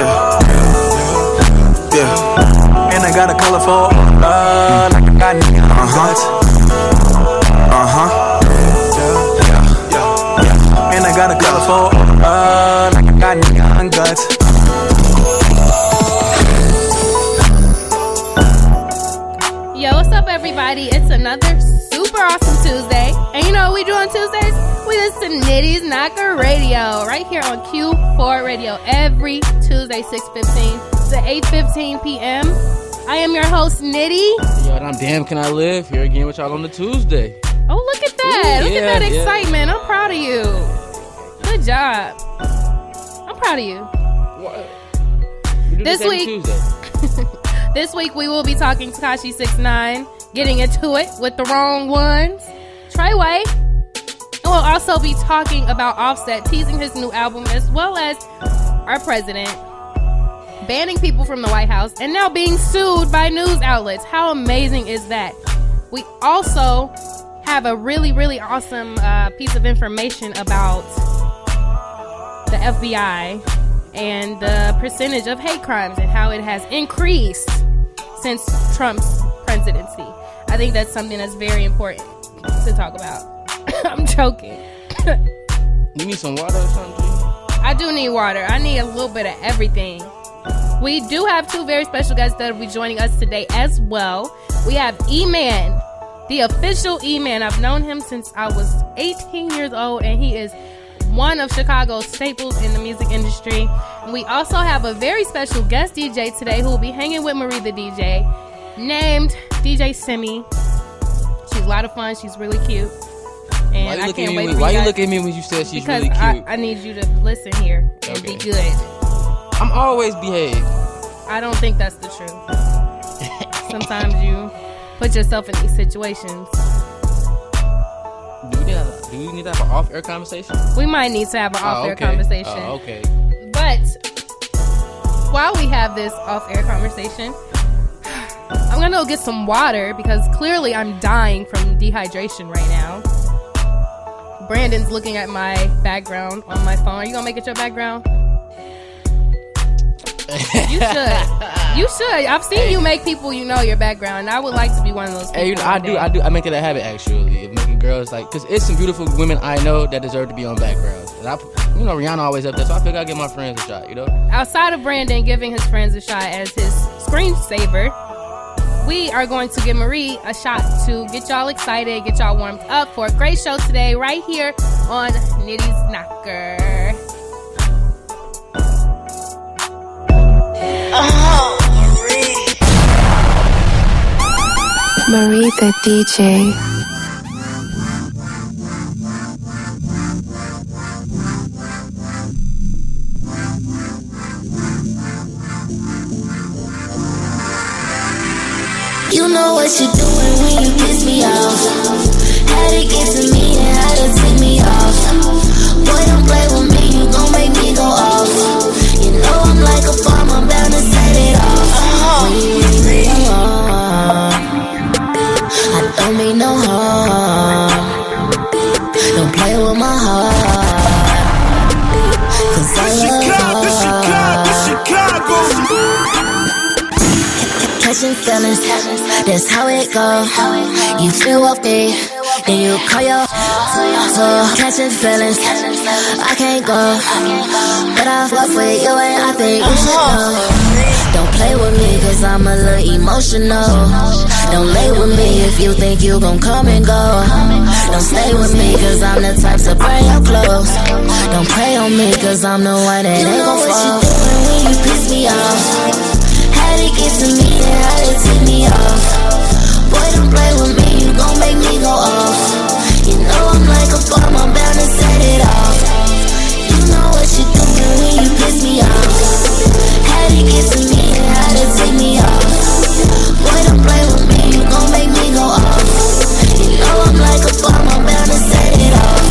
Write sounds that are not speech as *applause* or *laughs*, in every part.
Yeah. Yeah. And I got a colorful, uh, like I got uh huh. Uh huh. Yeah. Yeah. Yeah. And I got a colorful, uh, like I got neon guts. Yo, what's up, everybody? It's another super awesome Tuesday. And you know what we do on Tuesdays? We listen to Nitty's Knocker Radio 6.15 to 8.15 p.m. I am your host, Nitty. Yo, and I'm damn can I live here again with y'all on the Tuesday. Oh, look at that. Ooh, look yeah, at that yeah. excitement. I'm proud of you. Good job. I'm proud of you. What? We This week- *laughs* This week we will be talking Tekashi 69, getting into it with the wrong ones. Treyway. And we'll also be talking about Offset teasing his new album as well as our president banning people from the White House and now being sued by news outlets. How amazing is that? We also have a really, really awesome uh, piece of information about the FBI and the percentage of hate crimes and how it has increased since Trump's presidency. I think that's something that's very important to talk about. *coughs* I'm joking. You need some water or something? I do need water. I need a little bit of everything. We do have two very special guests that will be joining us today as well. We have E-Man, the official E-Man. I've known him since I was 18 years old, and he is one of Chicago's staples in the music industry. And we also have a very special guest DJ today who will be hanging with Marie the DJ, named DJ Simi. She's a lot of fun. She's really cute. Why And you I can't wait when- Why you look at me when you said she's because really cute? I, I need you to listen here and Okay. be good. I'm always behaved. I don't think that's the truth. Sometimes you put yourself in these situations. Do we need to, do we need to have an off-air conversation? We might need to have an Oh, off-air okay. conversation. Oh, okay. But while we have this off-air conversation, I'm gonna go get some water because clearly I'm dying from dehydration right now. Brandon's looking at my background on my phone. Are you gonna make it your background? You should. *laughs* You should. I've seen you make people you know your background. and I would like to be one of those people. Hey, you know, I do, day. I do, I make it a habit actually of making girls like, cause it's some beautiful women I know that deserve to be on backgrounds. And I, you know, Rihanna always up there, so I figure I give my friends a shot. You know, outside of Brandon giving his friends a shot as his screensaver, we are going to give Marie a shot to get y'all excited, get y'all warmed up for a great show today, right here on Nitty's Knocker. Marie the DJ. You know what you're doing when you piss me off. How to get to me and how to take me off. Boy, don't play with me, you gon' make me go off. I'm like a bomb, I'm bound to set it off. When you leave me alone, I don't mean no harm. Catching feelings, that's how it go. You feel off me, then you call your so catching feelings. I can't go, but I fuck with you and I think you should know. Don't play with me cause I'm a little emotional. Don't lay with me if you think you gon' come and go. Don't stay with me cause I'm the type to bring you close. Don't pray on me cause I'm the one that ain't gon' fall. You know what you doing when you piss me off. To get to me and how to take me off. Boy, don't play with me, you gon' make me go off. You know I'm like a bomb, I'm bound to set it off. You know what you doing when you piss me off. How to get to me and how to take me off. Boy, don't play with me, you gon' make me go off. You know I'm like a bomb, I'm bound to set it off.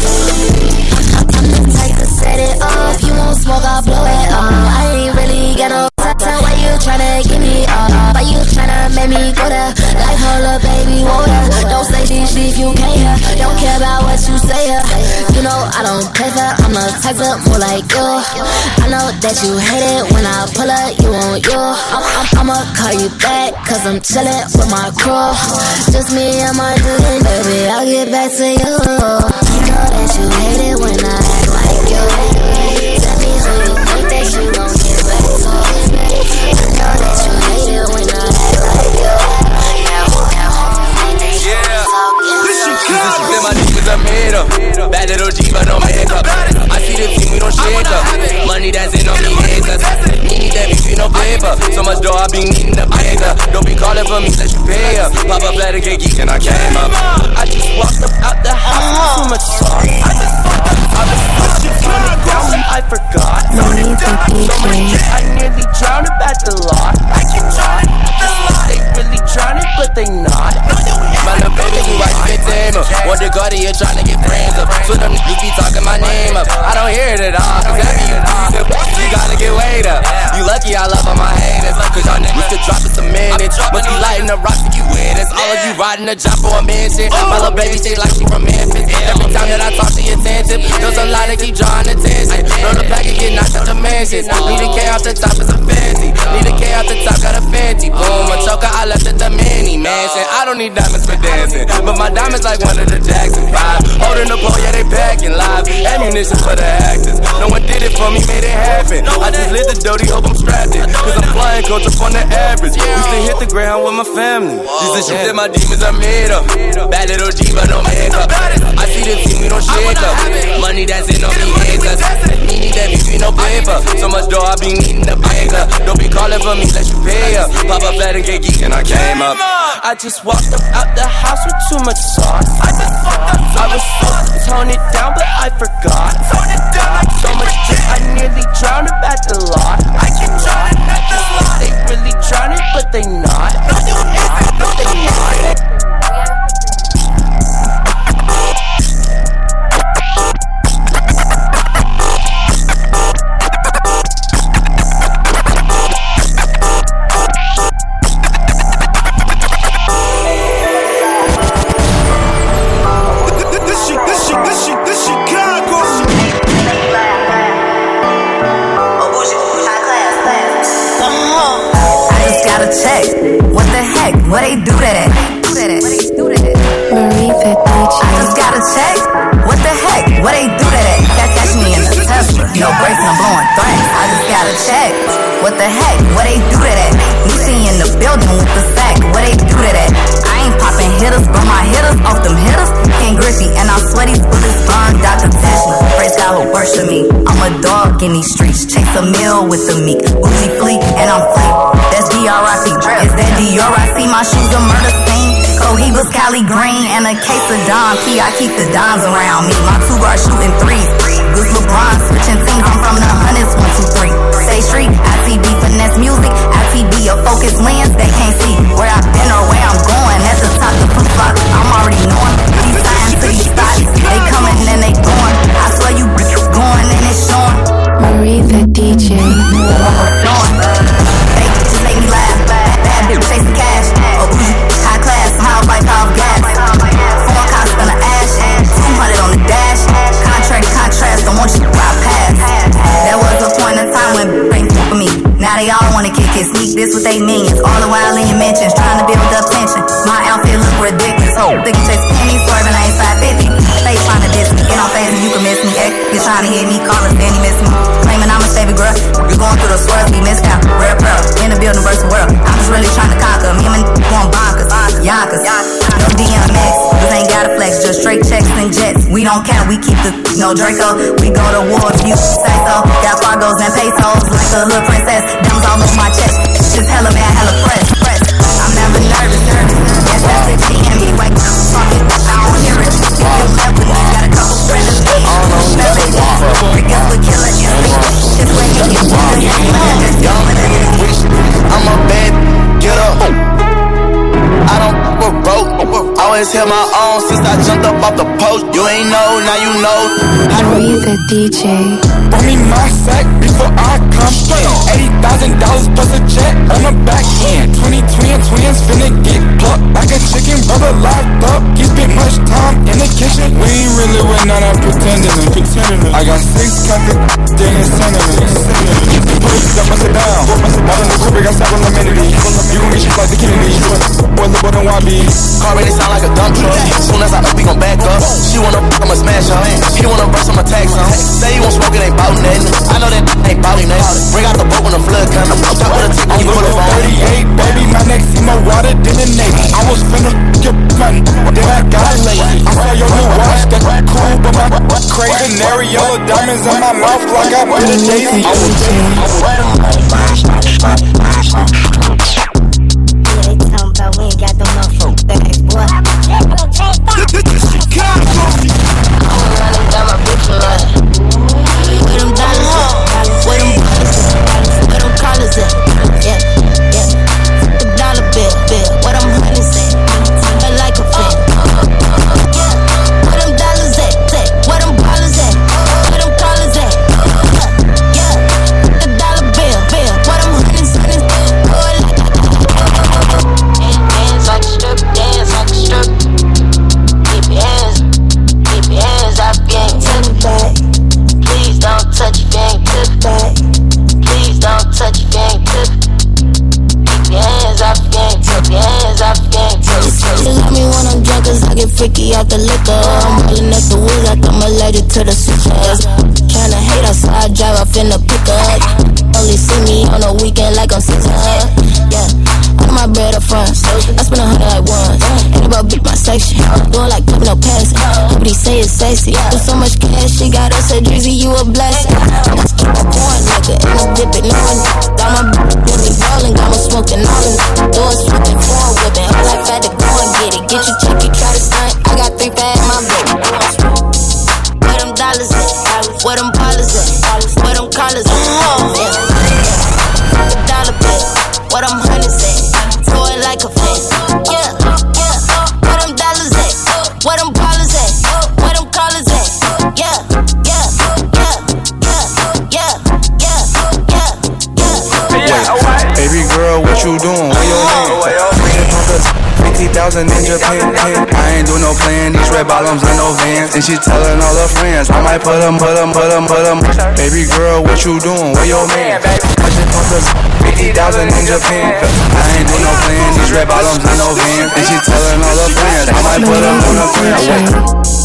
I'm the type to set it off. You won't smoke, I'll blow make me go there? Like, hold up, baby, water. Don't say shit if you can't hear. Don't care about what you say here. You know I don't play for, I'm the type to more like you. I know that you hate it when I pull up, you on you. I'm, I'm, I'ma call you back, cause I'm chillin' with my crew. Just me and my dude, baby, I'll get back to you. You know that you hate it when I act like you. Tell me who you think that you gon' get back to. You know that you up. Bad little G, but no makeup. I see the team, we don't shake up. Money that's in on me, haters. Need that beef, no paper. So much dough, I be needing the paper. Don't be calling for me, let you pay up. Pop up, let it get geek, and I came up. I just walked up out the house with too much sauce. I just fucked up, I was pushing, turn it down, I forgot. Marie the DJ. I nearly drowned up at the lot. I keep trying the lot. They really drowning, but they not. My little baby, who I spit tamer. Want the Guardian trying to get friends up. So them niggas be talking my name up. I don't hear it at all. Cause every you you gotta get weighed up. You lucky I love all my haters. Cause y'all niggas could drop in some minutes. Must be lighting the rocks if you win this. All of you riding the job for a mansion. My little baby shit like she from Memphis. Every time that I talk, she attentive. There's a lot that keep drawing attention. Know the pack and get knocked out the mansion. Need a K off the top, it's a fancy. Need a K off the top, got a fancy. Boom, a choker, I left at the mini mansion. I don't need diamonds for dancing. But my diamonds like one of the Jackson 5. Holding the oh pole, yeah, they packing live. Ammunition for the actors. No one did it for me, made it happen. I just lit the dirty, hope I'm strapped in. Cause I'm flying coach up on the average. Used to hit the ground with my family. These the shit that my demons are made of. Bad little G, but no makeup. I see the team, we don't shake up. Money that's in on me, haters. Me need that beef, no paper. So much dough, I be needing the banker. Don't be calling for me, let you pay up. Pop up, flat and get geek, and I came up. I just walked up out the house with too much sauce. I just fucked up. I was tone it down, but I forgot. Tone it down. like So much drink, I nearly drowned up at the lot. I keep drowning at the lot. They really drowning, but they not. No, they not. No, they not. I just got a check. What the heck? What they do that at? That at? Do that at? Marie the I just got a check. What the heck? What they do that at? That catch me in the Tesla. No brakes, I'm blowing threats. I just got a check. What the heck? What they do that at? Lucy in the building with the sack. What they do that at? I ain't popping hitters, but my hitters off them hitters. King Griffey, and I swear these bullets burn Dr. Tashma. Praise God who worship me. I'm a dog in these streets. Chase a meal with the meek. Uzi fleet, and I'm fleet. D-R-I-C. Is that D-R-I-C? My shoes a murder scene. Cohibas, Cali Green, and a case of Dom Key. I keep the dimes around me. My two guard shooting threes. Good LeBron switching teams. I'm from the hundreds. One, two, three. Say street. ITB finesse music. ITB a focus lens. They can't see where I've been or where I'm going. At the top, the flip flop. I'm already knowing. These signs to these spots. They coming and they going. I swear you going and it's showing. Marie the DJ. Chasing cash. Oh, high class, high life, off gas. Four cops gonna ash. 200 on the dash. Contract, contrast, don't want you to ride past. There was a point in time when ain't for me. Now they all wanna kick it, sneak this with they minions. All the while in your mentions, trying to build up tension. My outfit look ridiculous. Oh, you chase pennies, swerving, I ain't 550. They trying to diss me, get on and you can miss me. X, you trying to hit me, calling, he miss me. Claiming I'm a savvy girl. You going through the swerves, be missed out. Rare pearl, in the building versus world. I'm just really trying to conquer. Me and my going bonkers, yonkers. No DMX, this ain't got a flex, just straight checks and jets. We don't count, we keep the no Draco. We go to war if you say so. Got Fargos and pesos like a hood princess. Diamonds all over my chest. Just hella man, hella press. I'm never nervous, nervous. Yes, a G and me. Wake up, fuck it. I don't hear it. You left with me, got a couple friends. Smell it. Niggas would kill it. Just wait and get I'm a bad get up. I don't f- with broke. Always held my own since I jumped up off the post. You ain't know, now you know. Marie the DJ. Bring me my sack before I come. 80 thousand dollars plus a check on the back end. 20 twin twins finna get plucked like a chicken, brother locked up. He spent much time in the kitchen. We ain't really with none of pretending. pretending. I got six country then it's sentiments. Push up, bust it down. All in the crib, got several amenities. You gon' get shit like the Kennedy. Boy, look what I want be. Car ready sound like a dump truck. Soon as I up, we gon' back up. She wanna fuck, I'ma smash her. He wanna burst, I'ma tax him. Say he won't smoke, it ain't bout nothing. I know that ain't bout nothing. Bring out the boat when the flood come. Stop with a tick when you pull up on 38, baby, my neck see more water than the Navy. I was finna f- your money, then I got lazy. I saw your new watch, that's cool, but my crazy canary yellow diamonds in my mouth like I bit a daisy. I was They talking about we ain't got them motherfucking bags, boy. Running freaky out the liquor. I'm rolling up the woods like I'm allergic to the switches. Tryna hate I drive off in the pickup. Only see me on the weekend like I'm Caesar. Yeah. My bread up front. I spend a hundred like once. Ain't about big my section. Doing like putting no pants. Nobody say it's sexy. With so much cash, she got us a drizzy, you a blessing. Keep on going like a and I'm dipping on. Got my me rolling, got my smoking all in. Doors flipping, Fifty thousand in Japan. I ain't do no plan. These red bottoms and no vans. And she telling all her friends, I might put 'em, put 'em, put 'em, put 'em. Baby girl, what you doing? Where your man? I just us fifty thousand in Japan. I ain't do no plan. These red bottoms and no vans. And she telling all her friends, I might put 'em, put 'em, put.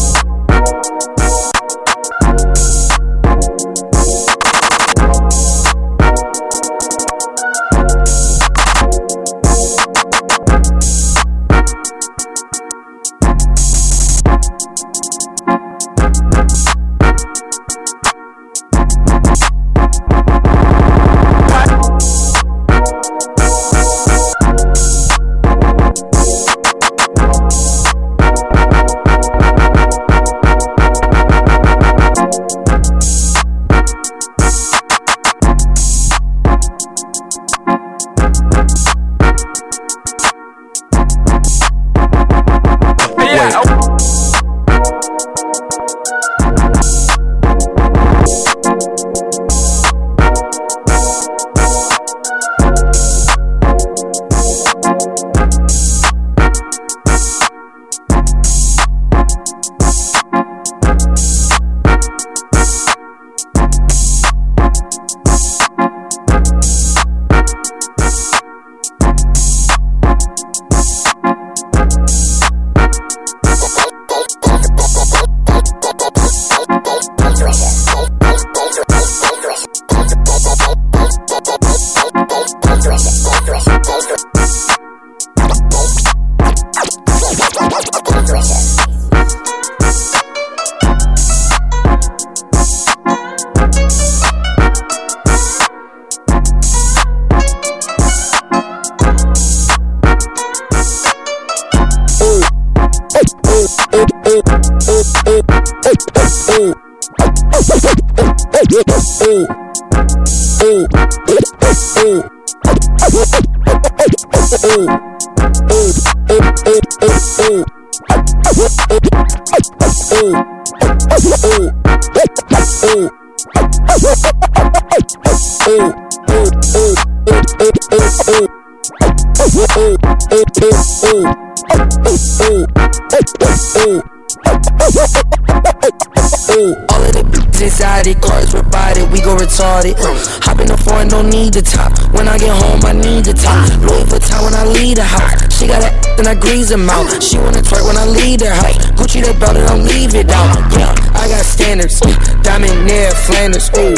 I grease her mouth. She wanna twerk when I leave the house. Gucci the belt and don't leave it out. Yeah, I got standards. Diamond near Flanders. Ooh,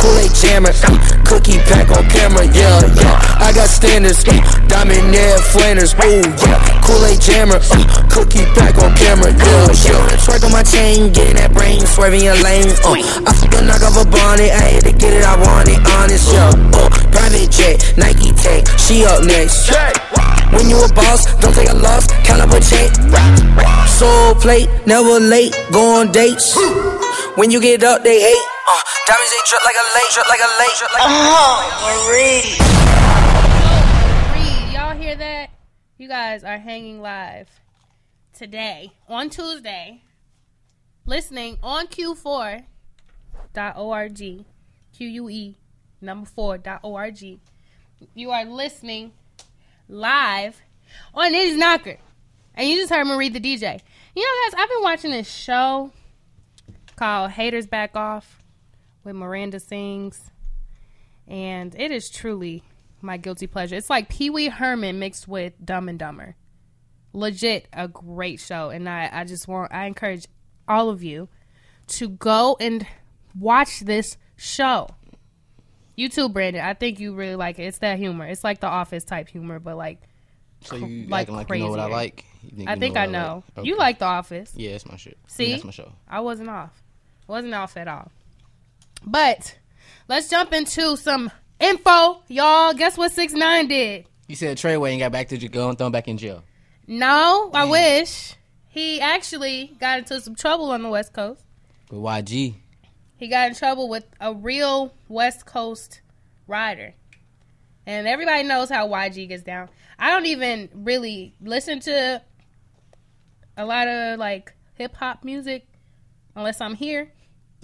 Kool-Aid jammer. Cookie pack on camera. Yeah, yeah. I got standards. Diamond near Flanders. Ooh, yeah. Kool-Aid jammer. Cookie pack on camera. Yeah, yeah. Twerk on my chain, getting that brain, swerving your lane. Uh, I fucking knock off a bonnet. I had to get it, I want it. Honest, yeah. Uh, private jet, Nike tag. She up next. When you a boss, don't take a loss, count up a check. Soul plate, never late, go on dates. When you get up, they hate. Uh, diamonds they drip like a lake, drip like a lake, drip like a lake. Reed, y'all hear that? You guys are hanging live today on Tuesday, listening on Q4.org, Q U E number four dot org. You are listening live on Nitty's Knocker, and you just heard Marie the DJ. You know, guys, I've been watching this show called Haters Back Off with Miranda Sings, and it is truly my guilty pleasure. It's like Pee Wee Herman mixed with Dumb and Dumber. Legit a great show, and I, I just want I encourage all of you to go and watch this show. You too, Brandon. I think you really like it. It's that humor. It's like the Office type humor, but like So you like like you know what I like? I think what I know. like? You like The Office. Yeah, it's my shit. I See, mean, that's my show. I wasn't off. Wasn't off at all. But let's jump into some info, y'all. Guess what Six Nine did? You said Treyway ain't got back to jail and thrown back in jail. No, I wish he actually got into some trouble on the West Coast. But YG, He got in trouble with a real West Coast rider. And everybody knows how YG gets down. I don't even really listen to a lot of like hip hop music unless I'm here.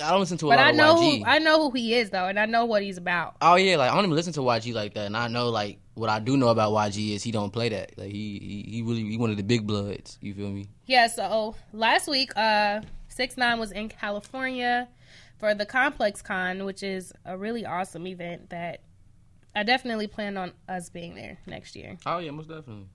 I don't listen to a But lot I of know YG. who I know who he is though, and I know what he's about. Oh yeah, like I don't even listen to YG like that, and I know like what I do know about YG is he don't play that. Like he he, he really he one of the big bloods. You feel me? Yeah, so last week, uh, Six Nine was in California for the Complex Con, which is a really awesome event that I definitely plan on us being there next year. Oh yeah, most definitely.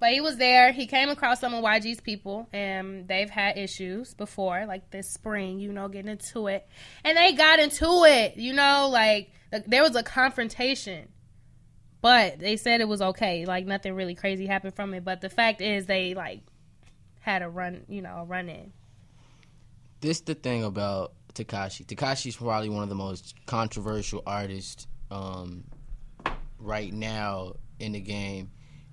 But he was there. He came across some of YG's people, and they've had issues before, like this spring, you know, getting into it. And they got into it, you know, like th- there was a confrontation. But they said it was okay, like nothing really crazy happened from it. But the fact is, they like had a run, you know, a run in. This the thing about Tekashi. Tekashi's probably one of the most controversial artists um, right now in the game.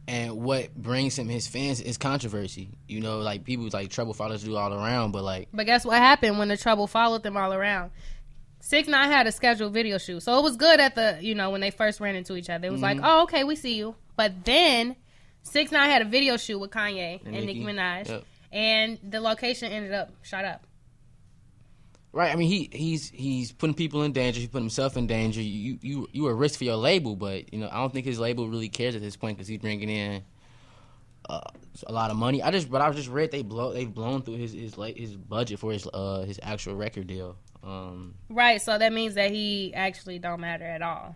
And what brings him his fans is controversy. You know, like people like trouble follows do all around, but like But guess what happened when the trouble followed them all around? Six Nine had a scheduled video shoot, so it was good at the you know when they first ran into each other. It was like, mm-hmm. oh okay, we see you. But then Six Nine had a video shoot with Kanye and, Nicki Nicki. Minaj, Yep. and the location ended up shot up. Right. I mean, he he's he's putting people in danger. He's putting himself in danger. You you you a risk for your label, but you know I don't think his label really cares at this point because he's bringing in uh, a lot of money. I just but I was just read they blow they've blown through his his like his budget for his uh his actual record deal. Um, Right, so that means that he actually don't matter at all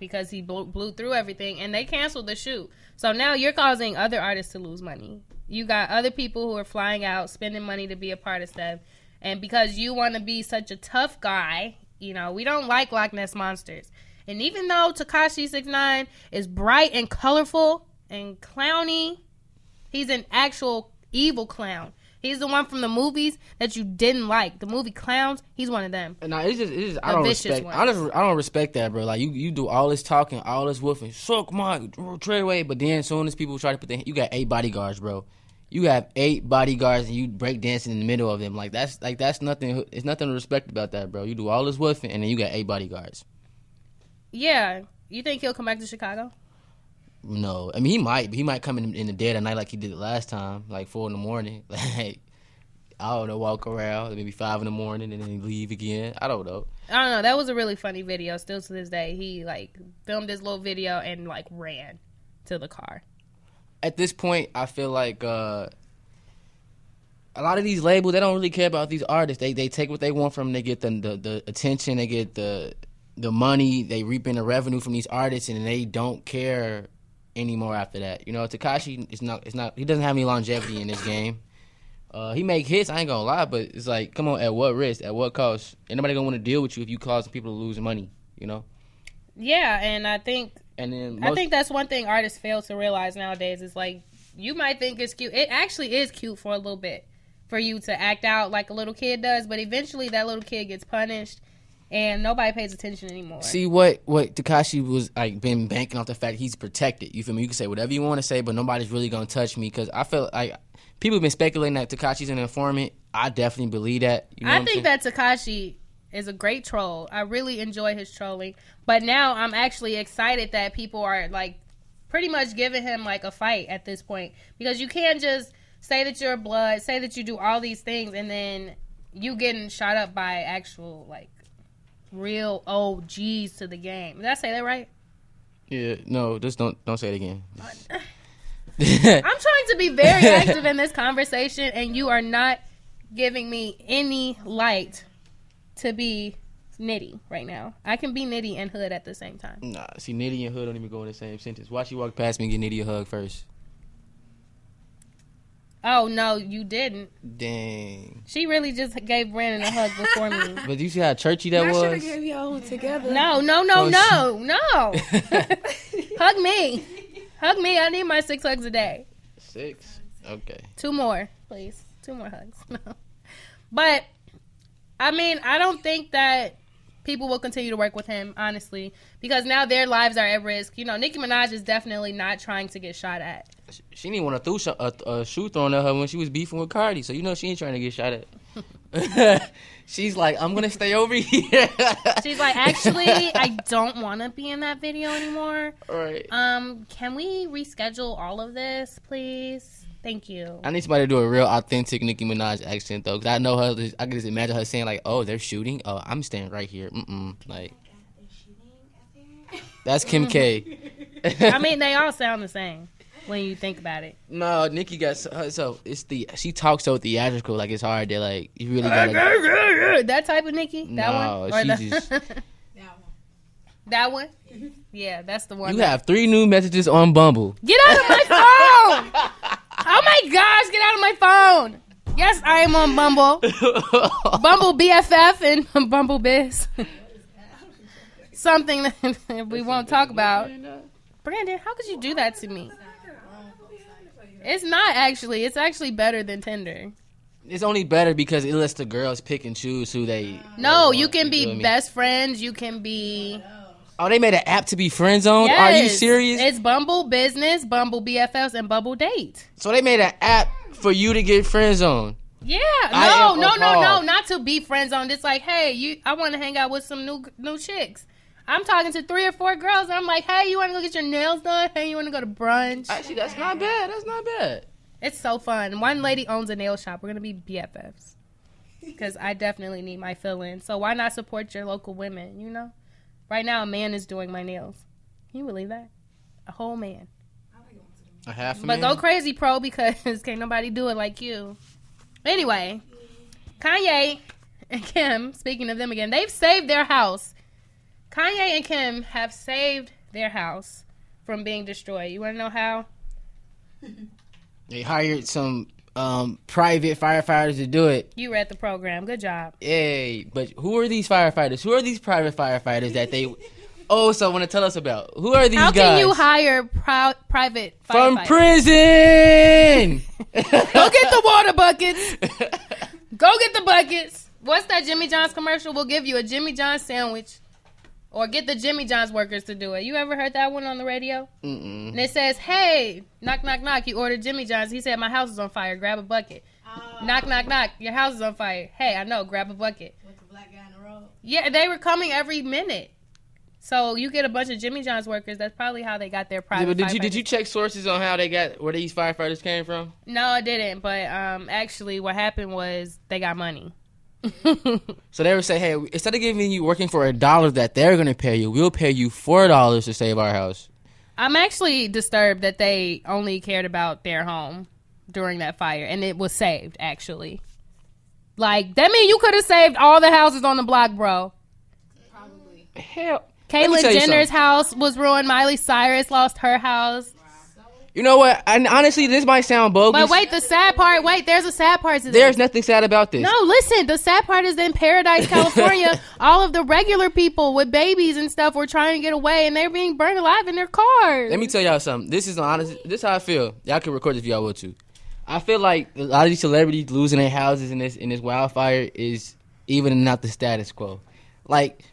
because he blew, blew through everything, and they canceled the shoot. So now you're causing other artists to lose money. You got other people who are flying out, spending money to be a part of stuff, and because you want to be such a tough guy, you know we don't like Loch Ness monsters. And even though Tekashi Six Nine is bright and colorful and clowny, he's an actual evil clown. He's the one from the movies that you didn't like. The movie Clowns. He's one of them. and I, it's just, it's just I don't respect. ones. I just I don't respect that, bro. Like you you do all this talking, all this woofing, suck my Treyway, but then as soon as people try to put their you got eight bodyguards, bro. You have eight bodyguards and you break dancing in the middle of them. Like that's like that's nothing. It's nothing to respect about that, bro. You do all this woofing and then you got eight bodyguards. Yeah. You think he'll come back to Chicago? No, I mean he might. He might come in in the dead of night like he did last time, like four in the morning. *laughs* Like I don't know, walk around maybe five in the morning and then leave again. I don't know. I don't know. That was a really funny video. Still to this day, he like filmed this little video and like ran to the car. At this point, I feel like uh, a lot of these labels they don't really care about these artists. They they take what they want from them. They get the the, the attention. They get the the money. They reap in the revenue from these artists, and they don't care anymore after that. You know, Tekashi is not. It's not. He doesn't have any longevity in this game. Uh, he make hits. I ain't gonna lie, but it's like, come on, at what risk? At what cost? Ain't nobody gonna want to deal with you if you cause people to lose money. You know. Yeah, and I think And then I think that's one thing artists fail to realize nowadays is like you might think it's cute. It actually is cute for a little bit for you to act out like a little kid does, but eventually that little kid gets punished and nobody pays attention anymore. See what what Tekashi was like been banking off the fact he's protected. You feel me? You can say whatever you want to say, but nobody's really gonna touch me because I feel like people have been speculating that Tekashi's an informant. I definitely believe that. You know I think that Tekashi is a great troll. I really enjoy his trolling, but now I'm actually excited that people are like pretty much giving him like a fight at this point because you can't just say that you're blood, say that you do all these things, and then you getting shot up by actual like real OGs to the game. Did I say that right? yeah. No, just don't don't say it again. *laughs* I'm trying to be very active in this conversation, and you are not giving me any light to be nitty right now. I can be nitty and hood at the same time. Nah, see, Nitty and Hood don't even go in the same sentence. Watch you walk past me and give Nitty a hug first. Oh no, you didn't. Dang. She really just gave Brandon a hug before me. *laughs* But you see how churchy that I should have was? gave y'all together. No, no, no, Oh, no, no. *laughs* hug me, hug me. I need my six hugs a day. Six. Okay. Two more, please. Two more hugs. No. *laughs* But I mean, I don't think that people will continue to work with him, honestly, because now their lives are at risk. You know, Nicki Minaj is definitely not trying to get shot at. She didn't want to throw sh- a, a shoe thrown at her when she was beefing with Cardi, so you know she ain't trying to get shot at. *laughs* She's like, I'm gonna stay over here. *laughs* She's like, actually, *laughs* I don't want to be in that video anymore. Right. Um, can we reschedule all of this, please? Thank you. I need somebody to do a real authentic Nicki Minaj accent though, because I know her. I can just imagine her saying like, "Oh, they're shooting. Oh, I'm standing right here." Mm-mm. Like, that's Kim K. *laughs* I mean, they all sound the same when you think about it. no, Nicki got so, so it's the she talks so theatrical. Like it's hard to like you really gotta. *laughs* that type of Nicki? That No, one? Or the- just- *laughs* that one? Yeah, that's the one. You that- have three new messages on Bumble. Get out of my phone! Oh my gosh, get out of my phone! Yes, I am on Bumble. *laughs* Bumble BFF and *laughs* Bumble Biz. Something *laughs* that we won't talk about. Brandon, how could you do that to me? It's not actually. It's actually better than Tinder. It's only better because it lets the girls pick and choose who they. No, they you can be me? best friends. You can be. Oh, they made an app to be friend zoned. Are you serious? It's Bumble Business, Bumble BFFs, and Bumble Date. so they made an app for you to get friend zoned. Yeah, no, no, no, no, not to be friends on. It's like, hey, you, I want to hang out with some new new chicks. I'm talking to three or four girls, and I'm like, hey, you want to go get your nails done? Hey, you want to go to brunch? Actually, that's not bad. That's not bad. It's so fun. One lady owns a nail shop. We're gonna be BFFs because I definitely need my fill in. So why not support your local women? You know, right now a man is doing my nails. Can you believe that? A whole man. I think I want to do it. A half a But man. go crazy, pro, *laughs* because can't nobody do it like you. Anyway, Kanye and Kim, speaking of them again, they've saved their house. Kanye and Kim have saved their house from being destroyed. You want to know how? They hired some um, private firefighters to do it. You read the program. Good job. Yay! But who are these firefighters? Who are these private firefighters that they *laughs* also want to tell us about? Who are these How guys? can you hire private from prison? *laughs* Go get the water buckets. *laughs* Go get the buckets. What's that Jimmy John's commercial? We'll give you a Jimmy John's sandwich. Or get the Jimmy John's workers to do it. You ever heard that one on the radio? Mm-mm. And it says, hey, knock, knock, knock. You ordered Jimmy John's. He said, my house is on fire. Grab a bucket. Knock, knock, knock. Your house is on fire. Hey, I know. Grab a bucket. With the black guy in the road. Yeah, they were coming every minute. So you get a bunch of Jimmy John's workers. That's probably how they got their Yeah, but did you did you check sources on how they got where these firefighters came from? No, I didn't. But um, actually, what happened was they got money. *laughs* So they would say, hey, instead of giving you working for a dollar that they're gonna pay you, we'll pay you four dollars to save our house. I'm actually disturbed that they only cared about their home during that fire, and it was saved. Actually, like that mean you could have saved all the houses on the block, bro. Probably. Hell, Caitlyn Jenner's house was ruined. Miley Cyrus lost her house. You know what? And honestly, this might sound bogus. But wait, the sad part. Wait, there's a sad part to this. there's nothing sad about this. No, listen. The sad part is in Paradise, *laughs* California, all of the regular people with babies and stuff were trying to get away, and they're being burned alive in their cars. Let me tell y'all something. This is honest. This is how I feel. Y'all can record this if y'all want to. I feel like a lot of these celebrities losing their houses in this in this wildfire is even not the status quo. Like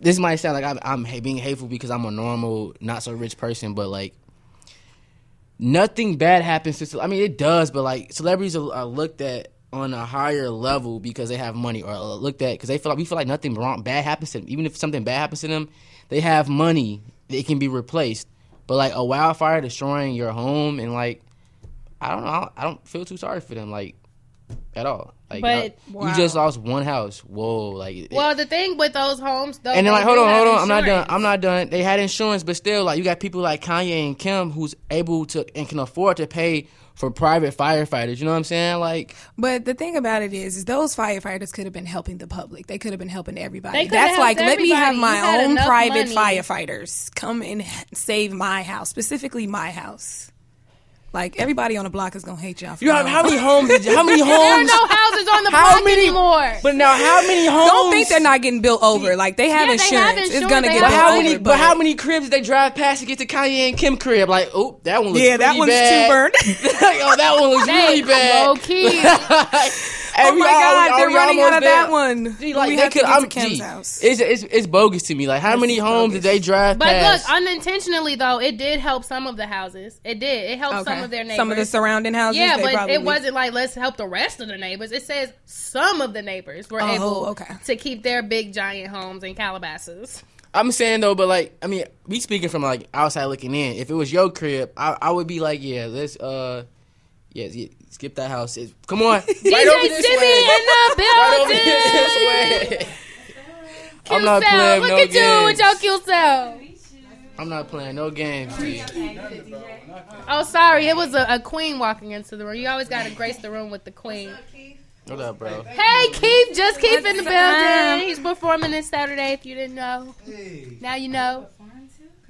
this might sound like I'm, I'm being hateful because I'm a normal, not so rich person, but like nothing bad happens to. I mean, it does, but like celebrities are, are looked at on a higher level because they have money, or are looked at because they feel like we feel like nothing wrong bad happens to them. Even if something bad happens to them, they have money. It can be replaced. But like a wildfire destroying your home and like I don't know, I don't feel too sorry for them like at all. Like But- y'all- you just lost one house. Whoa, like it- well, the thing with those homes, though, and then like, hold on, hold on. I'm not done. I'm not done. They had insurance, but still, like, you got people like Kanye and Kim who's able to and can afford to pay for private firefighters. You know what I'm saying? Like, But the thing about it is, is those firefighters could have been helping the public. They could have been helping everybody. They That's have like, helped let me have my own private money. firefighters come and save my house, specifically my house. Like everybody on the block is gonna hate y'all. For you have how many *laughs* homes? Did you, how many homes? There are homes? no houses on the How block many- anymore. But now, how many homes? Don't think they're not getting built over. Like they have Yeah, they insurance. have It's gonna They get But built how over. many? But how many cribs did they drive past to get to Kanye and Kim crib? Like, oh, that one looks Yeah, that one's bad. too burned. *laughs* like, oh, that one looks really bad. low key. *laughs* Oh my God, they're running out of that one. one. Gee, like We they have to could. get to I'm, Kim's gee, house. It's, it's it's bogus to me. Like how many homes did they drive But past? look, unintentionally though, it did help some of the houses. It did. It helped some of their neighbors. Some of the surrounding houses. Yeah, they but probably- it wasn't like let's help the rest of the neighbors. It says some of the neighbors were Oh, able okay. to keep their big giant homes in Calabasas. I'm saying though, but like, I mean, we speaking from like outside looking in. If it was your crib, I, I would be like, yeah, let's uh, yeah, yeah, skip that house. It- come on, *laughs* right DJ over this Jimmy way. in the *laughs* Right over building. this way. Cute I'm not self. playing Look no at you with games. your kill self. I'm not playing no games. Oh, sorry, it was a, a queen walking into the room. You always got to grace the room with the queen. What up, bro? Hey, Keith, just Keith in the building. He's performing this Saturday. If you didn't know, now you know.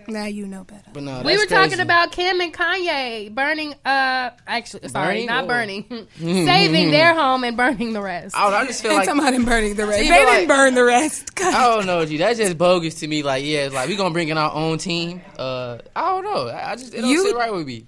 Now you know better. But no, we that's were talking about Kim and Kanye burning. Uh, actually, sorry, Burning? not Oh. burning, *laughs* saving their home and burning the rest. I, I just feel And like somebody burning the rest. They like- didn't burn the rest. God. *laughs* I don't know, G. That's just bogus to me. Like, yeah, it's like we gonna bring in our own team. Uh, I don't know. I I just it don't You- sit right with me.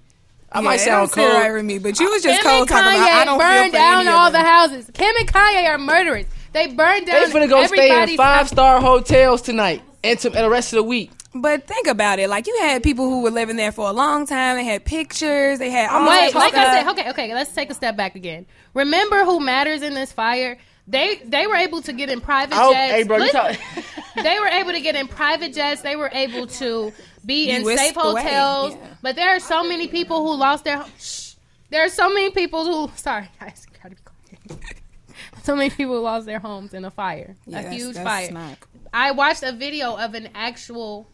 I Yeah, might it sound don't sit cold. right with me, but you was just Kim cold talking about I don't burned feel for down any of all the houses. Kim and Kanye are murderers. They burned down. They down. finna go stay in five star hotels tonight and, to, and the rest of the week. But think about it. Like you had people who were living there for a long time. They had pictures. They had all Wait, like of I said, okay, okay, let's take a step back again. Remember who matters in this fire? They they were able to get in private Oh, jets. hey, bro, you Listen, talk- *laughs* they were able to get in private jets. They were able to be You in safe hotels. yeah. But there are so many people who lost their. Shh. There are so many people who. *laughs* Sorry, *laughs* guys, gotta be quiet. so many people lost their homes in a fire, Yeah, a that's- huge that's fire. not- I watched a video of an actual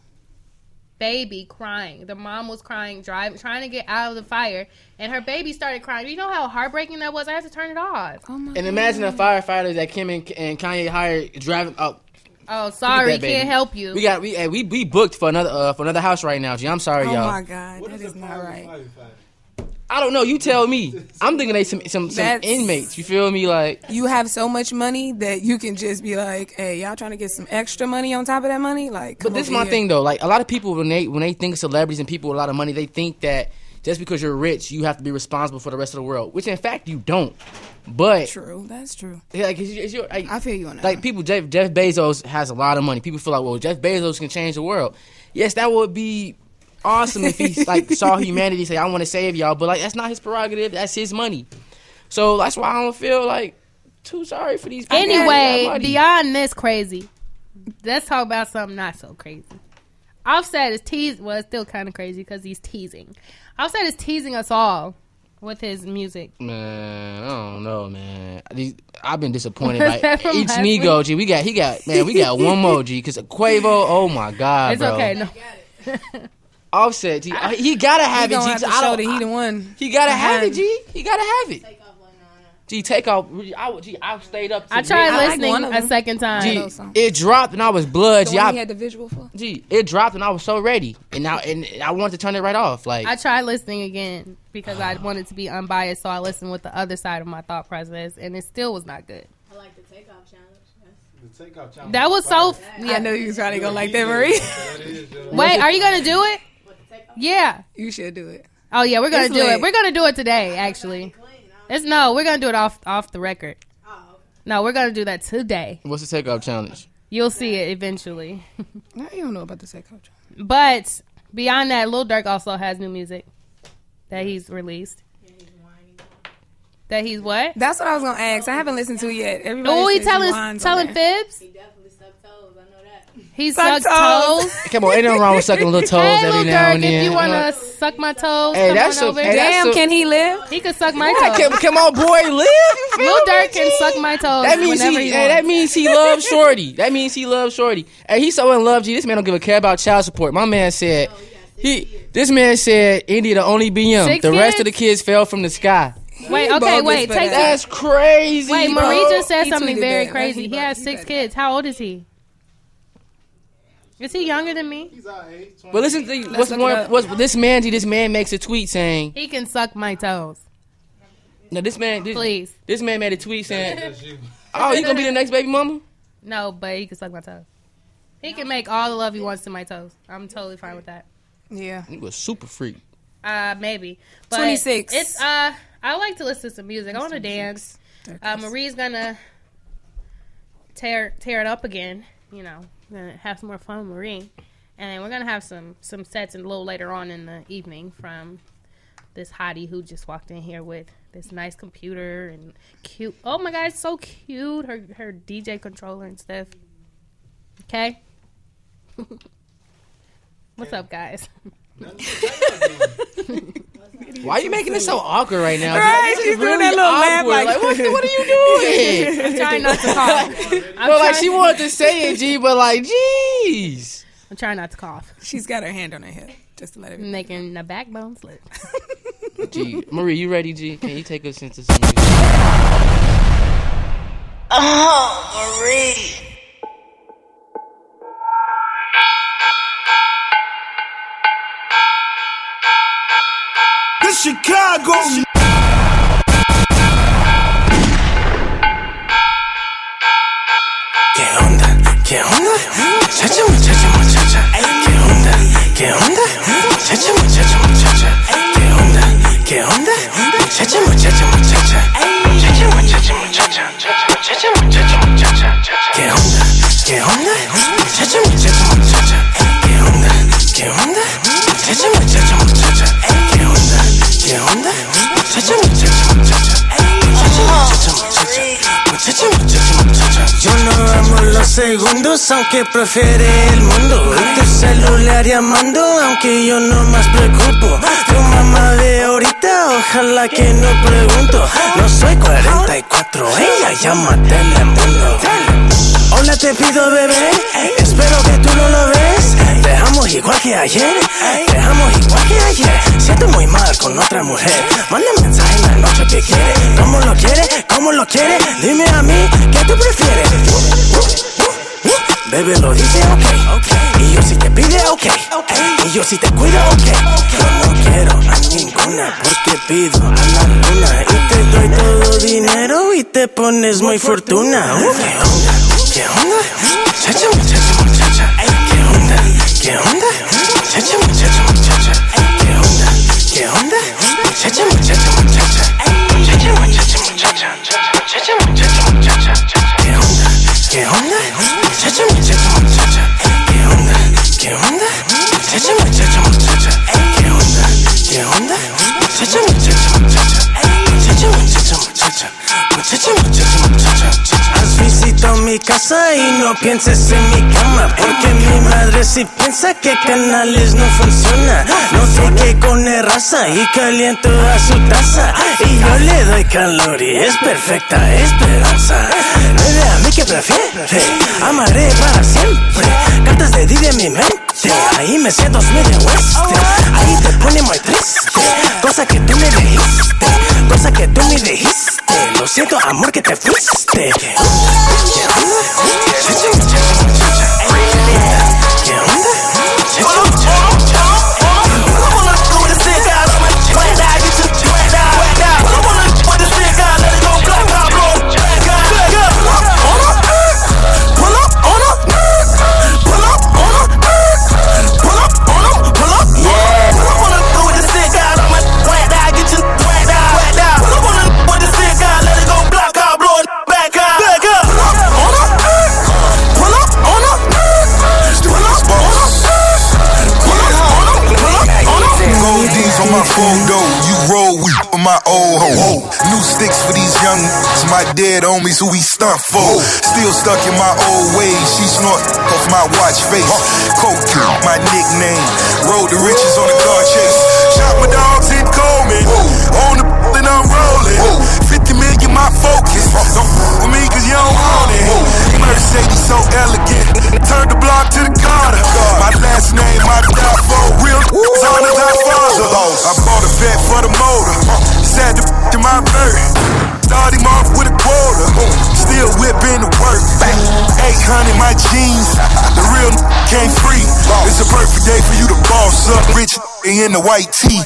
baby crying. The mom was crying, driving, trying to get out of the fire, and her baby started crying. You know how heartbreaking that was. I had to turn it off. Oh my And imagine the firefighters that Kim and, and Kanye hired driving up. Oh, sorry, that can't help you. We got we we we booked for another uh, for another house right now. G, I'm sorry, Oh y'all. Oh my god, that is not right. I don't know. You tell me. I'm thinking they some some, some That's- inmates. You feel me? Like You have so much money that you can just be like, "Hey, y'all trying to get some extra money on top of that money?" Like, But come this is over my here. thing though. Like a lot of people when they when they think of celebrities and people with a lot of money, they think that just because you're rich, you have to be responsible for the rest of the world. Which in fact you don't. But True, that's true. yeah, like it's, it's your, like, I feel you on that. like people Jeff, Jeff Bezos has a lot of money. People feel like, well, Jeff Bezos can change the world. Yes, that would be awesome if he *laughs* like saw humanity say, I want to save y'all, but like that's not his prerogative. That's his money. So that's why I don't feel like too sorry for these people. Anyway, beyond this crazy, let's talk about something not so crazy. Offset is teasing. Well, it's still kind of crazy because he's teasing. Offset is teasing us all with his music. Man, I don't know, man. I've been disappointed Was *laughs* by that from each last Nigo. G, we got he got man, we got one more G because Quavo. Oh my god, it's bro. okay. No. *laughs* Offset, G, uh, he gotta have He it. gonna G, have to I show don't- that he the one. He gotta have it. G. He gotta have it. G, take off. I, would- G, I stayed up. I tried midnight. listening one of a second time. G, it dropped and I was blood. The G, one I- he had the visual for. G, it dropped and I was so ready, and now and I wanted to turn it right off. Like I tried listening again because I wanted to be unbiased, so I listened with the other side of my thought process, and it still was not good. I like the takeoff challenge. The takeoff challenge. That was so. Yeah, I know you was trying to go like that, Marie. Wait, are you gonna do it? Yeah. you should do it. Oh yeah, we're gonna It's do it. We're gonna do it today. Actually, it's no. We're gonna do it off off the record. No, we're gonna do that today. what's the takeoff challenge? You'll see it eventually. *laughs* No, you don't know about the takeoff challenge. But beyond that, Lil Durk also has new music that he's released. That he's what? That's what I was gonna ask. I haven't listened to it yet. Everybody Oh, he telling whines on telling fibs. He definitely stuck toes. I know that. He Suck sucks toes. toes. *laughs* Come on, ain't nothing wrong with sucking little toes Hey, every Lil now Durk, and then. if you Uh, wanna suck my toes, Hey, come that's on a- over. hey, that's Damn, a- can he live? he can suck my Yeah, toes. come, come on, boy, live. *laughs* You feel Lil me, Durk G? can suck my toes That means whenever he. he, hey, that wants. means he loves Shorty. *laughs* That means he loves Shorty. Hey, he's so in love. G, this man don't give a care about child support. My man said he. This man said India to only be young. Six the rest kids? of the kids fell from the sky. Wait, okay, bogus wait, for take that. that. That's crazy. Wait, bro. Marie just said He something tweeted very that. crazy. He He has six kids. How old is he? Is he younger than me? He's our age. 20. But listen, to what's more? What's this man? This man makes a tweet saying, He can suck my toes. "No, this man. This, Please. This man made a tweet saying, That's you. *laughs* "Oh, you gonna be the next baby mama?" No, but he can suck my toes. He can make all the love he wants to my toes. I'm totally fine with that. Yeah. He was super freak. Uh, maybe. But 26. It's uh, I like to listen to some music. I want to dance. Uh, Marie's gonna tear tear it up again. You know, gonna have some more fun with Marie, and then we're gonna have some some sets a little later on in the evening from this hottie who just walked in here with this nice computer and cute. Oh my god, it's so cute. Her her DJ controller and stuff. Okay. *laughs* What's up, guys? *laughs* Why are you making it so awkward right now? G? Right, This is she's doing really that little laugh awkward. like- Like, what, what are you *laughs* doing? I'm trying not to cough. I'm, But like she wanted to say it, G, but like, jeez. I'm trying not to cough. She's got her hand on her hip just to let it. Making the backbone slip. G, *laughs* Marie, you ready, G? Can you take us into some music? Oh, Marie. Chicago. 개온다, 개온다. 찾지 못 찾지 못 찾아. 개온다, 개온다. 찾지 못 찾지 못 찾아. 개온다, 개온다. 찾지 못 찾지 못 찾아. 찾지 못 찾지 못 찾아. 찾지 못 찾지 못 찾아. 개온다, 개온다. No amo los segundos, aunque prefiere el mundo. Y tu celular llamando, aunque yo no más preocupo. Tu mamá de ahorita, ojalá que no pregunto. No soy 44, ella llama Telemundo. Hola, te pido bebé, espero que tú no lo ves. Dejamos igual que ayer, dejamos igual que ayer. Siento muy mal con otra mujer. Manda mensaje en la noche que quiere. ¿Cómo lo quiere? ¿Cómo lo quiere? Dime a mí, ¿qué tú prefieres? Bebé lo dice ok, y yo si te pide ok, y yo si te cuido ok. No quiero a ninguna porque pido a la luna y te doy todo dinero y te pones muy fortuna. ¿Qué onda? ¿Qué onda? Muchacha, muchacha, muchacha. Casa y no pienses en mi cama. Porque mi madre si piensa que canales no funciona. No sé qué con raza y caliento a su taza. Y yo le doy calor y es perfecta esperanza. Bebe a mí que prefiere, amaré para siempre. Cartas de Didi en mi mente, ahí me siento medio oeste. Ahí te pone muy triste, cosa que tú me dijiste, cosa que tú me dijiste. Lo siento, amor, que te fuiste. Dead homies who we stunt for. Still stuck in my old ways, she snort off my watch face. Coke, my nickname. Road to riches on the car chase. Shot my dogs in Coleman. On the and I'm rolling. 50 million my focus. Don't f- with me cause you don't want it. Mercedes so elegant. Turn the block to the Carter. My last name, my die for real on the Godfather. I bought a vet for the motor. Sad to my bird. Start him off with a quarter. Still whipping the work. 800 my jeans. The real came free. It's a perfect day for you to boss up. Rich in the white tee.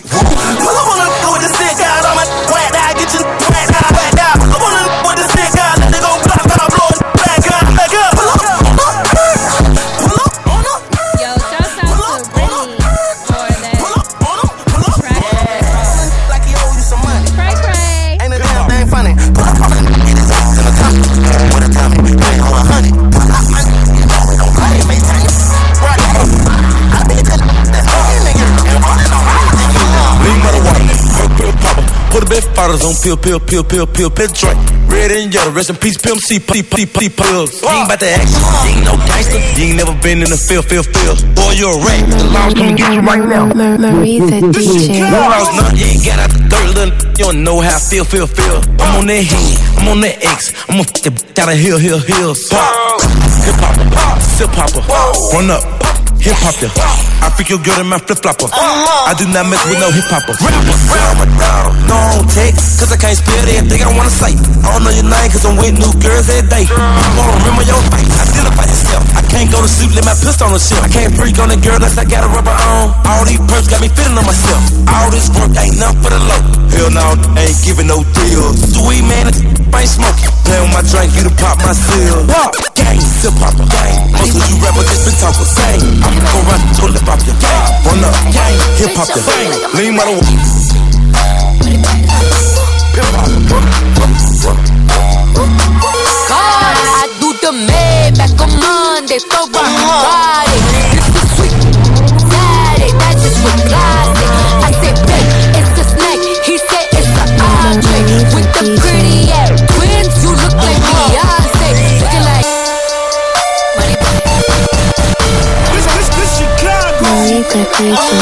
Put bottles on pill, pill, pill, pill, pill, pill, drink. Red and yellow, rest in peace, Pimp C, P, P, P, pills. You ain't about the action, you ain't no gangster. You ain't never been in the field, field, field. Boy, you're a rat. The law's gonna get you right now. Marie the DJ. You lost nothing, you ain't got out the dirt, little. You don't know how I feel, feel, feel. I'm on that heat, I'm on that X. I'm gonna fuck the out of hill, hill, hills. Pop, hip hop, sip hopper, run up. Hip hop ya. Freak your girl in my flip flopper. I do not mess with no hip hopper. Rapper, rapper, dog. No, text, cause I can't spell everything I don't wanna say. I don't know your name, cause I'm with new girls every day. I wanna remember your face, identify yourself. I can't go to sleep, let my pistol on the shelf. I can't freak on the girl unless I got a rubber on. All these perks got me feeling on myself. All this work ain't nothing for the low. Hell no, ain't giving no deals. Sweet man, I ain't smoking. Play with my drink, you to pop my seal. Gang, sip hopper, gang. Most of you rappers just been talking. Gang, gang, your gang. Lean by the way. God, I do the Maybach on Monday, so rock Friday. This is sweet Saturday, that's just with classic. I said, babe, it's a snake. He said it's a entree. With the pretty ass twins, you look like Beyonce. Looking like money. Marie the DJ. Bitch,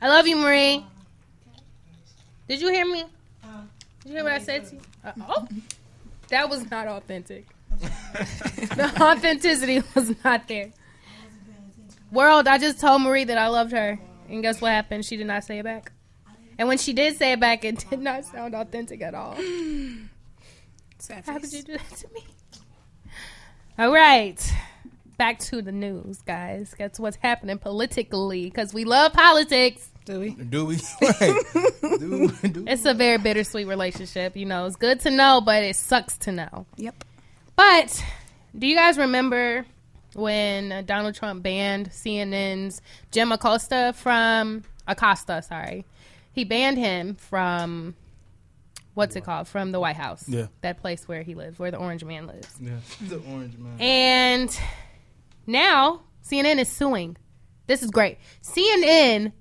I love you, Marie. Did you hear me? Did you hear what I said to you? Uh, oh, *laughs* that was not authentic. *laughs* the authenticity was not there. World, I just told Marie that I loved her, and guess what happened? She did not say it back. And when she did say it back, it did not sound authentic at all. *gasps* How could you do that to me? All right. Back to the news, guys. That's what's happening politically because we love politics. Do we? Do we? *laughs* Right. do, *laughs* do. It's a very bittersweet relationship. You know, it's good to know, but it sucks to know. Yep. But do you guys remember when uh, Donald Trump banned CNN's Jim Acosta from Acosta? Sorry, he banned him from what's it called? From the White House. Yeah. that place where he lives, where the Orange Man lives. Yeah, *laughs* the orange man. And now CNN is suing. This is great. CNN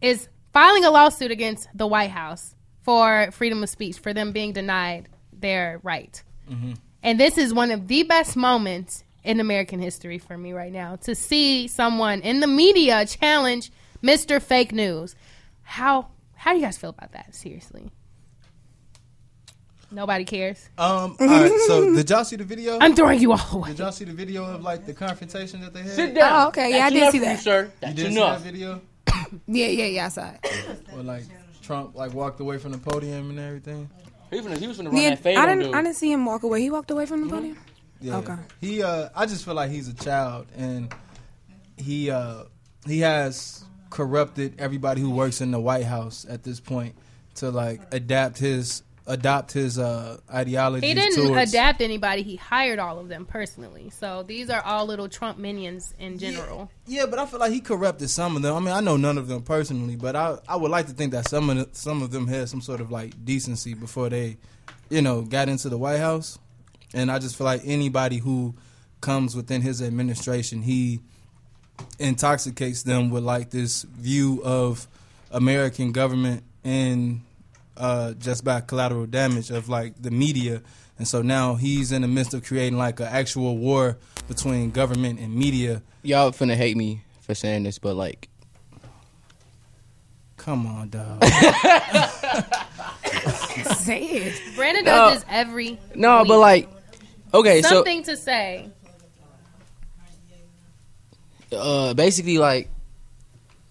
is filing a lawsuit against the White House for freedom of speech, for them being denied their right. Mm-hmm. And this is one of the best moments in American history for me right now to see someone in the media challenge Mr. Fake News. How how do you guys feel about that? Seriously. Nobody cares. Um. All right. So, did y'all see the video? I'm throwing you all away. Did y'all see the video of like the confrontation that they had? Sit down. Oh, okay. Yeah, I did see that. sir. You did see that video? *coughs* Yeah, yeah, yeah. I saw it. *coughs* Where like Trump like walked away from the podium and everything. He was finna, he was finna run Yeah, that fade I didn't. dude. I didn't see him walk away. He walked away from the podium. Yeah. Okay. He uh I just feel like he's a child and he uh he has corrupted everybody who works in the White House at this point to like adapt his adopt his uh ideology He didn't towards adapt anybody. He hired all of them personally. So these are all little Trump minions in general. Yeah, but I feel like he corrupted some of them. I mean, I know none of them personally, but I I would like to think that some of the, some of them had some sort of like decency before they, you know, got into the White House. And I just feel like anybody who comes within his administration, he intoxicates them with like this view of American government and uh, just by collateral damage of like the media. And so now he's in the midst of creating like an actual war between government and media. Y'all finna hate me for saying this, but like, Come on, dog. *laughs* Say it. Brandon No. does this every no, week. but like, okay, so something to say. uh, basically like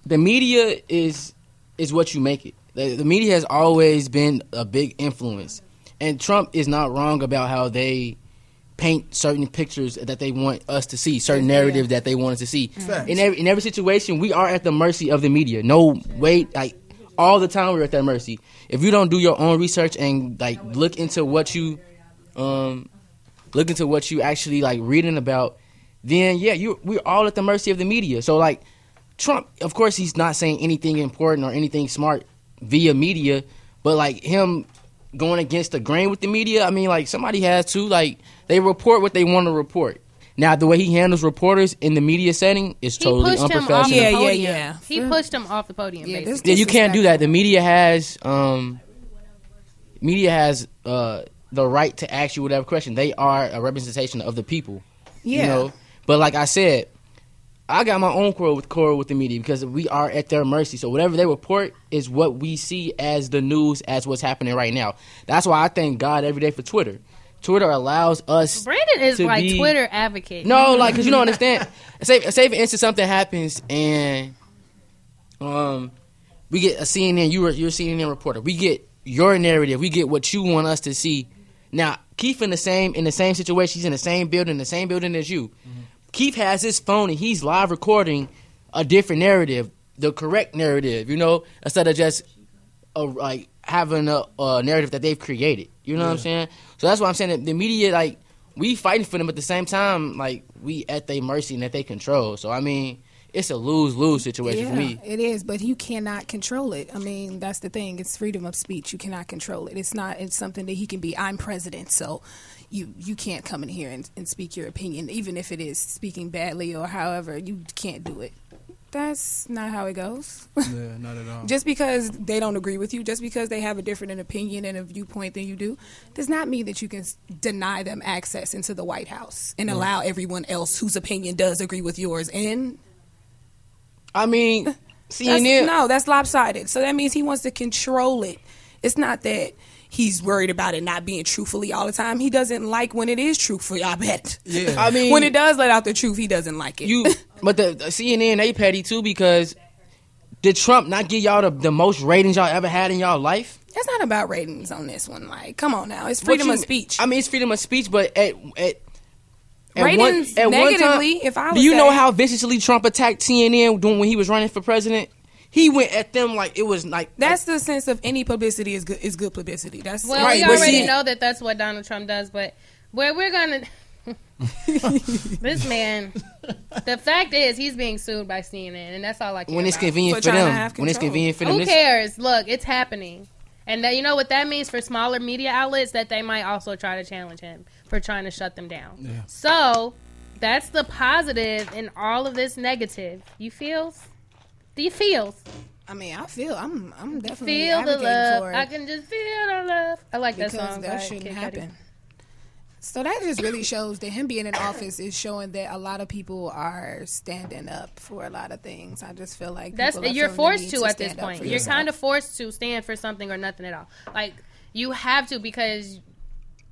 the media is is what you make it. The, the media has always been a big influence, and Trump is not wrong about how they paint certain pictures that they want us to see, certain narratives that they want us to see. Facts. In every in every situation, we are at the mercy of the media. No, wait, like all the time we're at their mercy. If you don't do your own research and like look into what you um look into what you actually like reading about, then yeah, you we're all at the mercy of the media. So like Trump, of course, he's not saying anything important or anything smart via media, but like him going against the grain with the media, I mean, like somebody has to like they report what they want to report. Now, the way he handles reporters in the media setting is He totally pushed him off unprofessional. the Yeah, yeah, yeah. He pushed him off the podium. Yeah, basically. Yeah, you can't do that. The media has um, media has uh, the right to ask you whatever question. They are a representation of the people. Yeah. You know, but like I said, I got my own quarrel with quarrel with the media because we are at their mercy. So whatever they report is what we see as the news, as what's happening right now. That's why I thank God every day for Twitter. Twitter allows us. Brandon is to like be- Twitter advocate. No, *laughs* like, cause you don't understand. say, say for instance, something happens and um, we get a CNN. You are you're a CNN reporter. We get your narrative. We get what you want us to see. Now, Keith in the same in the same situation. He's in the same building, the same building as you. Keith has his phone and he's live recording a different narrative, the correct narrative. You know, instead of just a, like having a, a narrative that they've created. You know what I'm saying? So that's why I'm saying that the media, like, we fighting for them but at the same time, like we at their mercy and at their control. So I mean, it's a lose lose situation yeah, for me. it is, but you cannot control it. I mean, that's the thing. It's freedom of speech. You cannot control it. It's not. It's something that he can be. I'm president, so you you can't come in here and, and speak your opinion, even if it is speaking badly or however. You can't do it. That's not how it goes. yeah, not *laughs* at all. just because they don't agree with you, just because they have a different an opinion and a viewpoint than you do, does not mean that you can deny them access into the White House and Right. allow everyone else whose opinion does agree with yours in. I mean, *laughs* That's- CNN. no, that's lopsided. So that means he wants to control it. It's not that he's worried about it not being truthfully all the time. He doesn't like when it is truthful. I bet. Yeah. *laughs* I mean- when it does let out the truth, he doesn't like it. You, *laughs* but the, the CNN they petty too because did Trump not give y'all the, the most ratings y'all ever had in y'all life? That's not about ratings on this one. Like, come on now, it's freedom you- of speech. I mean, it's freedom of speech, but at at at Ratings one, at one negatively, time, if I do would you know how viciously Trump attacked CNN doing when he was running for president? He went at them like it was like That's the sense of any publicity is good is good publicity. That's Well, Right, we already see- know that that's what Donald Trump does, but where we're gonna. *laughs* this man, the fact is, he's being sued by CNN, and that's all I care when it's about. convenient for, them. When it's convenient for them, Who this- cares? Look, it's happening. And that, you know what that means for smaller media outlets that they might also try to challenge him for trying to shut them down. Yeah. So that's the positive in all of this negative. You feels? Do you feel? I mean, I feel I'm I'm definitely Feel the advocating love. for it I can just feel the love. I like that because song. that shouldn't Kid Cudi. happen. So that just really shows that him being in office is showing that a lot of people are standing up for a lot of things. I just feel like That's are you're forced need to at this point. You're yourself. kind of forced to stand for something or nothing at all. Like you have to because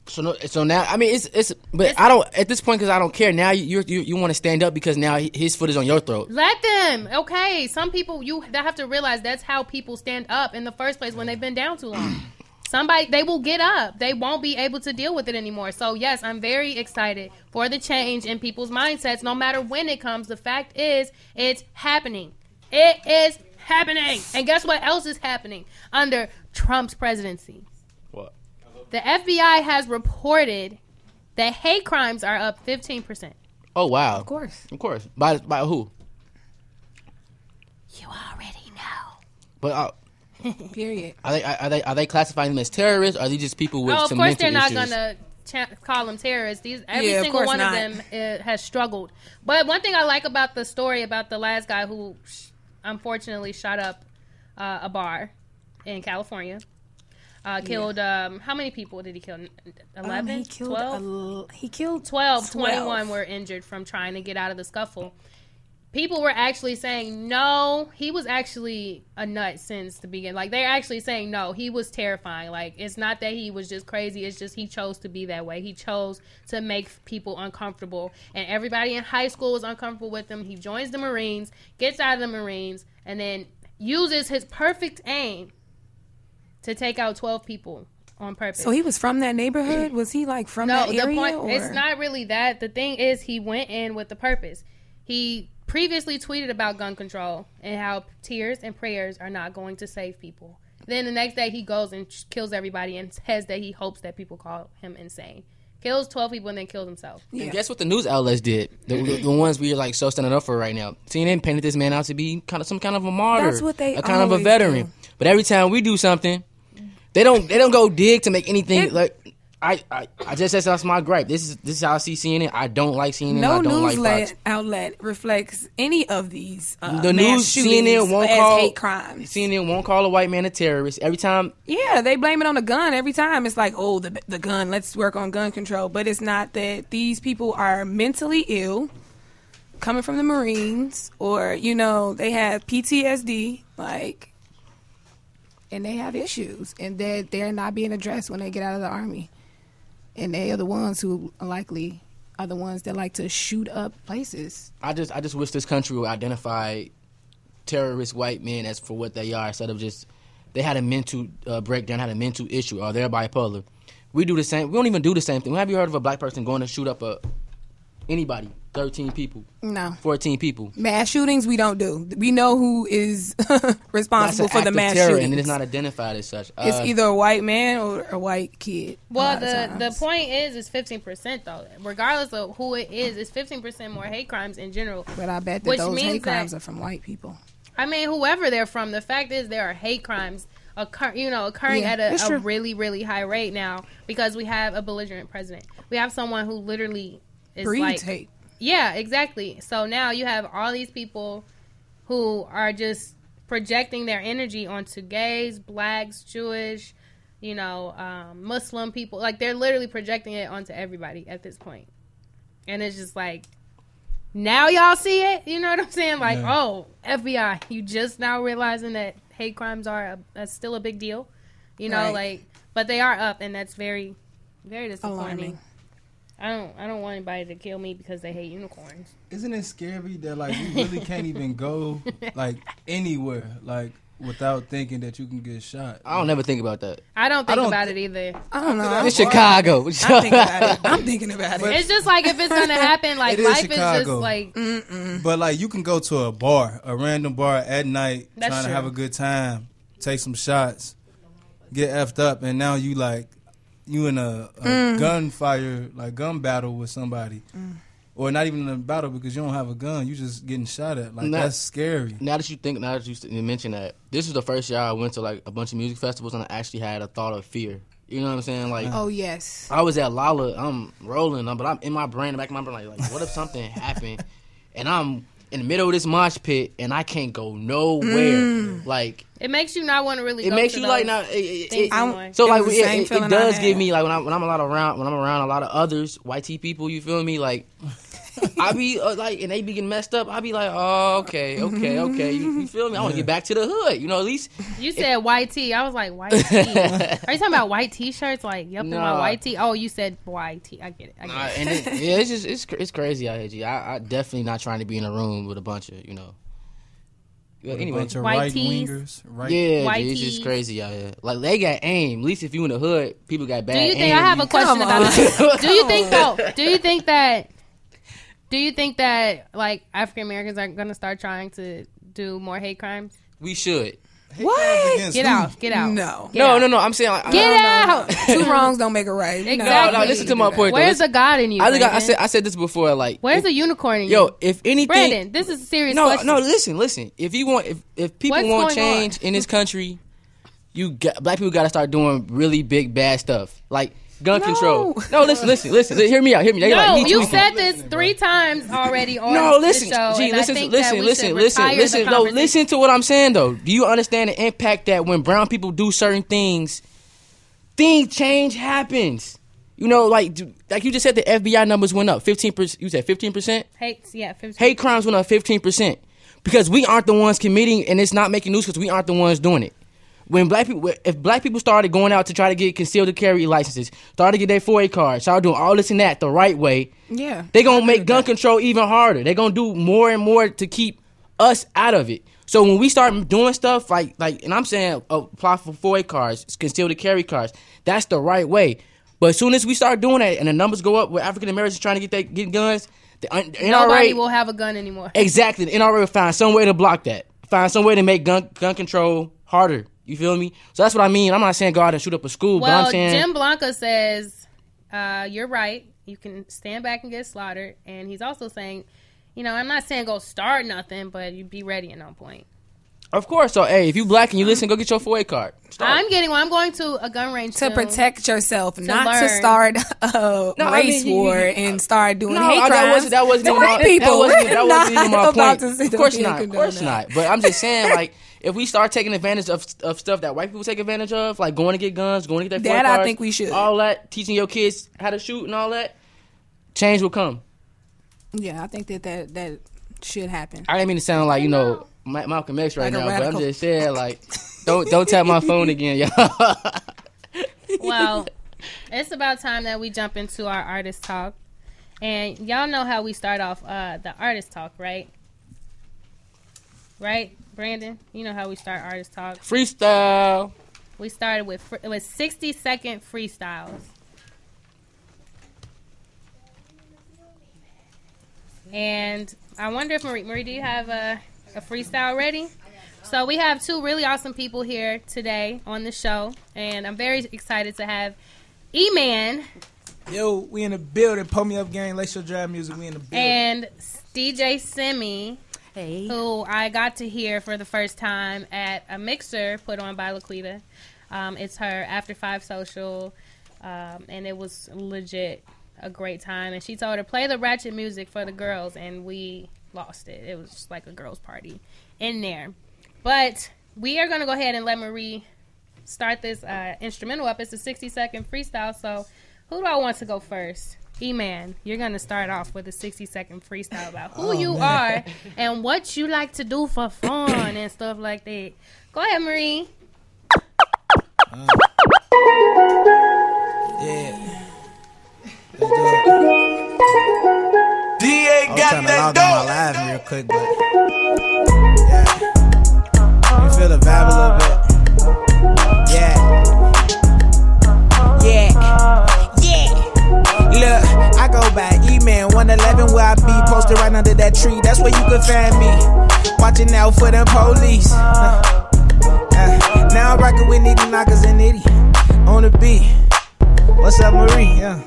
So no, so now I mean it's it's but I don't at this point because I don't care now you you you want to stand up because now his foot is on your throat. let them. Okay, some people you they have to realize that's how people stand up in the first place when they've been down too long. *clears throat* Somebody they will get up. They won't be able to deal with it anymore. So yes, I'm very excited for the change in people's mindsets no matter when it comes. The fact is it's happening. It is happening. And guess what else is happening under Trump's presidency? What? The FBI has reported that hate crimes are up 15%. Oh wow! Of course, of course. By by who? You already know. But uh, *laughs* Period. are they are they are they classifying them as terrorists? Or are they just people with oh, of course they're not issues? gonna cha- call them terrorists. These every Yeah, single one not. of them uh, has struggled. But one thing I like about the story about the last guy who sh- unfortunately shot up uh, a bar in California. Uh, killed um, how many people did he kill? 11, Um, he killed 12? a l- he killed 12, 12. 21 were injured from trying to get out of the scuffle. People were actually saying no, he was actually a nut since the beginning. Like they're actually saying no, he was terrifying. Like it's not that he was just crazy, it's just he chose to be that way. He chose to make people uncomfortable. And everybody in high school was uncomfortable with him. He joins the Marines, gets out of the Marines, and then uses his perfect aim to take out 12 people on purpose. So he was from that neighborhood. Was he like from no, that the area? point or? it's not really that. The thing is, he went in with the purpose. He previously tweeted about gun control and how tears and prayers are not going to save people. Then the next day, he goes and kills everybody and says that he hopes that people call him insane. Kills twelve people and then kills himself. And guess what the news outlets did? The, the, the ones we are like so standing up for right now. CNN painted this man out to be kind of some kind of a martyr, That's what they a kind of a veteran. do. But every time we do something, they don't they don't go dig to make anything like. I, I, I just said that's my gripe. This is this is how I see CNN. I don't like CNN. no I don't like news Fox. outlet reflects any of these. Uh, the news CNN won't call hate crimes. CNN won't call a white man a terrorist. Every time Yeah, they blame it on the gun every time. It's like, oh, the the gun. Let's work on gun control. But it's not that these people are mentally ill, coming from the Marines, or you know, they have PTSD, like, and they have issues, and that they're not being addressed when they get out of the army, and they are the ones who likely are the ones that like to shoot up places. I just I just wish this country would identify terrorist white men as for what they are instead of just they had a mental uh, breakdown, had a mental issue, or they're bipolar. We do the same. We don't even do the same thing. Have you heard of a black person going to shoot up a anybody? Thirteen people, No. fourteen people. Mass shootings, we don't do. We know who is *laughs* responsible for the mass terror, shootings. and it is not identified as such. It's Uh, either a white man or a white kid. Well, the the point is, it's fifteen percent though. Regardless of who it is, it's fifteen percent more hate crimes in general. But I bet that which those hate crimes that- are from white people. I mean, whoever they're from, the fact is there are hate crimes occur, you know, occurring Yeah, at a, a really, really high rate now because we have a belligerent president. We have someone who literally is Breeds like, hate. Yeah, exactly. So now you have all these people who are just projecting their energy onto gays, blacks, Jewish, you know, um, Muslim people. Like they're literally projecting it onto everybody at this point, and it's just like. Now y'all see it, you know what I'm saying? Like, Yeah. oh, FBI, you just now realizing that hate crimes are a, a, still a big deal, you know, Right. like, but they are up, and that's very, very disappointing. Alarming. I don't, I don't want anybody to kill me because they hate unicorns. Isn't it scary that like you really can't even go *laughs* like anywhere like without thinking that you can get shot? I don't never think about that. I don't I think don't about it either. I don't know. It's Chicago. *laughs* I'm thinking about it. I'm thinking about it. It's just like if it's gonna happen, *laughs* like It is life is just Chicago. like But like you can go to a bar, a random bar at night, That's trying true. to have a good time, take some shots, get effed up, and now you like you in a, a Mm. gunfire like gun battle with somebody, Mm. or not even in a battle because you don't have a gun. You just getting shot at. Like Now- that's scary. Now that you think, now that you s- you mention that, this is the first year I went to like a bunch of music festivals and I actually had a thought of fear. You know what I'm saying? Like, Oh yes. I was at Lala, I'm rolling, but I'm in my brain, the back of my brain, like, like what if something *laughs* happened and I'm in the middle of this mosh pit and I can't go nowhere? Mm. Like, it makes you not want to really. it go makes to you like those now. It, it, it- so It like was it, it, it does give me like when I'm when I'm a lot around when I'm around a lot of others YT people. You feel me? Like I be uh, like and they be getting messed up. I be like, oh okay, okay, okay. You, you feel me? I want to get back to the hood. You know, at least You said white tee. I was like white *laughs* tee. Are you talking about white t-shirts? Like yup, in my white tee. Oh, you said white tee. I get it. I get Uh, it. and it, *laughs* yeah, it's just it's cr- it's crazy out here. G. I, I definitely not trying to be in a room with a bunch of you know. Well, With a anyway, bunch of White right tees. wingers, right? yeah, White G, it's just crazy out here. Like they got aim. At least if you in the hood, people got bad. Do you think aim. I have a question Come about on. this? *laughs* Do you think though? Do you think that? Do you think that like African Americans are gonna start trying to do more hate crimes? We should. What? Get out! Get out! No. Get no, out. no, no. I'm saying like, Get I, out! Two wrongs don't make a right. Exactly. No, no. Listen to my point. Where's Listen- the God in you? I think I, I said I said this before. Like, Where's if, the unicorn in you? yo? If anything, Brandon, this is a serious no, question. no. Listen, listen. If you want, if if people What's want going on? change in this country, you got black people got to start doing really big bad stuff like gun No. control. No, listen, listen, listen. Hear me out. Hear me. They No, like, you said this three times already on No, listen, the show. G, listen, listen, listen, listen, listen. No, listen to what I'm saying though. Do you understand the impact that when brown people do certain things, things change happens? You know, like like you just said, the FBI numbers went up fifteen percent. You said fifteen percent. Hate, yeah, 15. Hate crimes went up fifteen percent because we aren't the ones committing, and it's not making news because we aren't the ones doing it. When black people, if black people started going out to try to get concealed carry licenses, started to get their FOID cards, started doing all this and that the right way, Yeah. they're gonna make gun control even harder. They're gonna do more and more to keep us out of it. So when we start doing stuff like like, and I'm saying apply for FOID cards, conceal the carry cards, that's the right way. But as soon as we start doing that and the numbers go up with African Americans trying to get they get guns, the NRA Nobody will have a gun anymore. exactly the NRA will find some way to block that. Find some way to make gun gun control harder. You feel me? So that's what I mean. I'm not saying go out and shoot up a school, but Well, I'm saying Jim Blanca says uh, you're right. You can stand back and get slaughtered, and he's also saying, you know, I'm not saying go start nothing, but you be ready at no point. of course. So hey, if you black and you listen, go get your FOID card. Start. I'm getting. Well, I'm going to a gun range To soon. protect yourself, not to start a *laughs* No, I race mean, you- you- war and start doing No, hate I- crimes. that wasn't that wasn't *laughs* to even my, people. That wasn't, that We're wasn't even my point. about to sit Of course not. Of course not. But I'm just saying, like, if we start taking advantage of of stuff that white people take advantage of, like going to get guns, going to get their That I think we should. All that, teaching your kids how to shoot and all that, change will come. Yeah, I think that that, that should happen. I didn't mean to sound like you know Ma- Malcolm X right Like now, but I'm just saying, like, don't don't tap my phone again, y'all. *laughs* well, it's about time that we jump into our artist talk. And y'all know how we start off uh, the artist talk, right? Right, Brandon? You know how we start artist talk. Freestyle. We started with fr- it was 60 second freestyles. And I wonder if Marie, Marie, do you have a, a freestyle ready? So we have two really awesome people here today on the show, and I'm very excited to have E-Man Yo, we in the building. Pull me up, gang. Lakeshore drive music. We in the building. and DJ Simi, who I got to hear for the first time at a mixer put on by Laquita. Um, it's her After Five Social, um, and it was legit a great time. And she told her play the ratchet music for the girls, and we lost it. It was just like a girls' party in there. But we are gonna go ahead and let Marie start this uh, instrumental up. It's a 60 second freestyle. So who do I want to go first? E Man, you're gonna start off with a 60 second freestyle about who Oh, you man. are *laughs* and what you like to do for fun and stuff like that. Go ahead, Marie. Uh, yeah. Let's do it. DA I was trying to log on my live real quick, but yeah. You feel the vibe a little bit. Yeah. Yeah. Go by email 111 where I be posted right under that tree. That's where you can find me. Watching out for them police. Uh, uh, now I'm rocking with Nitty Knockers and Nitty on the beat. What's up, Marie? Yeah.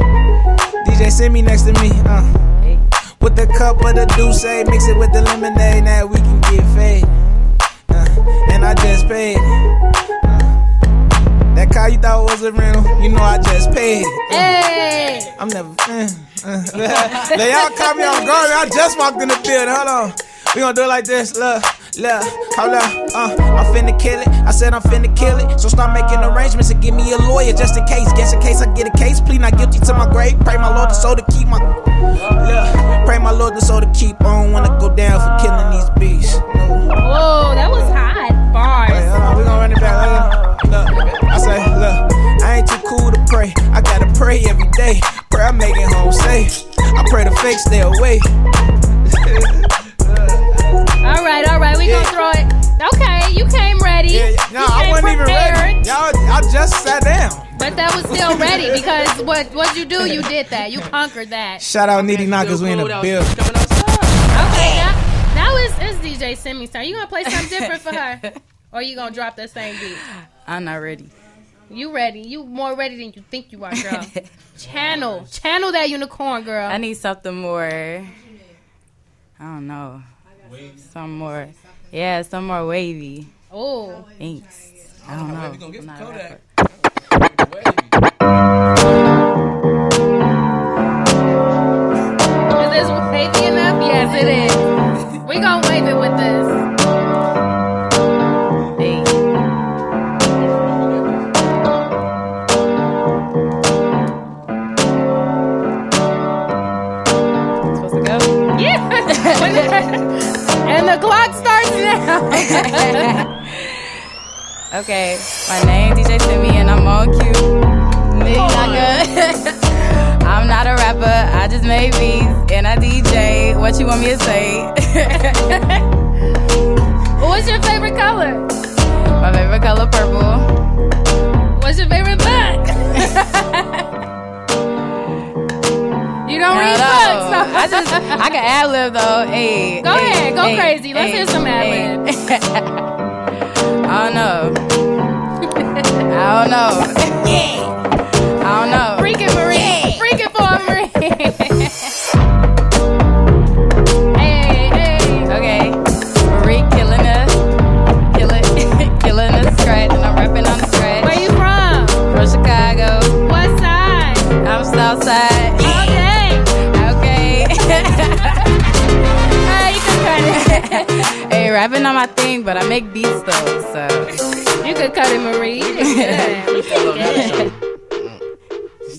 DJ me next to me. Uh. With the cup of the Douce, mix it with the lemonade. Now we can get fade. Uh, and I just paid. Uh, that car you thought was a rental, you know I just paid. Uh, Hey! I'm never. Uh, uh, let y'all caught me off guard. I just walked in the building. Hold on. We gonna do it like this. Look, look, hold up. Uh, I'm finna kill it. I said I'm finna kill it. So start making arrangements and give me a lawyer just in case. Guess in case I get a case. Plead not guilty to my grave. Pray my Lord the soul to keep my. Look, pray my Lord the soul to keep on. Wanna go down for killing these beasts. Whoa, that was hot. Bars. Wait, hold on, we gonna run it back. Look, look. I say, look, I ain't too cool to pray. I gotta pray every day. Pray I make it home safe. I pray the fake stay away. All right, all right, we gonna throw it. Okay, you came ready. Yeah, yeah. No, You I wasn't even ready. Y'all, I just sat down. But that was still ready because what what you do, you did that. You conquered that. Shout out Nitty Knockers, we in the building. Okay, now, now it's, it's DJ Simi's turn. You gonna play something different for her, *laughs* or you gonna drop that same beat? I'm not ready. You ready? You more ready than you think you are, girl. *laughs* channel, channel that unicorn, girl. I need something more. I don't know. Some more. Yeah, some more wavy. Oh. Thanks. I don't know. I'm not a rapper. Is this wavy enough? Yes, it is. We gonna wave it with this. And the clock starts now. *laughs* Okay, my name DJ Simi and I'm on cue. Nigga, not good. *laughs* I'm not a rapper, I just made beats and I DJ. What you want me to say? *laughs* What's your favorite color? My favorite color purple. What's your favorite book? Don't read I books. I just I can ad lib though. Hey, Go hey, ahead, go hey, crazy. Let's hey, hear some ad lib. hey. *laughs* I don't know. I don't know. *laughs* I don't know. Freak it, Marie. Freak it for Marie. *laughs* it. hey, rapping on my thing, but I make beats though, so. You could cut it, Marie. You did.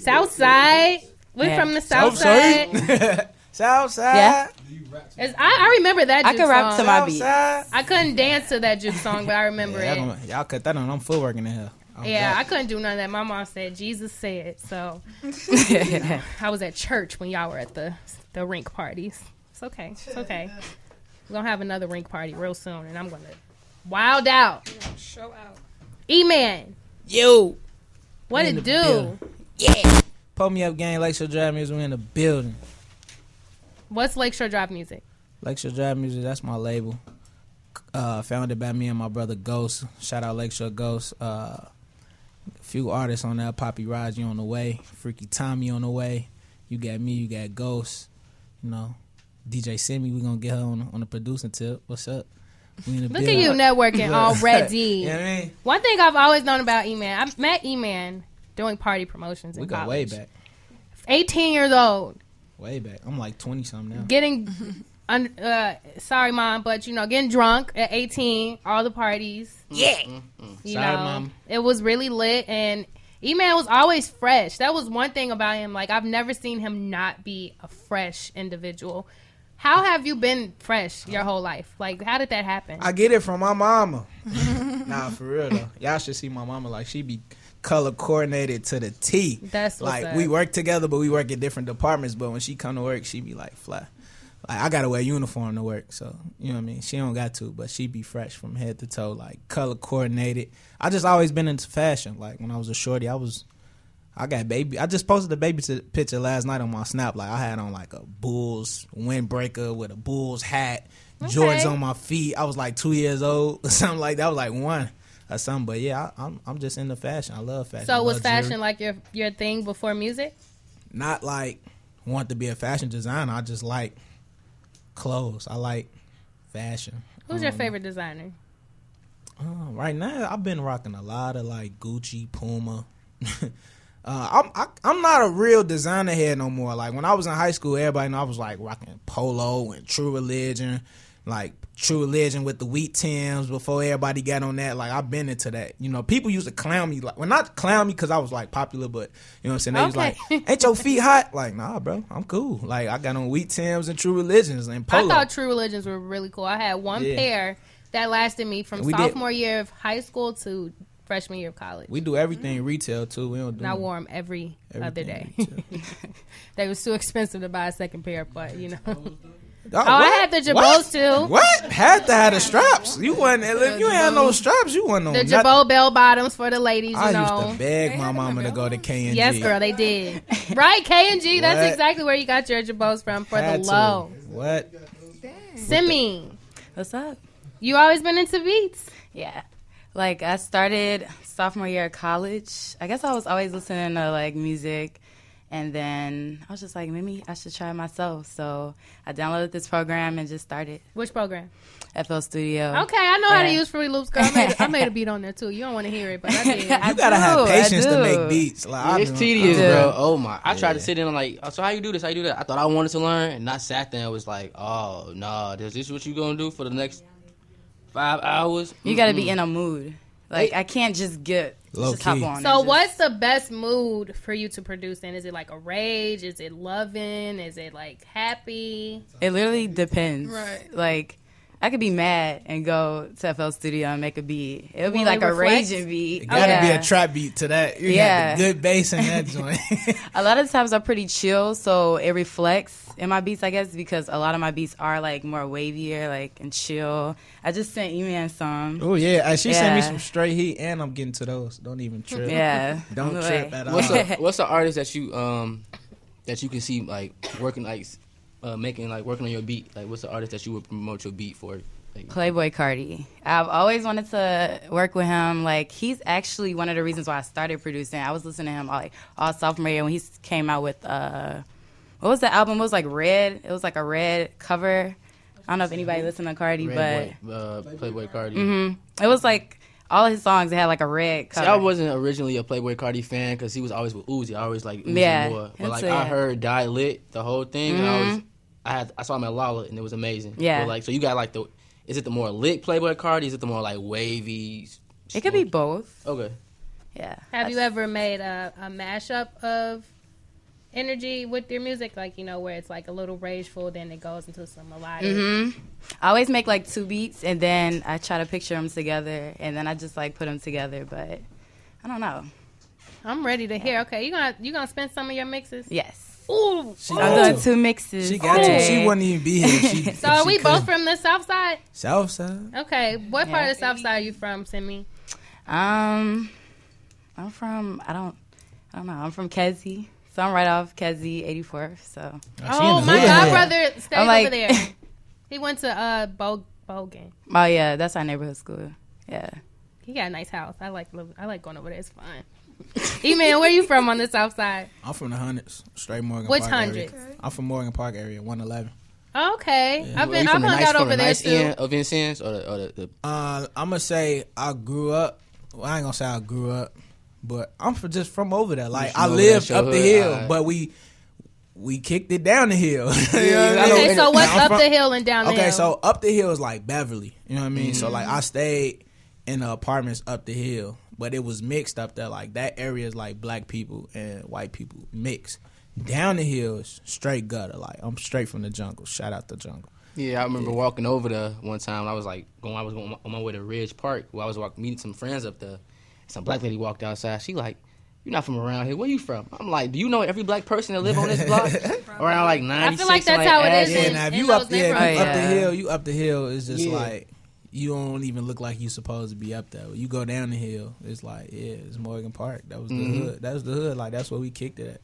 South side. We're Yeah. from the south side. South side. *laughs* Yeah. It's- I, I remember that. I Juke can rap song. to my beat. I couldn't dance to that juke song, but I remember Yeah, it. y'all, y'all cut that on. I'm full working in here. I'm Yeah, I couldn't do none of that. My mom said Jesus said so. *laughs* I was at church when y'all were at the the rink parties. It's okay. It's okay. We're gonna have another rink party real soon, and I'm gonna wild out. Show out. E man, Yo. what We in it do? building. Yeah. Pull me up, gang. Lakeshore Drive Music. We in the building. What's Lakeshore Drive music? Lakeshore Drive Music. That's my label. Uh, founded by me and my brother Ghost. Shout out Lakeshore Ghost. Uh, a few artists on that. Poppy Raji on the way. Freaky Tommy on the way. You got me. You got Ghost. You know, DJ Simi. We're gonna get her on on the producing tip. What's up? We in the Look at you networking already. *laughs* you know what I mean? One thing I've always known about E Man, I met E Man doing party promotions in We go college. way back. 18 years old, Way back. I'm like twenty something now. getting un- uh, sorry, mom, but you know, getting drunk at 18, all the parties. Yeah. You Sorry, know, Mom. it was really lit, and E-Man was always fresh. That was one thing about him. Like I've never seen him not be a fresh individual. How have you been fresh your whole life? Like, how did that happen? I get it from my mama. *laughs* nah, for real though. Y'all should see my mama. Like she be color coordinated to the T. That's like up. we work together, but we work at different departments. But when she come to work, she be like fly. Like I gotta wear uniform to work, so you know what I mean. She don't got to, but she be fresh from head to toe, like color coordinated. I just always been into fashion. Like when I was a shorty, I was. I got baby. I just posted a baby t- picture last night on my snap. Like I had on like a Bulls windbreaker with a Bulls hat, Jordans on my feet. I was like two years old, or *laughs* something like that. I was like one or something. But yeah, I, I'm I'm just into fashion. I love fashion. So was jewelry. fashion like your your thing before music? not like want to be a fashion designer. I just like clothes. I like fashion. Who's your Um, favorite designer? Uh, right now, I've been rocking a lot of like Gucci, Puma. *laughs* uh, I'm I, I'm not a real designer head no more. Like when I was in high school, everybody know I was like rocking Polo and True Religion, like True Religion with the wheat Tims before everybody got on that. Like I've been into that. You know, people used to clown me like well not clown me because I was like popular, but you know what I'm saying. They was like, "Ain't your feet hot?" Like, nah, bro, I'm cool. Like I got on wheat Tims and True Religions and Polo. I thought True Religions were really cool. I had one Yeah. pair that lasted me from We did- sophomore year of high school to freshman year of college. we do everything retail too. We don't do And I wore them every other day. Everything *laughs* they was too expensive to buy a second pair, but you know. *laughs* Oh, Oh, I had the Jabos What? too. What? Had to have the straps. You wasn't. If you ain't had no straps, you wasn't on. The nothing. Jabot bell bottoms for the ladies, you I know. used to beg my mama to go to K and G. Yes, girl, they did. *laughs* right, K and G. That's exactly where you got your Jabos from for Had the to. low. What? Simi, What's up? you always been into beats. Yeah. Like I started sophomore year of college. I guess I was always listening to like music and then I was just like, maybe I should try it myself. So I downloaded this program and just started. Which program? FL Studio. Okay, I know how to use Fruity Loops, girl. I made, a, I made a *laughs* beat on there too. You don't want to hear it, but I did. *laughs* You gotta have do, I patience to make beats. Like I it's do- tedious, I bro. Oh my! I tried to sit in and like, so how you do this? How you do that? I thought I wanted to learn, and I sat there and was like, oh no, is this what you gonna do for the next five hours? You got to be in a mood. Like I can't just get Low just hop key. on. So, just- what's the best mood for you to produce in? Is it like a rage? Is it loving? Is it like happy? It literally depends. Right. Like I could be mad and go to FL Studio and make a beat. It'll be Will like it a reflect? raging beat. It gotta be a trap beat to that. You Yeah. got the good bass in that joint. *laughs* A lot of times I'm pretty chill, so it reflects in my beats, I guess, because a lot of my beats are like more wavier, like and chill. I just sent E-Man some. oh yeah, and she sent me some straight heat, and I'm getting to those. Don't even trip. Yeah. *laughs* don't trip way. at all. What's a what's the artist that you um that you can see like working like uh, making like working on your beat? Like what's the artist that you would promote your beat for? Like, Playboi Carti. I've always wanted to work with him. Like he's actually one of the reasons why I started producing. I was listening to him like all sophomore year when he came out with uh, what was the album? It was like red. It was like a red cover. I don't know if anybody listened to Carti, Red Boy, uh, Playboi Carti. but hmm it was like all his songs. Had like a red See, cover. I wasn't originally a Playboi Carti fan because he was always with Uzi. I always like Uzi Yeah, more. But like I heard Die Lit the whole thing, and I was. I had I saw him at Lolla and it was amazing. Yeah. But like so you got like the is it the more lit Playboi Carti? Is it the more like wavy? It could be both. Okay. Yeah. Have you ever made a, a mashup of energy with your music? Like, you know, where it's like a little rageful, then it goes into some melodic. hmm I always make like two beats and then I try to picture them together and then I just like put them together. But I don't know. I'm ready to hear. Okay, you gonna you gonna spin some of your mixes? Yes. Ooh. She I'm got doing two mixes. She got to. She wouldn't even be here. *laughs* She, So are we both from the South Side? South Side? Okay, what part of the South Side are you from, Simi? Um, I'm from I don't I don't know. I'm from Kedzie, so I'm right off Kedzie 84. So. Oh, my god brother stays I'm like- over there. *laughs* He went to uh Bo- Bogan. Oh yeah, that's our neighborhood school. Yeah. He got a nice house. I like I like going over there. It's fun. *laughs* E man, where you from on the South Side? I'm from the hundreds, straight Morgan Which Park area. hundreds? I'm from Morgan Park area, 111. Okay, Yeah. I've been I've from hung nice- out over the there nice too. end of Vincennes or the, or the, the Uh, I'm gonna say I grew up. Well, I ain't gonna say I grew up, but I'm for just from over there. Like I over there, lived your up the hood, hill, alright. but we we kicked it down the hill. *laughs* You know what I I mean? Okay, so what's I'm up from- the hill and down the okay, hill? so up the hill is like Beverly. You know what I mean? So like Mhm. I stayed in the apartments up the hill, but it was mixed up there. Like that area is like black people and white people mixed. Down the hills, straight gutter. Like I'm straight from the jungle. Shout out the jungle. Yeah, I remember walking over there one time. I was like going. I was going on my way to Ridge Park. Where I was walking, meeting some friends up there. Some black lady walked outside. She like, "You're not from around here. Where you from?" I'm like, "Do you know every black person that live on this block?" *laughs* around like 96. like that's how it is Yeah, in- now if you up there, neighborhoods. you up the hill, you up the hill. It's just Yeah. like you don't even look like you supposed to be up there. You go down the hill, it's like yeah, it's Morgan Park. That was the Mhm. hood. That was the hood. Like that's where we kicked it at.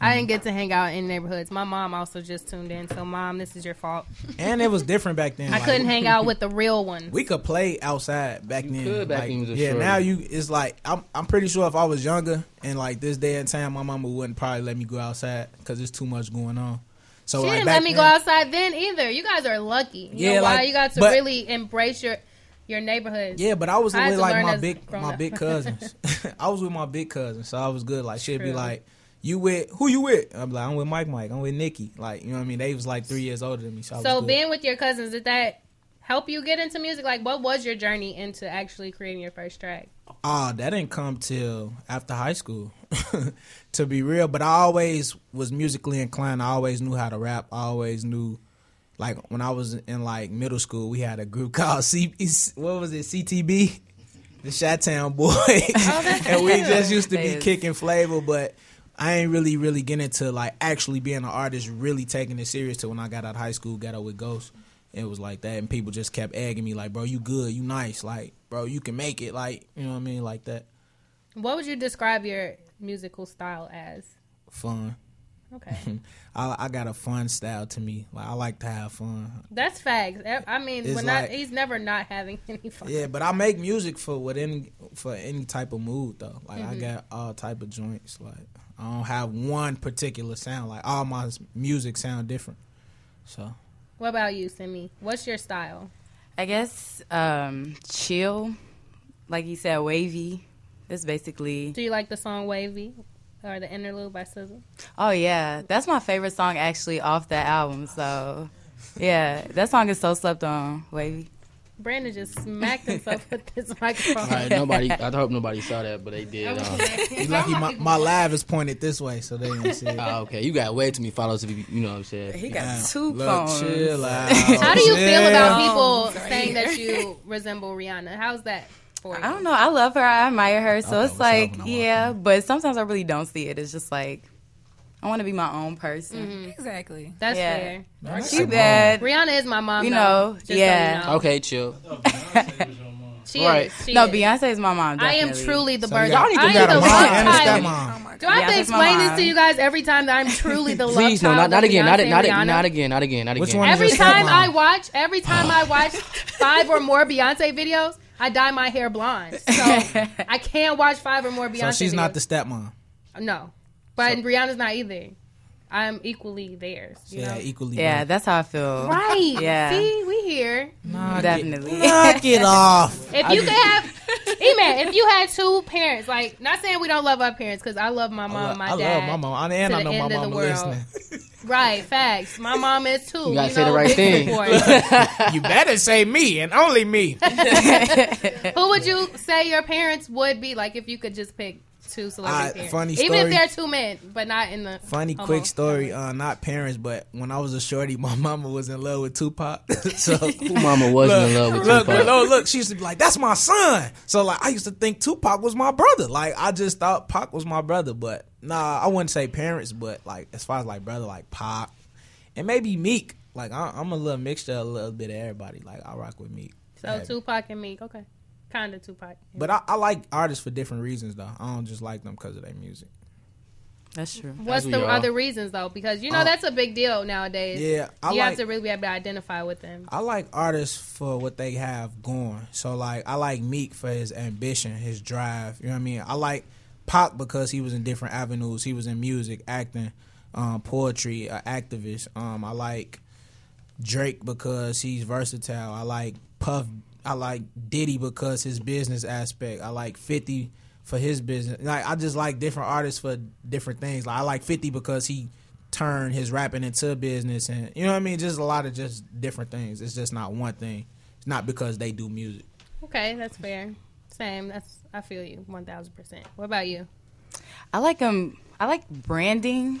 I didn't get to hang out in neighborhoods. My mom also just tuned in, so mom, this is your fault. And it was different back then. I like- couldn't hang out with the real ones. We could play outside back then. could back Like, when you was a yeah, shorty. now you it's like I'm I'm pretty sure if I was younger and like this day and time, my mama wouldn't probably let me go outside because there's too much going on. So she like didn't let me then- go outside then either. You guys are lucky. You Yeah, know why? like- you got to but- really embrace your your neighborhood. Yeah, but I was with like my big my up. big cousins. *laughs* *laughs* I was with my big cousins, so I was good. Like she'd be like, "You with who? You with?" I'm like, "I'm with Mike. Mike. I'm with Nikki." Like you know what I mean? They was like three years older than me, so I was So being with your cousins, did that help you get into music? Like, what was your journey into actually creating your first track? Ah, that didn't come till after high school, *laughs* to be real. But I always was musically inclined. I always knew how to rap. I always knew, like when I was in like middle school, we had a group *laughs* called C. What was it? CTB, the Shatown Boys, *laughs* and we just used to be kicking flavor. But I ain't really, really get into like actually being an artist, really taking it serious. Till when I got out of high school, got out with Ghost. It was like that, and people just kept egging me, like, "Bro, you good, you nice, like, bro, you can make it, like, you know what I mean, like that." What would you describe your musical style as? Fun. Okay. *laughs* I, I got a fun style to me. Like I like to have fun. That's facts. I mean, It's when like- not, he's never not having *laughs* any fun. Yeah, but I make music for what any for any type of mood though. Like I Mhm. got all type of joints. Like I don't have one particular sound. Like all my music sound different. So What about you, Simi? What's your style? I guess um, chill, like you said, wavy. It's basically. Do you like the song "Wavy" or the interlude by SZA? Oh yeah, that's my favorite song actually off that album. So, yeah, that song is so slept on. Wavy. Brandon just smacked himself with this microphone. All right, nobody. I hope nobody saw that, but they did. Um, you lucky my, my live is pointed this way, so they didn't see it. oh, okay, you got way too many followers. To be, you know what I'm saying? He got Damn. two Look, phones. chill out. How do you feel about people Sorry. saying that you resemble Rihanna? How's that for you? I don't know. I love her. I admire her. So Okay, it's like, up? No, yeah, but sometimes I really don't see it. It's just like, I want to be my own person. Mhm. Exactly. That's Yeah. fair. That's She your bad. Rihanna is my mom. You though, know, just so yeah. you know. Okay, chill. She Right. is. She No, is. Beyonce is my mom. I am truly the So bird. you got- I you am got a mom and a child. stepmom. Do I have to Beyonce's my explain this to you guys every time that I'm truly the love Please, no, child not, of not again, not, Beyonce not, and not, Rihanna? not again, not again, not Which again. one Every time? I watch, every time I *sighs* watch five or more Beyonce videos, I dye my hair blonde. So *laughs* I can't watch five or more Beyonce. So she's videos. not the stepmom. no, but Rihanna's not either. I'm equally theirs. You Yeah, know? equally. Yeah, bad. that's how I feel. Right. Yeah. See, we here. Knock Definitely. It, knock it off. If you could have, hey man, if you had two parents, like not saying we don't love our parents, because I love my mom, I, and my I dad. I love my mom, and to I the know my end of the world. listening. *laughs* Right, facts. My mom is too. You gotta say know, the right thing. *laughs* you better say me and only me. *laughs* Who would you say your parents would be like if you could just pick two celebrity Uh, parents? funny Even story. if they're two men, but not in the Funny homo- quick story. Uh, not parents, but when I was a shorty, *laughs* my mama was in love with Tupac. *laughs* so Who mama wasn't in love with look, Tupac? Look, look, she used to be like, "That's my son." So like, I used to think Tupac was my brother. Like, I just thought Pac was my brother, but nah, I wouldn't say parents, but like as far as like brother, like Pac, and maybe Meek. Like I, I'm a little mixture, a little bit of everybody. Like I rock with Meek. So Yeah. Tupac and Meek, okay, kind of Tupac. But I, I like artists for different reasons though. I don't just like them because of their music. That's true. What's who the other reasons though? Because you know Uh, that's a big deal nowadays. Yeah, I you like- have to really be able to identify with them. I like artists for what they have going. So like I like Meek for his ambition, his drive. You know what I mean? I like Pac because he was in different avenues. He was in music, acting, um, poetry, uh, activist. Um, I like Drake because he's versatile. I like Puff. I like Diddy because his business aspect. I like Fifty for his business. Like I just like different artists for different things. Like I like Fifty because he turned his rapping into a business, and you know what I mean. Just a lot of just different things. It's just not one thing. It's not because they do music. Okay, that's fair. Same. That's I feel you one thousand percent. What about you? I like um I like branding.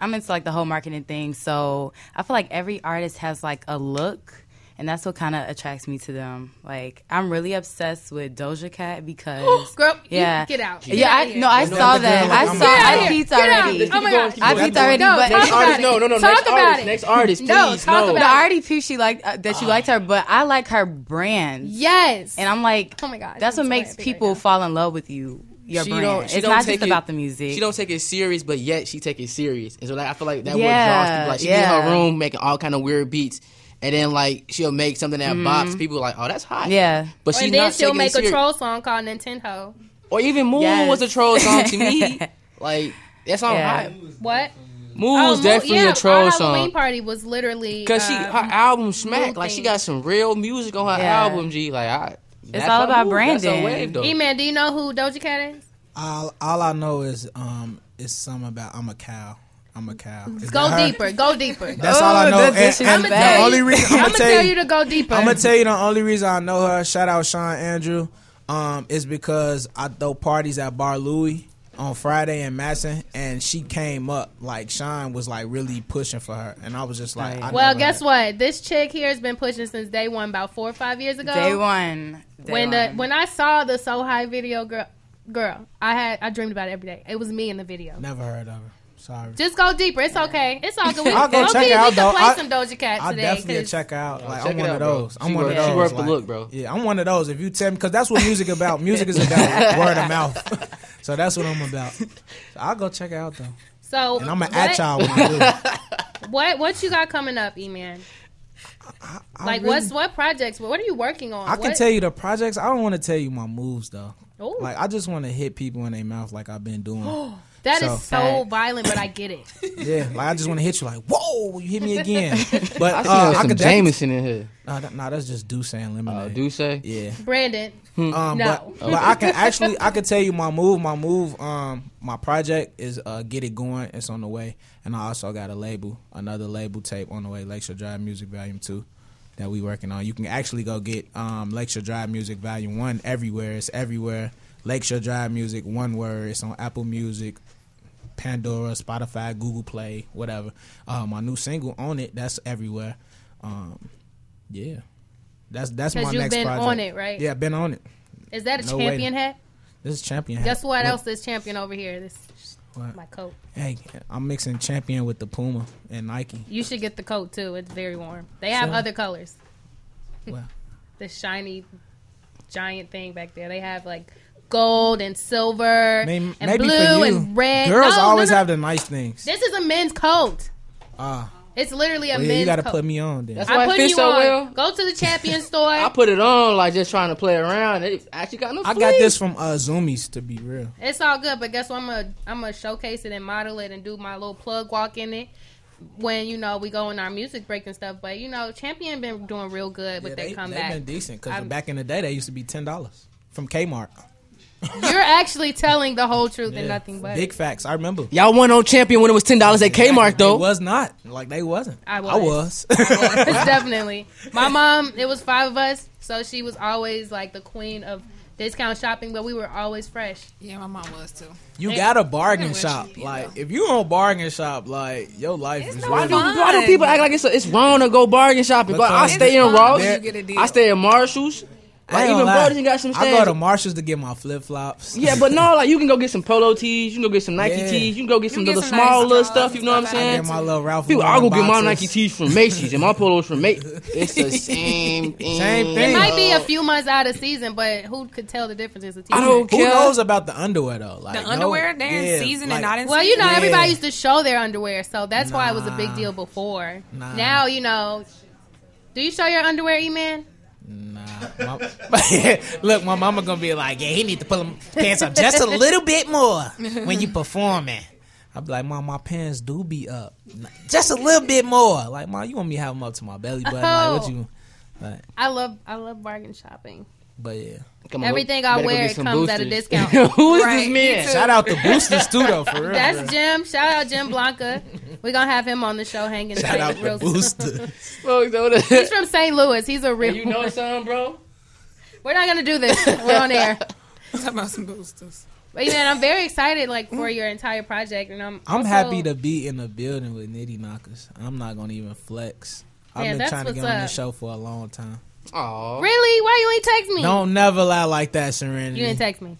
I'm into like the whole marketing thing. So I feel like every artist has like a look and that's what kind of attracts me to them. Like I'm really obsessed with Doja Cat because *gasps* Girl, you yeah, get out. Get yeah, out I, no, I You know saw what the that. girl- I I'm saw. out. I peeped out. already. Oh my God. I peeped already. No, but talk about it. no, no, no, Talk next about artist, it. next artist, No, please, talk no. No, about I it. already peeped she liked uh, that you liked her, but I like her brand. Yes. And I'm like, Oh my gosh, that's what makes people fall in love with you. Your she brand. don't. She it's don't not take just it, about the music. She don't take it serious, but yet she take it serious, and so like, I feel like that Yeah, what draws people. Like she be in her room making all kind of weird beats, and then like she'll make something that Mhm. box. People are like, oh, that's hot. Yeah. but she's and then not she'll make a serious. troll song called Nintendo. Or even Move Yes. was a troll song to me. *laughs* like that song Yeah. hot. What? Move Oh, was Mo- definitely yeah, a troll our Halloween party was literally Cause she uh, her album smacked. Like she got some real music on her Yeah. album. G like I. that's all about move. Branding. wave, though. E-Man, do you know who Doja Cat is? All, all I know is um, it's something about I'm a cow. I'm a cow. Is Go that her? deeper. Go deeper. That's all I know. And, and *laughs* I'ma the tell you- only reason I'ma I'm tell you to go deeper. I'm gonna tell you the only reason I know her. Shout out Sean Andrew. Um, is because I throw parties at Bar Louie on Friday in Madison, and she came up like Sean was like really pushing for her, and I was just like, I well, never- guess what? This chick here has been pushing since day one, about four or five years ago. Day one. Day when one. the when I saw the So High video, girl, girl, I had I dreamed about it every day. It was me in the video. never heard of her. Sorry. Just go deeper. It's okay. It's all good. *laughs* We, I'll go low check key, it out we though. can play I- some Doja Cat I'll today. definitely 'cause- check out. Like check I'm one out, of bro. those. I'm She one worth- of she those. worth the look, bro. Yeah, I'm one of those. If you tell me, because that's what music about. Music is about *laughs* word of mouth. *laughs* so that's what I'm about. So I'll go check it out though. So And I'm gonna what- at y'all when I do. What what you got coming up, E Man? I Like really- what's what projects? What are you working on? I can What- tell you the projects. I don't want to tell you my moves though. Ooh. Like I just want to hit people in their mouth like I've been doing. *gasps* *gasps* That is So- so violent, but I get it. *laughs* yeah, like I just want to hit you like, whoa, you hit me again. *laughs* But I uh, see I some could Jameson in here. Nah, that, nah, that's just Douce and lemonade. Do say? Yeah. Brandon. Um, No. but, but I can actually I can tell you my move. My move. Um, my project is uh get it going. It's on the way, and I also got a label, another label tape on the way. Lakeshore Drive Music Volume Two, that we working on. You can actually go get um Lakeshore Drive Music Volume One everywhere. It's everywhere. Lakeshore Drive Music, one word. It's on Apple Music, Pandora, Spotify, Google Play, whatever. Uh, my new single on it. That's everywhere. Um, yeah. That's that's my you've next been project. on it, right? Yeah, been on it. Is that a No champion waiting. hat? This is champion hat. Guess what, What- else is champion over here? This What? my coat. Hey, I'm mixing champion with the Puma and Nike. You should get the coat too. It's very warm. They have Sure. other colors. Well. *laughs* the shiny giant thing back there. They have like gold and silver Maybe, and maybe blue for you, and red. girls No, no, always no. have the nice things. This is a men's coat. Ah, It's literally a well, yeah, men's you got to coat. put me on then. That's I'm why it putting fits you so on. well. Go to the champion *laughs* store. I put it on like just trying to play around. It actually got no. I got this from uh, Zumiez to be real. It's all good, but guess what? I'm gonna I'm gonna showcase it and model it and do my little plug walk in it when you know we go in our music break and stuff. But you know, Champion been doing real good with Yeah, their they, comeback. They've been decent because back in the day they used to be ten dollars from Kmart. You're actually telling the whole truth and nothing but Big facts. I remember. Y'all won on champion when it was ten dollars at Kmart though. It was not like they wasn't. I was. I was. *laughs* It's definitely. My mom, it was five of us, so she was always like the queen of discount shopping, but we were always fresh. Yeah, my mom was too. You They- got to bargain Where she shop. be, Like if you don't bargain shop, like your life is Why do, why do people act like it's it's wrong to go bargain shopping? But I stay in Ross. fun. You get a. I stay in Marshalls. I Like even gonna lie. Burlington got some I go to Marshalls to get my flip flops. Yeah, but *laughs* no, like you can go get some polo tees, you can go get some Nike Yeah. tees, you can go get some get little some small nice little stuff. You know what I'm stuff like I saying? get my little Ralph. People, I'll go get my. Nike tees from Macy's and my polos from Macy's. *laughs* It's the same *laughs* thing. Same It might be a few months out of season, but who could tell the difference? Is a t-shirt. I don't Who knows about the underwear though? Like The no- underwear, they're in yeah, season like- and not in season. Well, you know, Yeah. everybody used to show their underwear, so that's why it was a big deal before. Nah. Now, you know, do you show your underwear, E-Man? Nah. My- *laughs* Look, my mama gonna be like, yeah, he need to pull them pants up just a little bit more when you performing. I'll be like, mom, my pants do be up, just a little bit more. Like, mom, you want me to have them up to my belly button? Like, what Oh. you? Like, I love I love bargain shopping. But yeah. Come Everything I wear get it some comes at a discount. *laughs* Who is Right, this man? Shout out the boosters too, though. For real. That's bro. Jim. Shout out Jim Blanca. We're gonna have him on the show hanging Shout tight out the real soon. boosters. *laughs* He's *laughs* from St. Louis. He's a real. you know something, bro? We're not gonna do this. We're on air. Talking about some boosters. But yeah, I'm very excited like for your entire project, and I'm. I'm also- happy to be in the building with Nitty Knockers. I'm not gonna even flex. I've Yeah, been trying to what's get on up. this show for a long time. Aw. Really? Why you ain't text me? Don't never lie like that, Serenity. You didn't text me.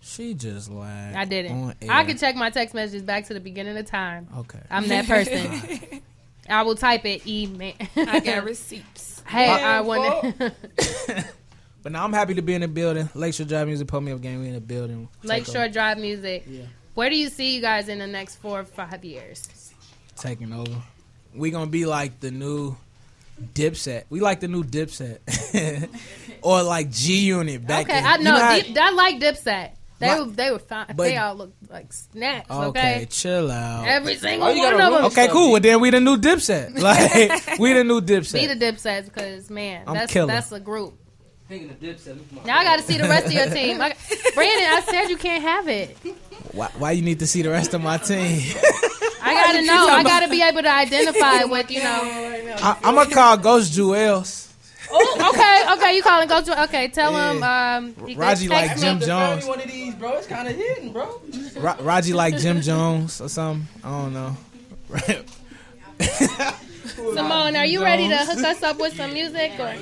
She just lied. I didn't. I can check my text messages back to the beginning of time. Okay. I'm that person. *laughs* I will type it email. I got receipts. Hey, Yeah, I want to. *laughs* But now I'm happy to be in the building. Lakeshore Drive Music put me up game. We in the building. Lakeshore Drive Music. Yeah. Where do you see you guys in the next four or five years? taking over. We gonna be like the new Dipset. We like the new Dipset, *laughs* or like G Unit back. okay, in, I you know. how- Deep, I like Dipset. They My- were they were fine. but- they all look like snacks. Okay, Okay. chill out. Every single Oh, you one gotta of them. Okay, cool. Well, then we the new Dipset. *laughs* Like we the new Be Dipset. the Dipsets because man, I'm that's killer. that's a group. Thinking of Dipset. look at my- Now I got to see the rest of your *laughs* team. I, Brandon, I said you can't have it. Why, why you need to see the rest of my team? I gotta know. I gotta be able to identify with you know. *laughs* I, I'm gonna call Ghost Jewels. Oh, okay, okay. You calling? Ghost? to. Okay, tell him. Um, you can Raji text like me. Jim Every Jones. one of these, bro, it's kind of hidden, bro. Ra- Raji like Jim Jones or something. I don't know. Simone, are you ready to hook us up with some music? Or?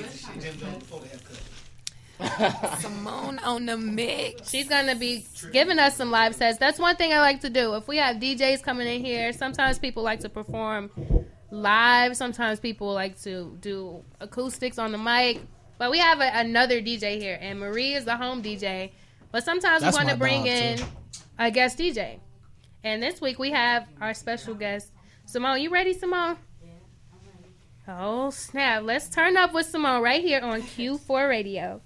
*laughs* Simone on the mix. She's gonna be giving us some live sets. That's one thing I like to do. If we have DJs coming in here, sometimes people like to perform live. Sometimes people like to do acoustics on the mic. But we have a, another DJ here, and Marie is the home DJ. But sometimes That's we want to bring in too. a guest DJ. And this week we have our special guest, Simone. You ready, Simone? Yeah. Oh snap! Let's turn up with Simone right here on Q4 Radio.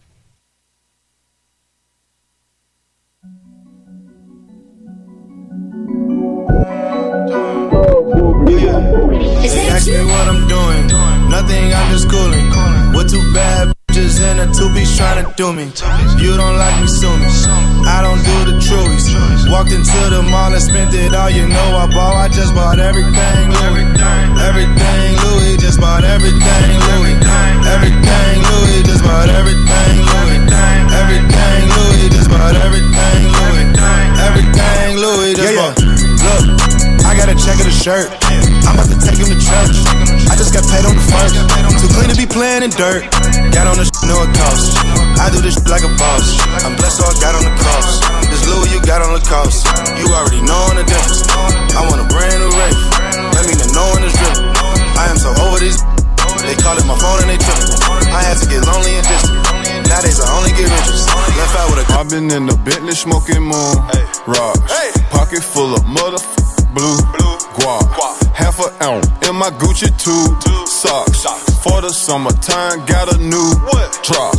They ask me what I'm doing. Nothing, I'm just cooling. With two bad bitches and a two piece trying to do me. You don't like me, sue me. I don't do the truies. Walked into the mall and spent it all. You know I bought. I just bought everything Louis. Everything Louis. Just bought everything Louis. Everything Louis. Just bought everything Louis. Everything Louis. Just bought everything Louis. Everything Louis. Just bought. Got a check of the shirt. I'm about to take him to church. I just got paid on the first. Too clean to be playing in dirt. Got on the sh- know it costs. I do this sh- like a boss. I'm blessed, so I got on the cross. This Louis you got on the cost. You already knowing the difference. I want a brand new Wraith. Let me know when it's driven. I am so over these. They call it my phone and they took. I had to get lonely and distant. Nowadays I only get riches. Left out with a. I've been in the Bentley smoking moon Hey. rocks. Pocket full of motherfucking blue blue. guap. Half an ounce in my Gucci tube socks. For the summertime, got a new drop.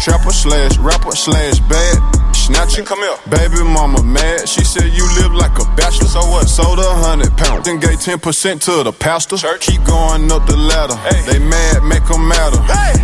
Trapper slash rapper slash bad snatcher. Come here, baby mama mad. She said you live like a bachelor. So what? Sold a hundred pounds. Then gave ten percent to the pastor. Keep going up the ladder. They mad, make make 'em matter.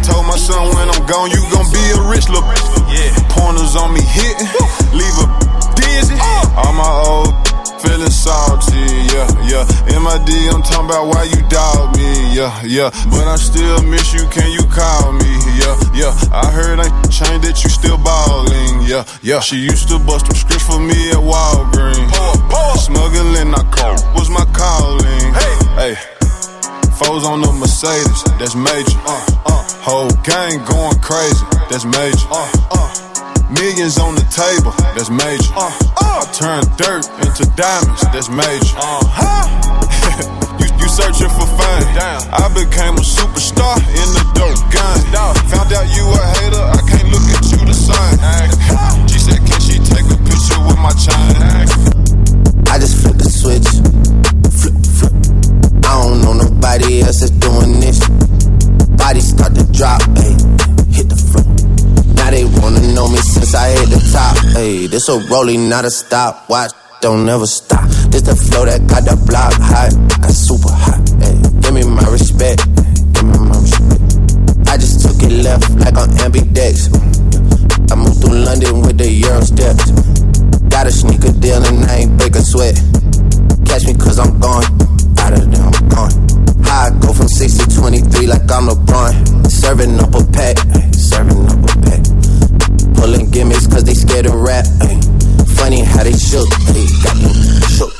Told my son when I'm gone, you gon' be a rich little. Yeah. Pointers on me hitting, leave a dizzy. Uh. All my old feeling salty, yeah, yeah. MID, I'm talking about why you doubt me, yeah, yeah. But I still miss you, can you call me, yeah, yeah. I heard I changed that you still ballin', yeah, yeah. She used to bust them scripts for me at Walgreens. Smuggling, I call, was my calling, hey. hey. Foes on the Mercedes, that's major. Uh, uh, whole gang going crazy, that's major. Uh, uh, millions on the table, that's major. Uh, uh, I turned dirt into diamonds, that's major. Uh, *laughs* you, you searching for fame? I became a superstar in the dope game. Found out you a hater, I can't look at you the same. *laughs* She said, Can she take a picture with my chain? I just flip the switch. Flip, flip. I don't know nobody else that's doing this. Body start to drop, ayy they wanna know me since I hit the top. Hey, this a rolling, not a stop. Watch, don't ever stop. This the flow that got the block hot, got super hot. Hey, give me my respect, give me my respect. I just took it left like on ambidex. I moved through London with the Euro steps. Got a sneaker deal and I ain't break a sweat. Catch me cause I'm gone, out of there I'm gone. LeBron, serving up a pack, serving up a pack. Pulling gimmicks cause they scared to rap. ay. Funny how they shook, ay, got me shook.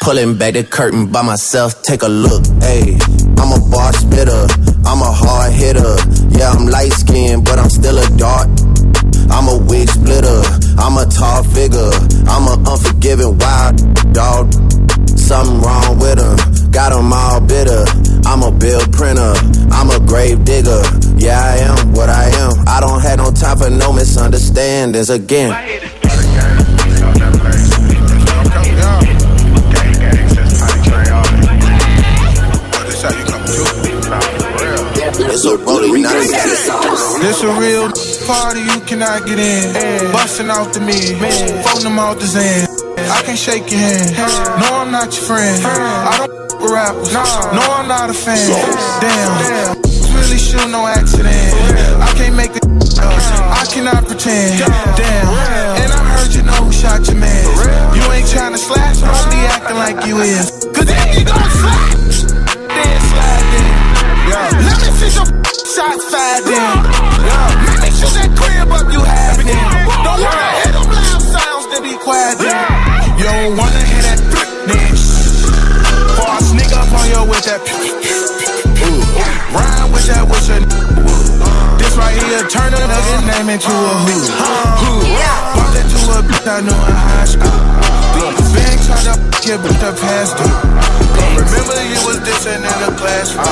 Pulling back the curtain by myself, take a look. Ayy, I'm a bar spitter, I'm a hard hitter. Yeah, I'm light skinned, but I'm still a dark. I'm a wig splitter, I'm a tall figure. I'm an unforgiving wild dog. Something wrong with him, got 'em all bitter. I'm a bill printer, I'm a grave digger. Yeah, I am what I am. I don't have no time for no misunderstandings again. It's a rolling, not a This a real party you cannot get in. Busting out the mid, phone them out the zen. I can shake your hand. No, I'm not your friend. I don't f- with rappers. No, I'm not a fan. Damn. Really sure no accident. I can't make it up. I cannot pretend. Damn. And I heard you know who shot your man. You ain't trying to slash, don't be acting like you is. Cause if you gon' slide, shots fired then. Let me shoot that crib up you have it then. Don't wanna hear them loud sounds, then be quiet then. You don't wanna hear that then. Before I sneak up on you with that. Ooh. Rhyme with that with your. This right here turn another name into a who. Who? Bumped into a bitch I knew in high school. Been trying to get the past. Remember you was dissing in the classroom.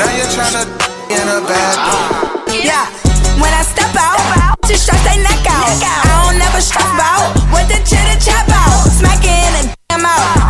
Now you're trying to in a bathroom. Yeah, when I step out, just shut they neck out. I don't never stress about what the chitter chat out. Smacking a damn out.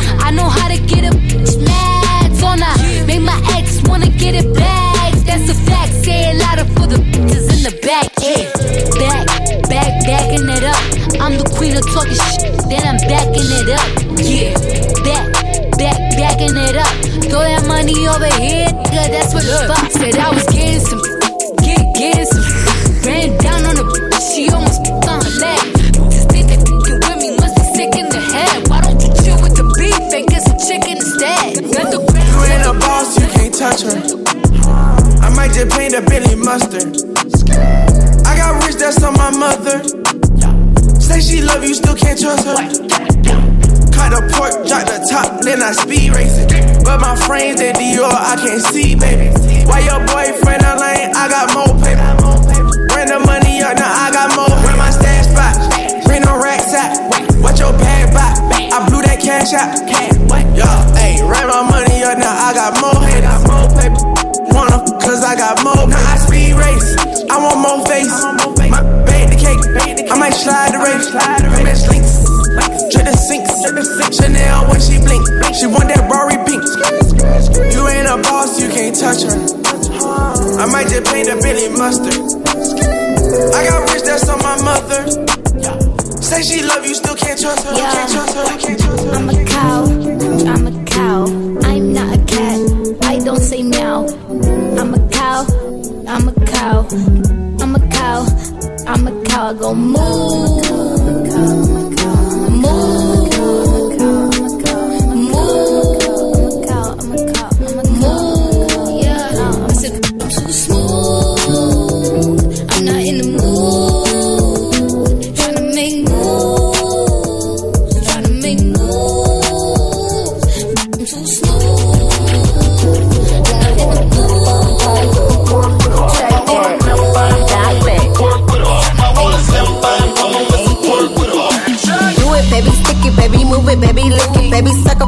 I'm the queen of talking shit, then I'm backing it up. Yeah. Back, back, backing it up. Throw that money over here, nigga. That's what the fuck said. I was getting some, get, getting some. Ran down on the, she almost on her leg. Just think that you with me must be sick in the head. Why don't you chill with the beef and get some chicken instead? Got the You ain't a boss, you can't touch her. I might just paint a Billy mustard. I got rich, that's on my mother. Say she love you, still can't trust her. Cut the pork, drop the top, then I speed race it. But my frames at Dior, I can't see, baby. Why your boyfriend a lane? I got more paper. Bring the money up, now I got more. Where my stash spot? Bring no racks out. What your bag buy? I blew that cash out. Yo, hey, write my money up, now I got more haters. More paper. Wanna, cause I got more. Now I speed race. I want more face. My. I might slide the race. Miss links. Trip the sinks. Chanel when she blink. She want that Rory pink. You ain't a boss, you can't touch her. I might just paint a Billy mustard. I got rich, that's on my mother. Say she love you, still can't trust her. Can't trust her. You can't trust her. I'm a cow. I'm a cow. I'm not a cat. I don't say meow. I'm a cow. I'm a cow. I'm a cow. I'm a cow. I go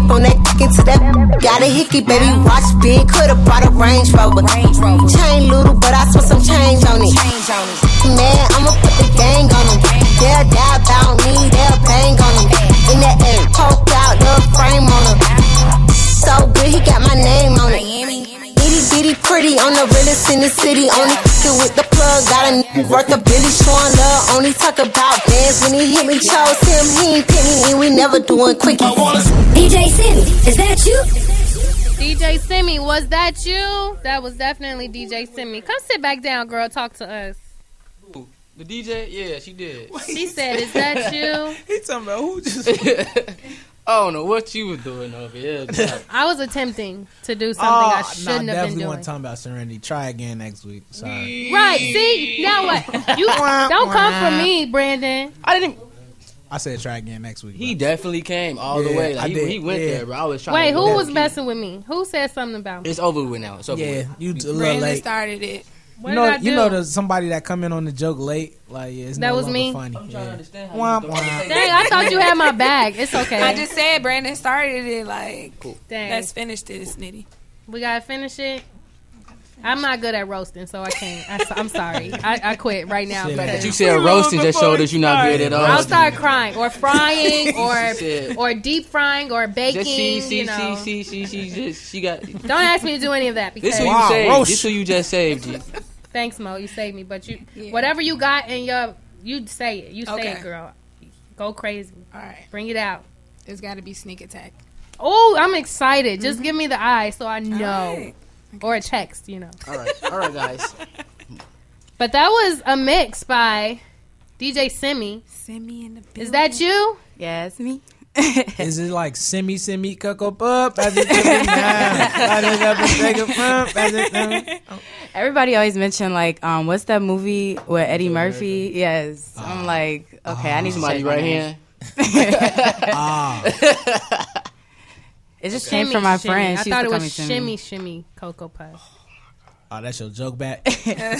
up on that dick into that. Got a hickey, baby, watch big. Coulda bought a Range Rover. Chain little, but I spent some change on it. Man, I'ma put the gang on them. They'll die about me, they'll bang on them. In that air, poke out, the frame on them. So good, he got my name bitty pretty on the realest in the city. Only f***ing with the plug, got a n- worth a Billy showing love. Only talk about bands when he hit me, chose him. He ain't pick me, and we never doing quickie. DJ Cindy, is that you? DJ Simi, was that you? That was definitely DJ Simi. Come sit back down, girl. Talk to us. The DJ, yeah, she did. She said, "Is that you?" *laughs* He talking about who just. *laughs* I don't know what you were doing over here. *laughs* I was attempting to do something Oh, I shouldn't nah, have been doing. definitely want to talk about Serenity. Try again next week. Sorry. Right? See now what? You *laughs* don't come for me, Brandon. I didn't. I said try again next week. He definitely came all the way. Like, I he, did, he went yeah. there, bro. I was trying. Wait, to who was messing with me? Who said something about me? It's over with now. It's over Yeah, with. you a little Brandon late. started it. What you know, did I you know, there's somebody that come in on the joke late. Like, yeah, it's That no was me? Funny. I'm trying yeah. To understand Womp, womp. Dang, I thought you had my bag. It's *laughs* okay. I just said Brandon started it. Like, Dang. let's finish this, Nitty. We gotta finish it. I'm not good at roasting, so I can't. I, am sorry. I, I quit right now. Say But you said roasting just showed us you're not good at all. I'll start crying or frying *laughs* or or deep frying or baking. Just see, see, you know. see, see, see, she just she got. Don't ask me to do any of that because This who you Wow, saved. roast. This who you just saved. G. thanks, Mo. You saved me, but you Yeah. whatever you got in your you say it. You say Okay. it, girl. Go crazy. All right, Bring it out. it's got to be sneak attack. Oh, I'm excited. Just mm-hmm. give me the eye so I know. Right. Or a text, you know. All right, all right, guys. *laughs* But that was a mix by DJ Simi. Send me in the Is that you? Yes, me. *laughs* Is it like semi semi cuckoo up? As it could be now. As it up and take a pump, as *laughs* it come. Everybody always mention like, um, what's that movie with Eddie Murphy? Yes, I'm like, okay, I need to Somebody check right here. Ah, It just came from my shimmy. friend. I She thought it used to call was me Shimmy. shimmy shimmy cocoa puff. oh, that's your joke back. *laughs*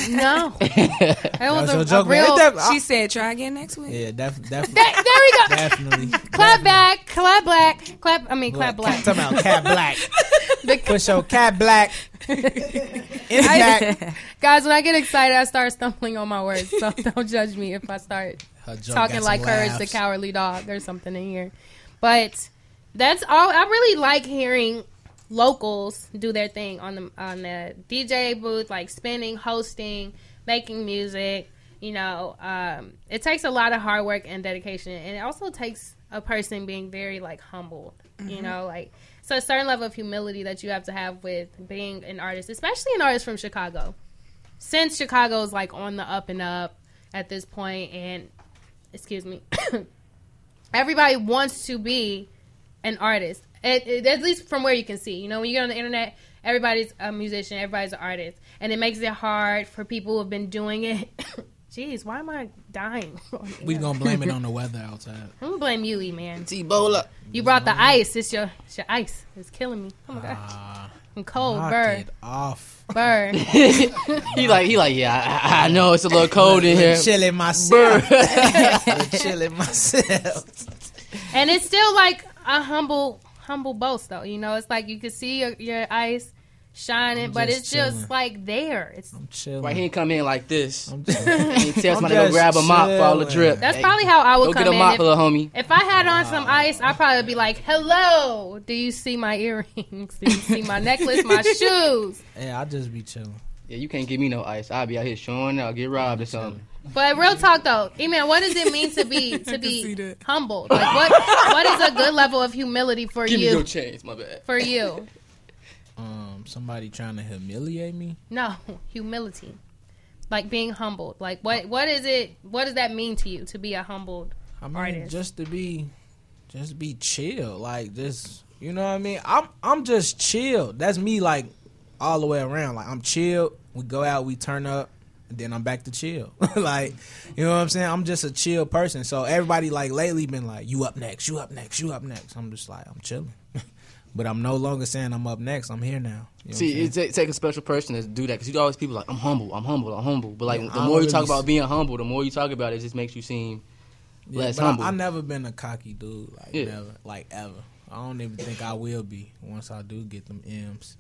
No, *laughs* that was was a, your a joke, man. real. Ain't that- She oh. said, "Try again next week." Yeah, def- def- *laughs* There, there we go. definitely. Clap back, clap black, clap. I mean, clap black. Talking about cat black. The- Put your cat black in the back. Guys, when I get excited, I start stumbling on my words. So don't judge me if I start talking got like some Courage the. Cowardly Dog or something in here. But that's all. I really like hearing locals do their thing on the on the DJ booth, like spinning, hosting, making music. You know, um, it takes a lot of hard work and dedication, and it also takes a person being very like humbled. You know, like so a certain level of humility that you have to have with being an artist, especially an artist from Chicago. Since Chicago is like on the up and up at this point, and excuse me, *coughs* everybody wants to be an artist. It, it- at least from where you can see. You know, when you get on the internet, everybody's a musician, everybody's an artist, and it makes it hard for people who have been doing it. *coughs* Jeez, why am I dying? *laughs* Oh, we gonna blame it on the *laughs* weather outside. I'm gonna blame you, E man. Ebola. You brought the ice. It's your, it's your ice. It's killing me. Oh my god, ah, I'm cold. Knock Bird. it off. Bird. *laughs* he like he like yeah. I, I know it's a little cold in here. Chilling myself. Chilling myself. and it's still like a humble, humble boast, though. You know, it's like you can see your, your ice shining, I'm but just it's just like there. It's Chilling. Why he ain't come in like this? I'm *laughs* he tell somebody I'm to go grab a mop for all the drip. That's Hey, probably how I would Go come get a in. mop, if, little homie. if I had on some ice, I'd probably be like, "Hello, do you see my earrings? Do you see my necklace, my *laughs* shoes?" Yeah, I just be chilling. Yeah, you can't give me no ice. I'll be out here showing. I'll get robbed or something. But real talk though, man, what does it mean to be *laughs* to be humbled? Like what what is a good level of humility for Give me you? your chains, my bad. For you, Um, somebody trying to humiliate me. no humility, like being humbled. Like what what is it? What does that mean to you to be a humbled I mean, artist? just to be, just be chill. Like just, you know what I mean. I'm, I'm just chill. That's me. Like all the way around. Like I'm chill. We go out. We turn up. Then I'm back to chill. *laughs* like, you know what I'm saying? I'm just a chill person. So everybody like lately been like, you up next, you up next, you up next. I'm just like, I'm chilling. *laughs* but I'm no longer saying I'm up next. I'm here now. You know See, it take, take a special person to do that because you always people like I'm humble, I'm humble, I'm humble. But like Yeah, the more you talk about being humble, the more you talk about it, it just makes you seem Yeah, less humble. I, have never been a cocky dude. Like Yeah. never, like ever. I don't even think I will be once I do get them M's.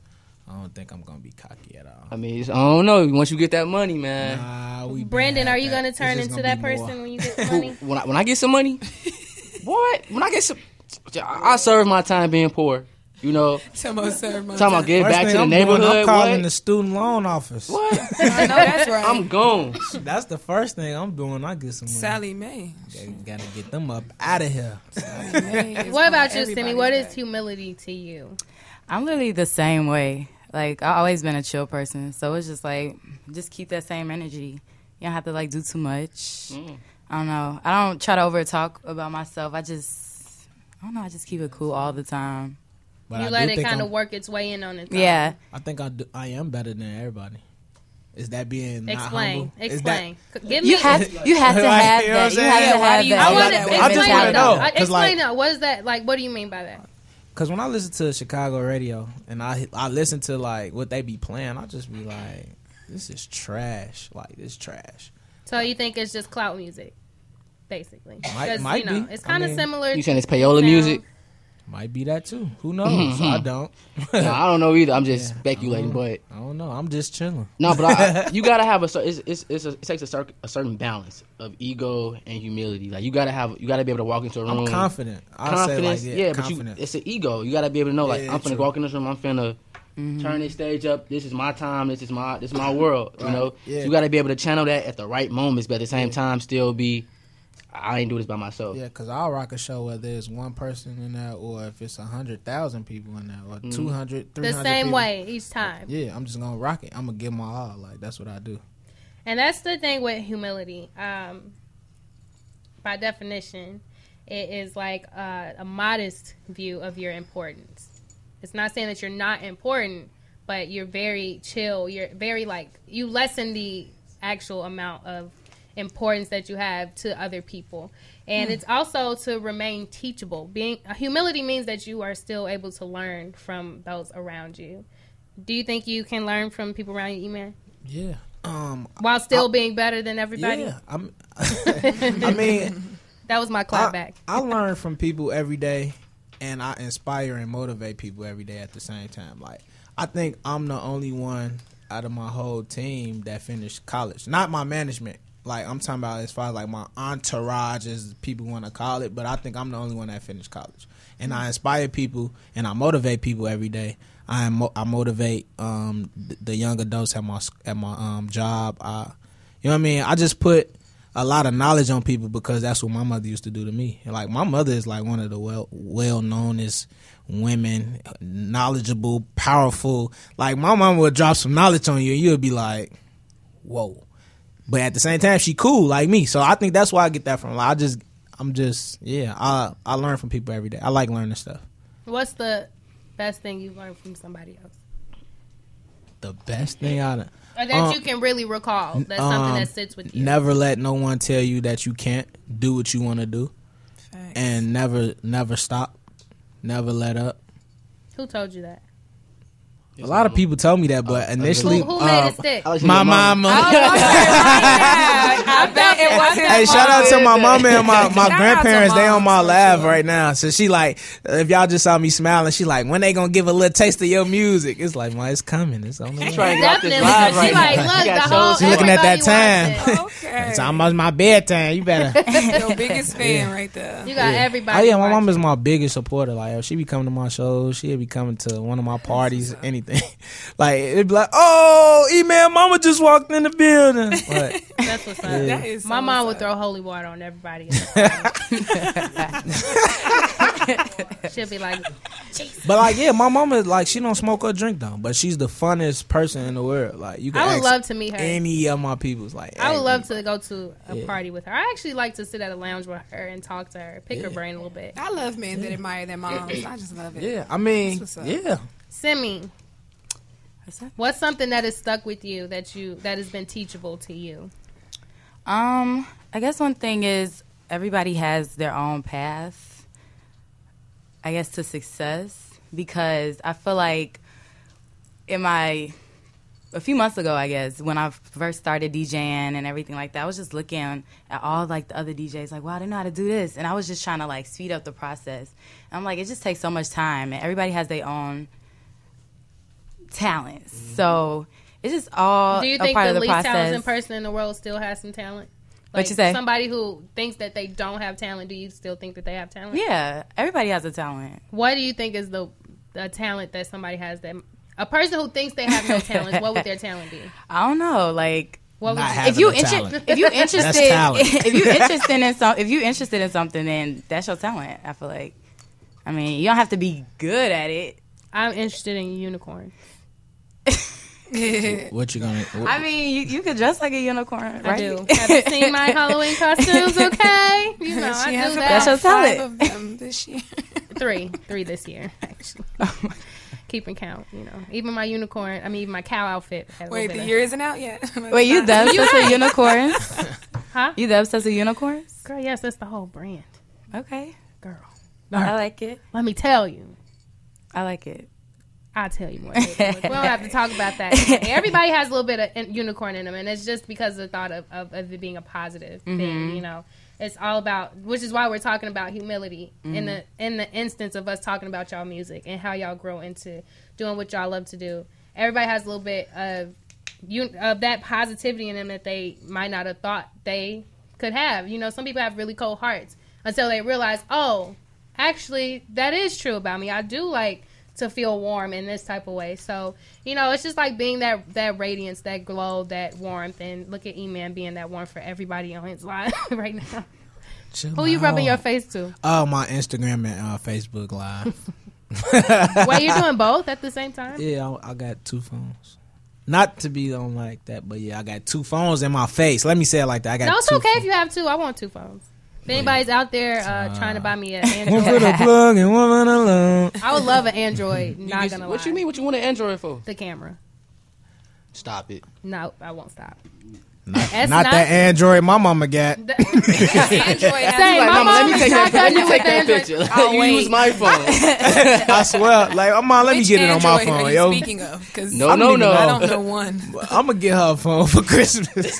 I don't think I'm gonna be cocky at all. I mean, it's, I don't know. Once you get that money, man. Nah, we Brandon, are you that. gonna It's turn into gonna that be more. person when you get *laughs* the money? *laughs* when I when I get some money, *laughs* what? When I get some, I serve my time being poor. You know, Talking about serve my Talking about time. give First back to the I'm doing, neighborhood. I'm calling what? the student loan office. What? I know that's right. I'm gone. That's the first thing I'm doing. I get some money. Sallie Mae. Got to get them up out of here. What about you, Simi? What is humility to you? I'm literally the same way. Like I've always been a chill person, so it's just like just keep that same energy. You don't have to like do too much. Mm. I don't know. I don't try to over talk about myself. I just I don't know. I just keep it cool all the time. But you I let it kind of work its way in on its Yeah. I think I do, I am better than everybody. Is that being Explain. humble? Explain. that- C- Give You me. have *laughs* you have to have you know what I'm that. You have to have that. I want to just explain wanna know, though. Explain like- that. What is that like? What do you mean by that? Cause when I listen to Chicago radio and I I listen to like what they be playing, I just be like, this is trash. Like this trash. So you think it's just clout music, basically? Might- might you know, be. It's kind of mean- similar. You saying it's payola sound. music? Might be that too. Who *laughs* knows? I don't. No, I don't know either. I'm just speculating, but I don't know. I'm just chilling. no, but I, I, you gotta have a it's, it's, it's a, it takes a, cer- a certain balance of ego and humility. Like you gotta have you gotta be able to walk into a room. I'm confident. I'll say like, yeah, but you, it's an ego. You gotta be able to know like Yeah, I'm finna true. walk in this room. I'm finna mm-hmm. turn this stage up. This is my time. This is my this is my world. You know, Yeah. so you gotta be able to channel that at the right moments, but at the same time still be. I ain't do this by myself. Yeah, because I'll rock a show whether it's one person in there or if it's a hundred thousand people in there or Mhm. two hundred, three the same people. way each time. Yeah, I'm just gonna rock it. I'm gonna give my all. Like that's what I do. And that's the thing with humility. Um, by definition, it is like a, a modest view of your importance. It's not saying that you're not important, but you're very chill. You're very like you lessen the actual amount of importance that you have to other people. And Hmm. it's also to remain teachable. Being humility means that you are still able to learn from those around you. Do you think you can learn from people around you, man? Yeah. Um. While still I- being better than everybody? Yeah. I'm. *laughs* I mean, That was my clap I, back. I learn from people every day, and I inspire and motivate people every day at the same time. Like I think I'm the only one out of my whole team that finished college. Not my management. Like I'm talking about as far as like my entourage, as people want to call it. But I think I'm the only one that finished college, and I inspire people and I motivate people every day. I I motivate um, th- the young adults at my at my um, job. I, you know what I mean? I just put a lot of knowledge on people because that's what my mother used to do to me. Like my mother is like one of the well well knownest women, knowledgeable, powerful. Like my mom would drop some knowledge on you, and you'd be like, "Whoa!" But at the same time, she cool like me. So I think that's why I get that from. Like, I just, I'm just, yeah. I I learn from people every day. I like learning stuff. What's the best thing you've learned from somebody else? The best thing I done. Or that Um, you can really recall. That's something um, that sits with you. Never let no one tell you that you can't do what you want to do, and never never stop, never let up. Who told you that? A lot of people tell me that, but initially, Who- who made uh, it stick? My mama. *laughs* *laughs* I bet it wasn't. Hey, shout out to my mama and my, my Shout grandparents. They on my moms, for live right now. So she like, if y'all just saw me smiling, she like, when they gonna give a little taste of your music? It's like, well, it's coming. It's on the way. trying to get off this Definitely, she right like, now. look, the whole. She looking at that everybody time. watching. *laughs* It's almost my bedtime. You better. *laughs* Your *laughs* biggest fan right there. You got oh, everybody. Oh yeah, my watching. mom is my biggest supporter. Like, she be coming to my shows. She'll be coming to one of my parties, anything. like, it'd be like, oh, E-Man, mama just walked in the building. But, That's what's up. Yeah. That is My so mom would throw holy water on everybody. *laughs* *laughs* She'll be like, Jesus. but like, yeah, my mama is like she don't smoke or drink though, but she's the funnest person in the world. Like, you can I would ask love to meet her. any of my people's like. I would hey, love to go to a Yeah. party with her. I actually like to sit at a lounge with her and talk to her, pick her brain a little bit. I love men that admire their moms. I just love it. Yeah, I mean, That's what's up. yeah. Simi, what's something that has stuck with you that you that has been teachable to you? Um, I guess one thing is everybody has their own path. I guess to success because I feel like in my a few months ago, I guess, when I first started DJing and everything like that. I was just looking at all like the other DJs, like, wow, they know how to do this, and I was just trying to like speed up the process. And I'm like, it just takes so much time, and everybody has their own talents, so it's just all Do you a think part the of the least process. talented person in the world still has some talent? What you say? Somebody who thinks that they don't have talent. Do you still think that they have talent? Yeah, everybody has a talent. What do you think is the the talent that somebody has that a person who thinks they have no talent? what would their talent be? *laughs* I don't know, like. What would Not you- if you inter- if you interested *laughs* if you interested in some if you interested in something then that's your talent. I feel like. I mean, you don't have to be good at it. I'm interested in unicorns. *laughs* What you gonna? *laughs* What, I mean, you, you could dress like a unicorn, right? I do. Have you seen my *laughs* Halloween costumes? Okay, you know I She do has that. That's your five talent. of them this year. *laughs* three, three this year actually. Oh Keeping count, you know. Even my unicorn, I mean, even my cow outfit. Wait, the bit year isn't out yet. Wait, you the obsessed with unicorns? Huh? You the obsessed with unicorns? Girl, yes, that's the whole brand. Okay, Girl, I like it. let me tell you. I like it. I'll tell you more. *laughs* we don't have to talk about that. Everybody has a little bit of unicorn in them, and it's just because of the thought of, of, of it being a positive thing. Mhm. You know, it's all about, which is why we're talking about humility in the in the instance of us talking about y'all music and how y'all grow into doing what y'all love to do. Everybody has a little bit of you of that positivity in them that they might not have thought they could have. You know, some people have really cold hearts until they realize, oh, actually, that is true about me. I do like to feel warm in this type of way. So, you know, it's just like being that that radiance, that glow, that warmth, and look at E-Man being that warmth for everybody on his live *laughs* right now. Chill Who you rubbing your face to? Oh, my Instagram and uh, Facebook Live. *laughs* Wait, you're doing *laughs* both at the same time? Yeah, I, I got two phones. Not to be on like that, but yeah, I got two phones in my face. Let me say it like that. I got No, it's okay if you have two. I want two phones. If anybody's out there uh, trying to buy me an One for the Android, plug and one for the loan. I would love an Android. Not gonna lie. what lie. you mean? What you want an Android for? The camera. Stop it. No, I won't stop. Not, That's not that Android my mama got. *laughs* Android. *laughs* Say, my mama, let me take that. Let me take that picture. Oh, you wait. use my *laughs* phone. I swear, like I'm on. Let me Which get it on my phone, are you yo. speaking of? 'Cause No, I don't no, even no. I don't know one. I'm gonna get her a phone for Christmas.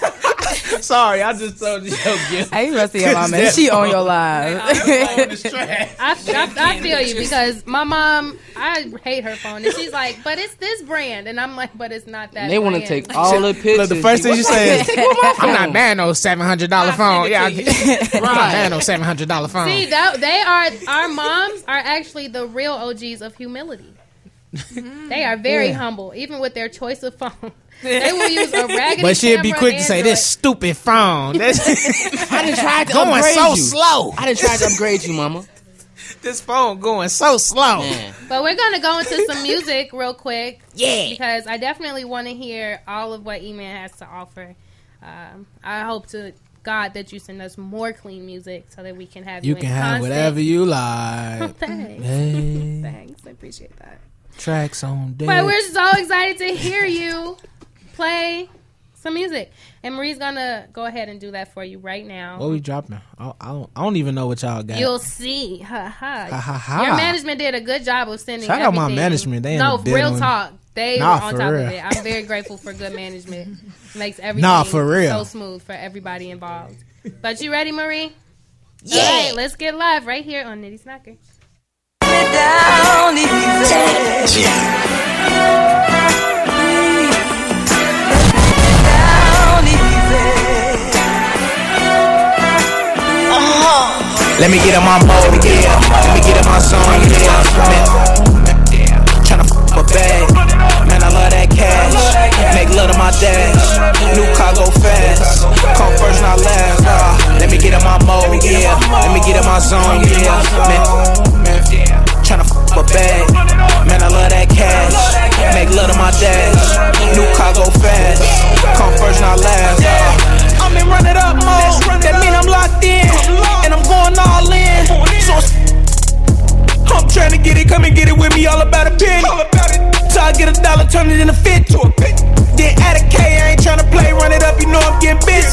Sorry, I just told you your gift. I you must see your mom and she on your live. I, I, I feel you because my mom, I hate her phone, and she's like, "But it's this brand," and I'm like, "But it's not that." They want to take all the pictures. Look, the first thing you say is, Take my "I'm not phone. buying no seven hundred dollar phone." Yeah, I get- I'm not buying no seven hundred dollar phone. See, that, they are our moms are actually the real OGs of humility. Mm. They are very Yeah. humble, even with their choice of phone. *laughs* They will use a raggedy. But she'd be camera quick to say this stupid phone. This, *laughs* I didn't try to going upgrade so you. slow. I didn't try to upgrade you, mama. This phone going so slow. Man. But we're gonna go into some music real quick. Yeah. Because I definitely want to hear all of what E-Man has to offer. Um, I hope to God that you send us more clean music so that we can have you. You can have constant- whatever you *laughs* like. Thanks. Hey. Thanks. I appreciate that. Tracks on deck. But we're so excited to hear you play some music. And Marie's gonna go ahead and do that for you right now. What we dropping? I, I don't. I don't even know what y'all got. You'll see. Ha ha. Ha, ha, ha. Your management did a good job of sending. Shout out my management. They no, real talk. They Nah, were on top real. of it. I'm very grateful for good management. *laughs* Makes everything Nah, for real. so smooth for everybody involved. *laughs* But you ready, Marie? Yeah. All right, let's get live right here on Nitty's Knocker. down uh-huh. easy. Down easy. Let me get in my mode, yeah. Let me get in my zone, yeah. Tryna f a bag, man, I love that cash. Make love to my dash. New car go fast. Come first, not last. Uh, let me get in my mode, yeah. Let me get in my zone, yeah. Man, man, tryna f a bag, man, I love that cash. Make love to my dash. New car go fast. Come first, not last. Uh, I'm in run it up mode. That mean I'm locked in, and I'm going all in. So I'm trying to get it, come and get it with me, all about a penny. So I get a dollar, turn it into fit to a pit. Then add a K, I ain't tryna play, run it up, you know I'm getting busy.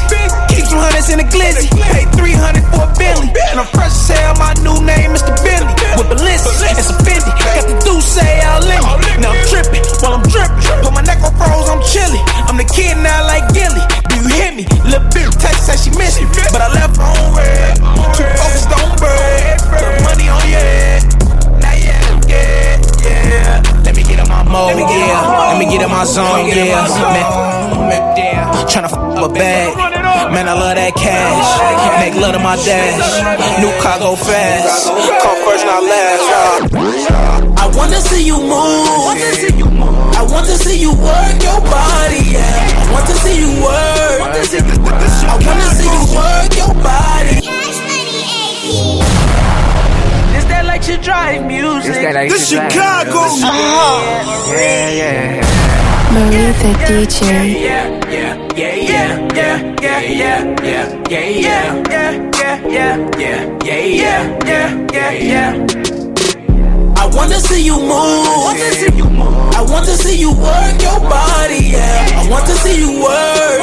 Keep 200s in the glizzy, pay 300 for a Bentley. And I'm fresh as hell, my new name Mr. Bentley. With Balenci, it's a Fendi, got the Deuce all in me. Now I'm tripping, while I'm dripping, put my neck on froze, I'm chilly. I'm the kid now like Gilly, do you hear me? Lil' bitch text said she missed me, but I left on red. Too focused on bird. mode, yeah. Let me get in my zone, yeah. Man, f up a bag. Man, I love that cash. Make love to my dash. New car go fast. Come first, not last. I wanna see you move. I want to see you work your body, yeah. I want to see you work. I wanna see you work your body. Eh? Is like you drive music? Is that like This you drive Chicago. music? Uh-huh. Yeah, yeah. Marie the DJ. yeah, yeah, yeah, yeah, yeah, yeah, yeah, yeah, yeah, yeah, yeah, yeah, yeah, yeah, yeah, yeah. I wanna see you move. I want to see you work your body, yeah. I want to see you work.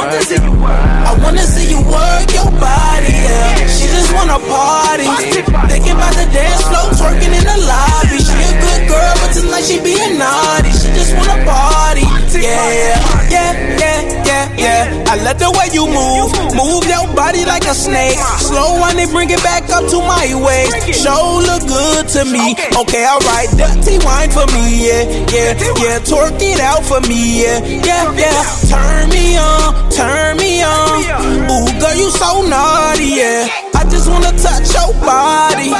I wanna see you work your body, yeah. She just wanna party. Thinking about the dance floor, twerking in the lobby. She a good girl, but tonight she being naughty. She just wanna party, yeah, yeah, yeah, yeah, yeah. I love the way you move, move your body like a snake. Slow on it, bring it back up to my waist. Show look good to me. Okay, alright, dirty wine for me, yeah, yeah, yeah. Twerk it out for me, yeah, yeah, yeah. Turn me on, turn me on. Ooh, girl, you so naughty, yeah. I just wanna touch your body.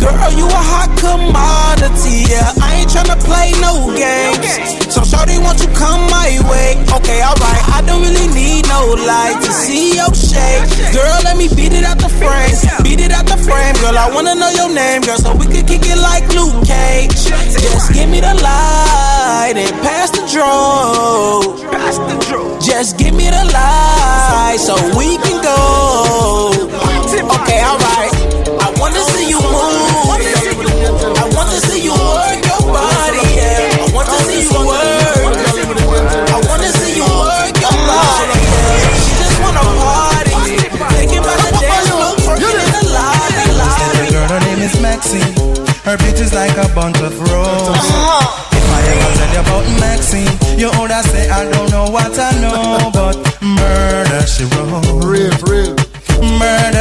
Girl, you a hot commodity, yeah. I ain't tryna play no games. So, shorty, won't you come my way? Okay, alright. I don't really need no light to see your shape. Girl, let me beat it out the frame. Beat it out the frame, girl. I wanna know your name, girl, so we can kick it like Luke Cage. Just give me the light and pass the draw. Just give me the light so we can go. Okay, alright. I wanna see you move. I want to see you work your body, yeah. I want to see you work. I wanna see you work your body, yeah. She just wanna party. Thinking about the dance floor, twerking in the lobby, lobby. Girl, her name is Maxine. Her beauty's like a bunch of roses. Uh-huh. If I ever tell you about Maxine, you older say I don't know what I know, but murder she wrote. Real, real.